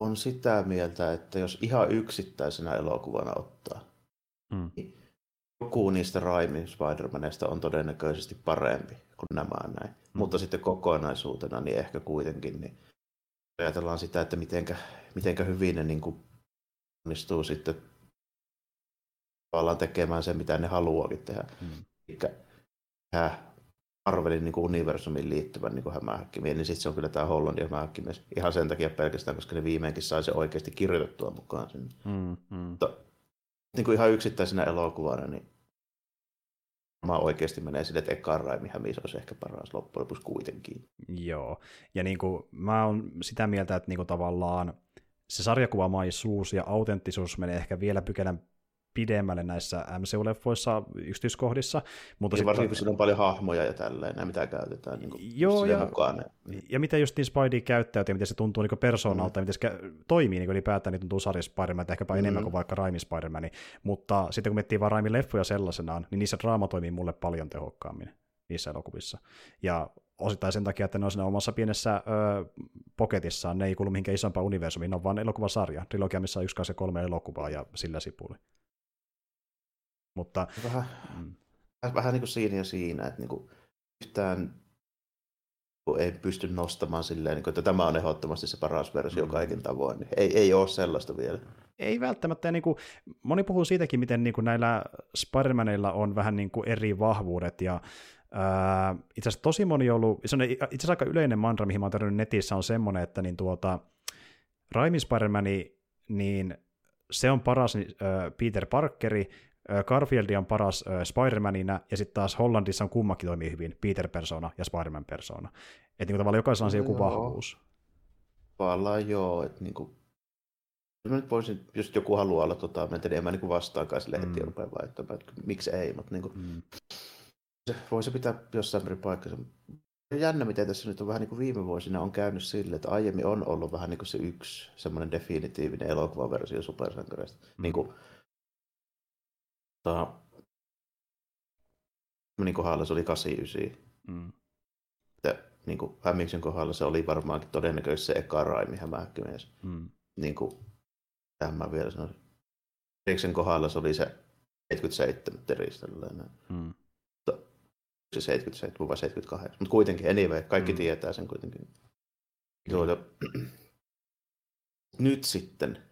on sitä mieltä, että jos ihan yksittäisenä elokuvana ottaa, hmm. niin joku niistä Raimin Spider-Maneista on todennäköisesti parempi kuin nämä näin. Hmm. Mutta sitten kokonaisuutena niin ehkä kuitenkin niin ajatellaan sitä, että mitenkä, mitenkä hyvin ne niin kuin onnistuu sitten tavallaan tekemään sen, mitä ne haluakin tehdä. Hmm. Eli Marvelin niin kuin universumiin liittyvän niin hämähäkkimiehen, niin sitten se on kyllä tämä Hollandin hämähäkkimies. Ihan sen takia pelkästään, koska ne viimeinkin sai se oikeasti kirjoitettua mukaan sinne. Mm, mm. Mutta niin kuin ihan yksittäisenä elokuvana, niin mä oikeasti menee sille, että ekaan Raimi Hämis olisi ehkä paras loppujen lopuksi kuitenkin. Joo, ja niin kuin, mä oon sitä mieltä, että niin kuin tavallaan se sarjakuvamaisuus ja autenttisuus menee ehkä vielä pykälän pidemmälle näissä MCU-leffoissa yksityiskohdissa. Mutta niin varsinkin, kun siinä on paljon hahmoja ja tälleen, mitä käytetään niin joo, ja, mukaan. Ja mitä just niin Spidey käyttää, ja miten se tuntuu niin persoonalta, mm. ja miten se toimii niin ylipäätään, niin tuntuu sarja Spider-Man, ehkäpä mm. enemmän kuin vaikka Raimi Spider-Man. Mutta sitten kun miettii vaan Raimin leffoja sellaisenaan, niin niissä draama toimii mulle paljon tehokkaammin niissä elokuvissa. Ja osittain sen takia, että ne on siinä omassa pienessä ö, poketissaan, ne ei kuulu mihinkään isompaan universumiin, ne on vain elokuvasarja, trilogia, missä on yksi ja kolme elokuvaa ja sillä sipuli. Mutta, vähän, mm. vähän niin kuin siinä ja siinä, että niin kuin yhtään ei pysty nostamaan silleen, niin että tämä on ehdottomasti se paras versio mm. kaikin tavoin. Niin ei, ei ole sellaista vielä. Ei välttämättä. Niin kuin, moni puhuu siitäkin, miten niin kuin näillä Spider-Maneilla on vähän niin kuin eri vahvuudet, ja ää, itse asiassa tosi moni on ollut, se on itse asiassa aika yleinen mantra, mihin mä oon netissä, on semmoinen, että niin tuota, Raimi spider niin se on paras äh, Peter Parkeri, Garfield on paras Spider-Manina, ja sitten taas Hollandissa on kummakin toimii hyvin, Peter-persona ja Spider-Man-persona. Että niin tavallaan jokaisella on se joku vahvuus. Tavallaan joo, että niin kuin, mä nyt voisin, jos joku haluaa olla tota, mä en mä niin vastaakaan sille heti mm. rupean vaihtamaan, että miksi ei, mutta niin kuin, mm. se, voi se pitää jossain määrin paikkansa. Jännä, miten tässä nyt on vähän niin kuin viime vuosina on käynyt sille, että aiemmin on ollut vähän niin kuin se yksi semmoinen definitiivinen elokuvaversio supersankareista. Mm. Niin kuin, ta, niin kohdalla se oli 89. Mm. Ja, niin kuin kohdalla se oli varmaankin todennäköisesti se eka Raimi hämähäkkimies. Mm. Niin kuin, mä vielä sanoisin. Eriksen kohdalla se oli se 77 teristä. Mm. Se 77 vai 78. Mutta kuitenkin, anyway, kaikki mm. tietää sen kuitenkin. Tuota, nyt sitten,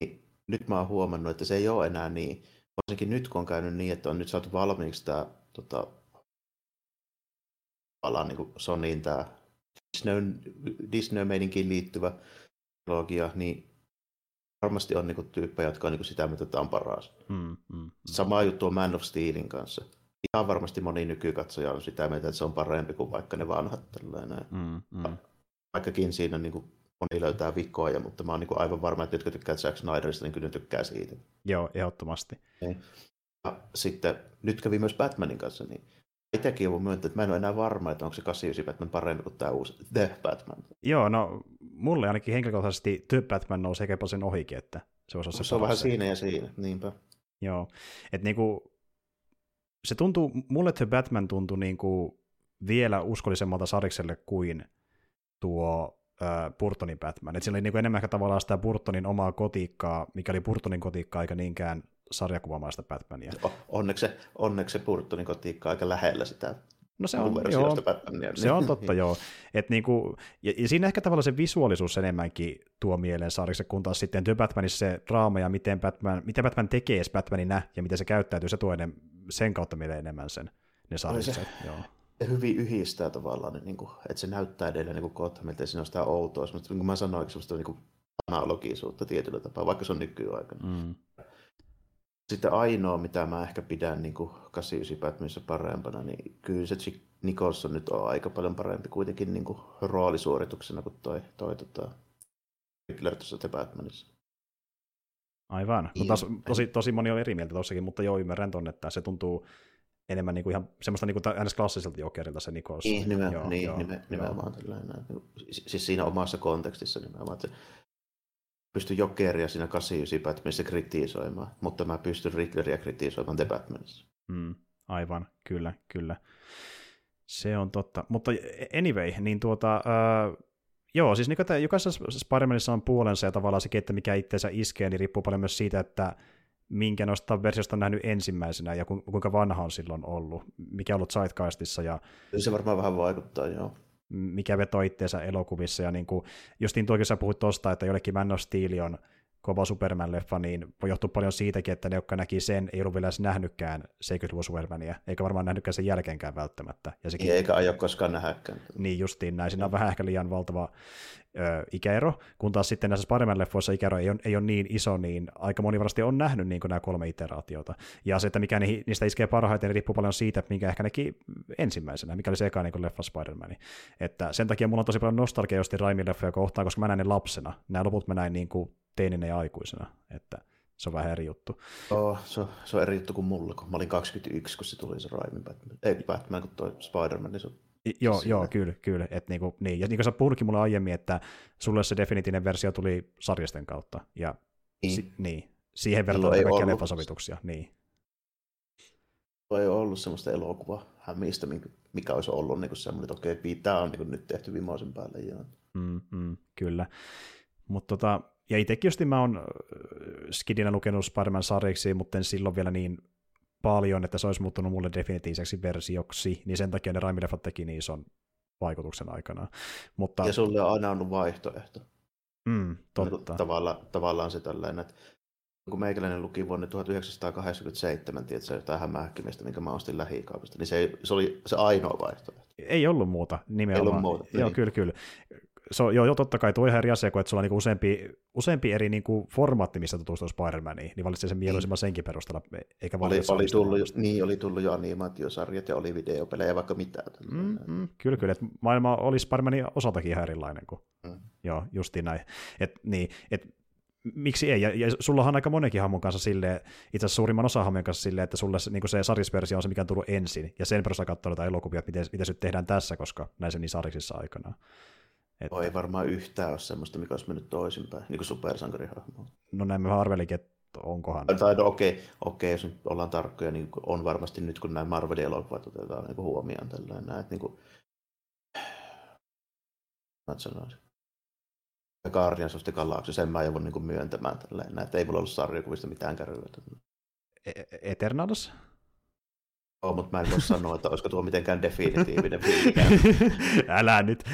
niin nyt mä oon huomannut, että se ei ole enää niin. Varsinkin nyt, kun on käynyt niin, että on nyt saatu valmiiksi tämä tota, palaan niin Sonyin tämä Disney-meininkiin liittyvä trilogia, niin varmasti on niin tyyppejä, jotka on niin sitä, mitä tämä on paras. Mm, mm, mm. Sama juttu on Man of Steelin kanssa. Ihan varmasti moni nykykatsoja on sitä mieltä, että se on parempi kuin vaikka ne vanhat. Mm, mm. Vaikkakin siinä niin kuin, moni löytää vikoja, mutta mä oon niin aivan varma, että jotka tykkää Zack Snyderista, niin kyllä ne tykkää siitä. Joo, ehdottomasti. Niin. Ja sitten nyt kävi myös Batmanin kanssa, niin itsekin olen myöntänyt, että mä en ole enää varma, että onko se 89 Batman parempi kuin tämä uusi The Batman. Joo, no mulle ainakin henkilökohtaisesti The Batman nousee kepa sen ohikin, että se olisi se, se on vähän siinä ja siinä, niinpä. Joo, että niinku, se tuntuu, mulle The Batman tuntui niinku vielä uskollisemmalta sarikselle kuin tuo äh, Burtonin Batman. Että siinä oli niinku enemmän ehkä tavallaan sitä Burtonin omaa kotiikkaa, mikä oli Burtonin kotiikkaa, eikä niinkään sarjakuvamaista Batmania. Onneksi se, onneksi se Burtonin kotiikka aika lähellä sitä No se on, joo, se on totta, joo. Et niinku, ja, ja, siinä ehkä tavallaan se visuaalisuus enemmänkin tuo mieleen sarjassa, kun taas sitten The Batmanissa se draama ja miten Batman, miten Batman tekee Batmanina ja miten se käyttäytyy, se tuo ennen, sen kautta mieleen enemmän sen ne sarjassa. Joo. Hyvin yhdistää tavallaan, niin, kuin, että se näyttää edelleen niin Gothamilta ja siinä on sitä outoa, mutta niin kuin mä sanoin, semmoista niin kuin analogisuutta tietyllä tapaa, vaikka se on nykyaikana. Mm. Sitten ainoa, mitä mä ehkä pidän niin kuin 89 Batmanissa parempana, niin kyllä se Chick Nicholson nyt on aika paljon parempi kuitenkin niin kuin roolisuorituksena kuin toi, toi tota, Riddler tuossa The Batmanissa. Aivan. Niin. Taas, tosi, tosi moni on eri mieltä tossakin, mutta joo, ymmärrän ton, että se tuntuu enemmän niin kuin ihan semmoista niin kuin klassiselta jokerilta se Nicholson. Niin, nimen, joo, niin joo, nimenomaan. Joo. Tällainen, siis siinä omassa kontekstissa nimenomaan. Että pysty Jokeria siinä 89 Batmanissa kritisoimaan, mutta mä pystyn Riddleria kritisoimaan The Batmanissa. Mm, aivan, kyllä, kyllä. Se on totta. Mutta anyway, niin tuota, äh, joo, siis niin, että jokaisessa Spider-Manissa on puolensa ja tavallaan se, että mikä itseensä iskee, niin riippuu paljon myös siitä, että minkä noista versiosta on nähnyt ensimmäisenä ja kuinka vanha on silloin ollut, mikä on ollut Zeitgeistissa. Ja... Se varmaan vähän vaikuttaa, joo mikä vetoo itseensä elokuvissa. Ja niin kuin, justiin tuokin sä puhuit tosta, että jollekin Man of Steel on kova Superman-leffa, niin voi johtua paljon siitäkin, että ne, jotka näki sen, ei ollut vielä edes nähnytkään 70-luvun Supermania, eikä varmaan nähnytkään sen jälkeenkään välttämättä. Ja sekin, eikä aio koskaan nähdäkään. Niin justiin näin, siinä on vähän ehkä liian valtava ö, ikäero, kun taas sitten näissä Spider-Man-leffoissa ikäero ei ole, ei ole niin iso, niin aika moni varmasti on nähnyt niin nämä kolme iteraatiota. Ja se, että mikä niistä iskee parhaiten, niin riippuu paljon siitä, että minkä ehkä näki ensimmäisenä, mikä oli se eka niin leffa Spider-Man. Että sen takia mulla on tosi paljon nostalgia just Raimin leffoja kohtaan, koska mä näin ne lapsena. Nämä loput mä näin niin kuin teininä ja aikuisena, että se on vähän eri juttu. Oh, se, on, se on eri juttu kuin mulle, kun mä olin 21, kun se tuli se Raimin Batman. Ei Batman, kun toi Spider-Man, niin se on Joo, joo, kyllä, kyllä. Et niinku, niin. Ja niin kuin sä puhutkin mulle aiemmin, että sulle se definitiivinen versio tuli sarjasten kautta. Ja niin. Si, niin. Siihen verrattuna kaikkia leffasovituksia. Niin. Ei ollut semmoista elokuvaa hämistä, mikä olisi ollut niin semmoinen, että okei, tämä on niin nyt tehty vimoisen päälle. Joo. Mm, mm, kyllä. Mutta tota, ja itsekin just mä oon Skidinä lukenut Spider-Man sarjiksi, mutta en silloin vielä niin paljon, että se olisi muuttunut mulle definitiiviseksi versioksi, niin sen takia ne Raimi-leffat teki niin ison vaikutuksen aikana. Mutta... Ja sulle on aina ollut vaihtoehto. Mm, totta. Tavalla, tavallaan se tällainen, että kun meikäläinen luki vuonna 1987, tiedätkö, jotain hämähäkkimistä, minkä mä ostin lähikaupasta, niin se, se oli se ainoa vaihtoehto. Ei ollut muuta, nimenomaan. Ei ollut muuta. Joo, niin. kyllä, kyllä se on, joo, joo, totta kai tuo ihan eri asia, kun että sulla on niin useampi, useampi eri niin kuin formaatti, missä tutustuu Spider-Maniin, niin valitsee sen mieluisimman niin. senkin perusteella, eikä oli, oli tullut, just, niin, oli tullut jo animaatiosarjat ja oli videopelejä vaikka mitään. Mm, mm, kyllä, kyllä, että maailma oli Spider-Manin osaltakin ihan erilainen kuin, mm. joo, justiin näin. Et, niin, et, miksi ei? Ja, ja sulla on aika monenkin hahmon kanssa silleen, itse asiassa suurimman osa hahmojen kanssa silleen, että sulle niin se sarisversio on se, mikä on tullut ensin, ja sen perusteella katsoo näitä elokuvia, että miten, miten se tehdään tässä, koska näin se niin sarisissa aikana. Että... Ei varmaan yhtään ole semmoista, mikä olisi mennyt toisinpäin, niin kuin supersankarihahmo. No näin mä arvelinkin, että onkohan. Tai no, okei, okay, okei, jos nyt ollaan tarkkoja, niin on varmasti nyt, kun nämä Marvelin elokuvat otetaan niin huomioon tällainen, näin, että niin kuin, mä sanoisin. Guardians of the Galaxy, sen mä joudun niin myöntämään tälleen, että ei mulla ollut sarjakuvista mitään kärryä. E- Eternals? Joo, mutta mä en voi sanoa, että olisiko tuo mitenkään definitiivinen Älä nyt.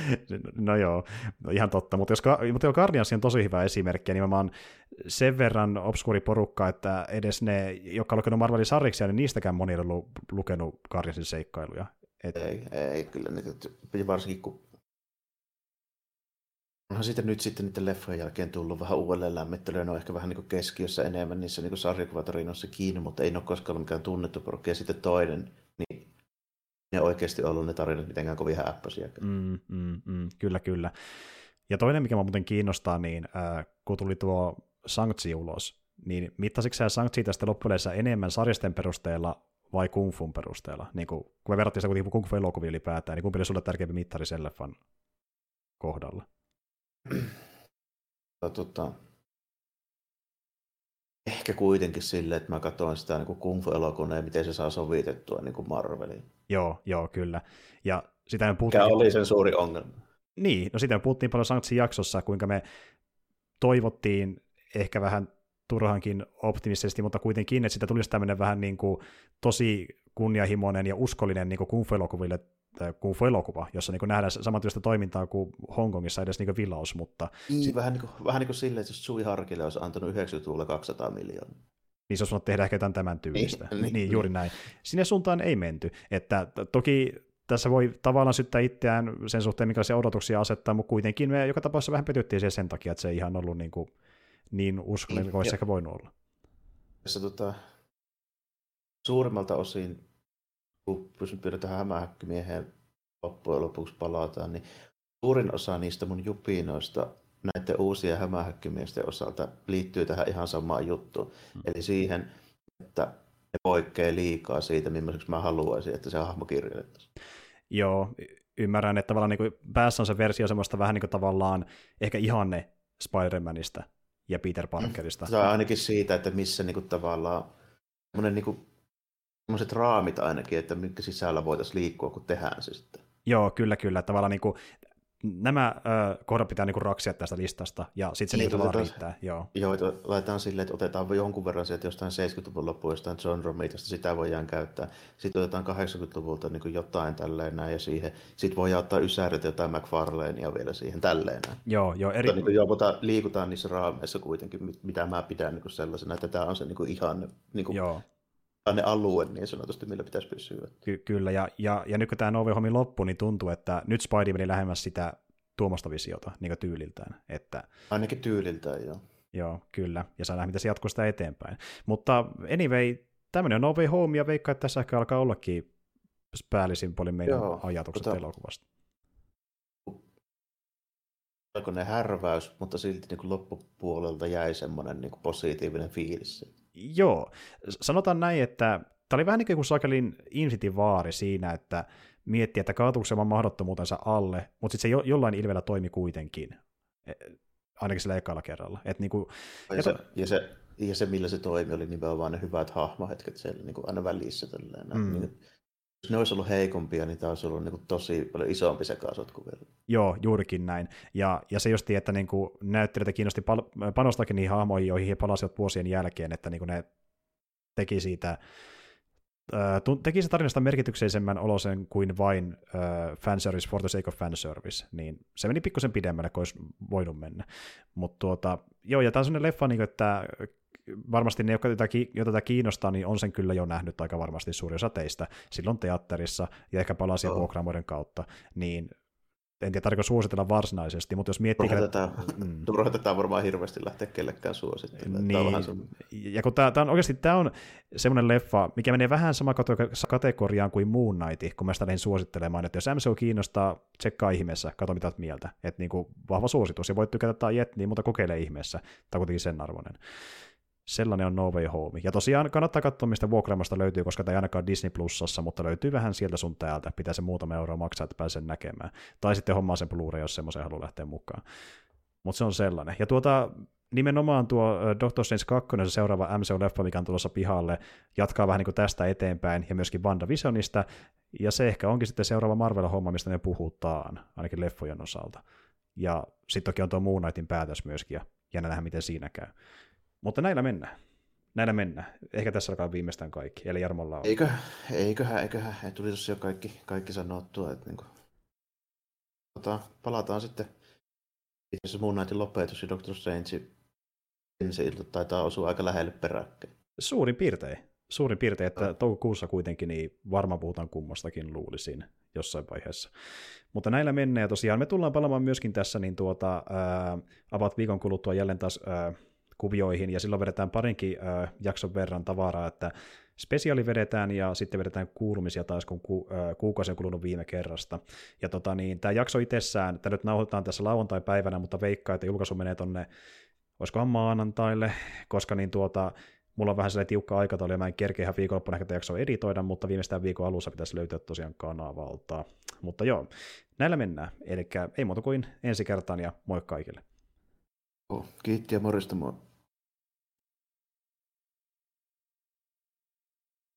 No joo, no ihan totta. Mutta jos, mutta jo Guardians on tosi hyvä esimerkki, niin mä oon sen verran obskuri porukka, että edes ne, jotka on lukenut Marvelin sarjiksia, niin niistäkään moni on ollut lukenut Guardiansin seikkailuja. Et... Ei, ei, kyllä niitä, varsinkin kun Onhan siitä nyt sitten niiden leffojen jälkeen tullut vähän uudelleen lämmittelyä, ne on ehkä vähän niin keskiössä enemmän niissä niin sarjakuvatarinoissa kiinni, mutta ei ne ole koskaan ollut mikään tunnettu porukki. Ja sitten toinen, niin ne oikeasti ollut ne tarinat mitenkään kovin häppäisiä. Mm, mm, mm, kyllä, kyllä. Ja toinen, mikä mä muuten kiinnostaa, niin äh, kun tuli tuo Sanktsi ulos, niin mittasitko Sanktsi tästä loppujen enemmän sarjasten perusteella vai kung fun perusteella? Niin kun, kun me verrattiin sitä kuitenkin kung fu elokuvia ylipäätään, niin kumpi oli sulle tärkeämpi mittari sen leffan kohdalla? Tota, ehkä kuitenkin sille, että mä katsoin sitä niin kung fu elokuvaa ja miten se saa sovitettua niin kuin Marveliin. Joo, joo, kyllä. Ja sitä me puhuttiin... Mikä oli sen suuri ongelma? Niin, no sitä me puhuttiin paljon Sanktsin jaksossa, kuinka me toivottiin ehkä vähän turhankin optimistisesti, mutta kuitenkin, että sitä tulisi tämmöinen vähän niin kuin tosi kunnianhimoinen ja uskollinen niin kuin kung fu-elokuville kung fu-elokuva, jossa niin nähdään samantyyppistä toimintaa kuin Hongkongissa edes niin vilaus, mutta... Niin, vähän, niin kuin, vähän niin kuin silleen, että jos Sui Harkille olisi antanut 90-luvulla 200 miljoonaa. Niin se olisi tehdä ehkä jotain tämän tyylistä. Niin, niin, niin, juuri näin. Sinne suuntaan ei menty. Että toki tässä voi tavallaan syttää itseään sen suhteen, minkälaisia odotuksia asettaa, mutta kuitenkin me joka tapauksessa vähän petyttiin sen takia, että se ei ihan ollut niin, kuin, niin uskollinen niin, kuin olisi ehkä voinut olla. Tässä tota, suurimmalta osin kun tähän hämähäkkimieheen loppujen lopuksi palataan, niin suurin osa niistä mun jupinoista näiden uusien hämähäkkimiesten osalta liittyy tähän ihan samaan juttuun. Mm. Eli siihen, että ne poikkeaa liikaa siitä, millaiseksi mä haluaisin, että se hahmo kirjoitettaisiin. Joo, ymmärrän, että tavallaan niin päässä on se versio semmoista vähän niin kuin tavallaan ehkä ihanne Spider-Manista ja Peter Parkerista. Se on ainakin siitä, että missä niin kuin tavallaan niin kuin semmoiset raamit ainakin, että minkä sisällä voitaisiin liikkua, kun tehdään se sitten. Joo, kyllä, kyllä. Tavallaan niin kuin, nämä ö, kohdat pitää niin kuin raksia tästä listasta, ja sitten se niin, niin vaan riittää. Joo, joo laitetaan silleen, että otetaan jonkun verran sieltä jostain 70-luvun loppuun, jostain John Romeitasta, sitä voidaan käyttää. Sitten otetaan 80-luvulta niin kuin jotain tälleen näin, ja siihen. Sitten voi ottaa ysärit jotain McFarlanea vielä siihen tälleen näin. Joo, joo. Eri... Mutta, niin kuin, joo, liikutaan niissä raameissa kuitenkin, mitä mä pidän niin kuin sellaisena, että tämä on se niin kuin ihan niin kuin, joo ne alue niin sanotusti, millä pitäisi pysyä. Ky- kyllä, ja, ja, ja nyt kun tämä Nove Hommi loppui, niin tuntuu, että nyt Spidey meni lähemmäs sitä tuomasta visiota niin tyyliltään. Että... Ainakin tyyliltään, joo. Joo, kyllä, ja saa nähdä, miten se jatkuu sitä eteenpäin. Mutta anyway, tämmöinen on No Way Home, ja veikkaa, että tässä ehkä alkaa ollakin päällisin puolin meidän joo, ajatukset tota... elokuvasta. ne härväys, mutta silti niin kuin loppupuolelta jäi semmoinen niin kuin positiivinen fiilis. Joo, sanotaan näin, että tämä oli vähän niin kuin Sakelin Infinity Vaari siinä, että mietti, että kaatuuko se mahdottomuutensa alle, mutta sitten se jo, jollain ilveellä toimi kuitenkin, e, ainakin sillä ekalla kerralla. Et niin kuin, ja, se, ja, se, ja se, millä se toimi, oli nimenomaan ne hyvät hahmohetket siellä niin kuin aina välissä. Tälleen, mm. niin, jos ne olisi ollut heikompia, niin tämä olisi ollut niin kuin tosi paljon isompi sekasotku vielä. Joo, juurikin näin. Ja, ja se justi, että niin kuin näyttelijöitä kiinnosti pal- panostakin niihin hahmoihin, joihin he palasivat vuosien jälkeen, että niin kuin ne teki siitä teki se tarinasta merkityksellisemmän olosen kuin vain uh, fanservice for the sake of fanservice, niin se meni pikkusen pidemmälle kuin olisi voinut mennä. Mutta tuota, joo, ja tämä on sellainen leffa, niin kuin, että varmasti ne, jotka tätä, tätä kiinnostaa, niin on sen kyllä jo nähnyt aika varmasti suuri osa teistä silloin teatterissa ja ehkä palasia oh. vuokraamoiden kautta, niin en tiedä tarvitse suositella varsinaisesti, mutta jos miettii... Turha tätä, mm. tätä varmaan hirveästi lähteä kellekään suosittelemaan. Niin. Tämä ja kun tämä, tämä on oikeasti tämä on semmoinen leffa, mikä menee vähän sama kategoriaan kuin Moon Knight, kun mä sitä lähdin suosittelemaan, että jos MCU kiinnostaa, tsekkaa ihmeessä, kato mitä mieltä. Että niin kuin vahva suositus, ja voit tykätä tai jet, niin mutta kokeile ihmeessä. Tämä on kuitenkin sen arvoinen sellainen on No Way Home. Ja tosiaan kannattaa katsoa, mistä vuokraamasta löytyy, koska tämä ei ainakaan Disney Plusassa, mutta löytyy vähän sieltä sun täältä. Pitää se muutama euro maksaa, että pääsen näkemään. Tai sitten hommaa sen Blu-ray, jos semmoisen haluaa lähteä mukaan. Mutta se on sellainen. Ja tuota, nimenomaan tuo Doctor Strange 2, se seuraava MCU-leffa, mikä on tulossa pihalle, jatkaa vähän niin kuin tästä eteenpäin, ja myöskin WandaVisionista, ja se ehkä onkin sitten seuraava Marvel-homma, mistä me puhutaan, ainakin leffojen osalta. Ja sitten toki on tuo Moon Knightin päätös myöskin, ja jännä nähdä, miten siinä käy. Mutta näillä mennään. Näillä mennään. Ehkä tässä alkaa viimeistään kaikki. Eli Jarmolla on. Eikö, eiköhän, eiköhän. Ei tuli tossa jo kaikki, kaikki sanottua. Että niin kuin... Tota, palataan sitten. Itse asiassa Moon Knightin lopetus ja Doctor Strange ensi ilta taitaa osua aika lähelle peräkkäin. Suurin piirtein. Suurin piirtein, että no. toukokuussa kuitenkin niin varmaan puhutaan kummastakin luulisin jossain vaiheessa. Mutta näillä mennään, ja tosiaan me tullaan palaamaan myöskin tässä niin tuota, ää, about viikon kuluttua jälleen taas ää, kuvioihin, ja silloin vedetään parinkin äh, jakson verran tavaraa, että spesiaali vedetään ja sitten vedetään kuulumisia taas, kun ku, äh, kuukausi on kulunut viime kerrasta. Ja tota, niin, tämä jakso itsessään, tämä nyt nauhoitetaan tässä lauantai-päivänä, mutta veikkaa, että julkaisu menee tonne, olisikohan maanantaille, koska niin tuota, mulla on vähän sellainen tiukka aikataulu, ja mä en kerkeä ihan viikonloppuna ehkä jaksoa editoida, mutta viimeistään viikon alussa pitäisi löytyä tosiaan kanavalta. Mutta joo, näillä mennään. Eli ei muuta kuin ensi kertaan ja moi kaikille. Kiitti ja morjesta moi.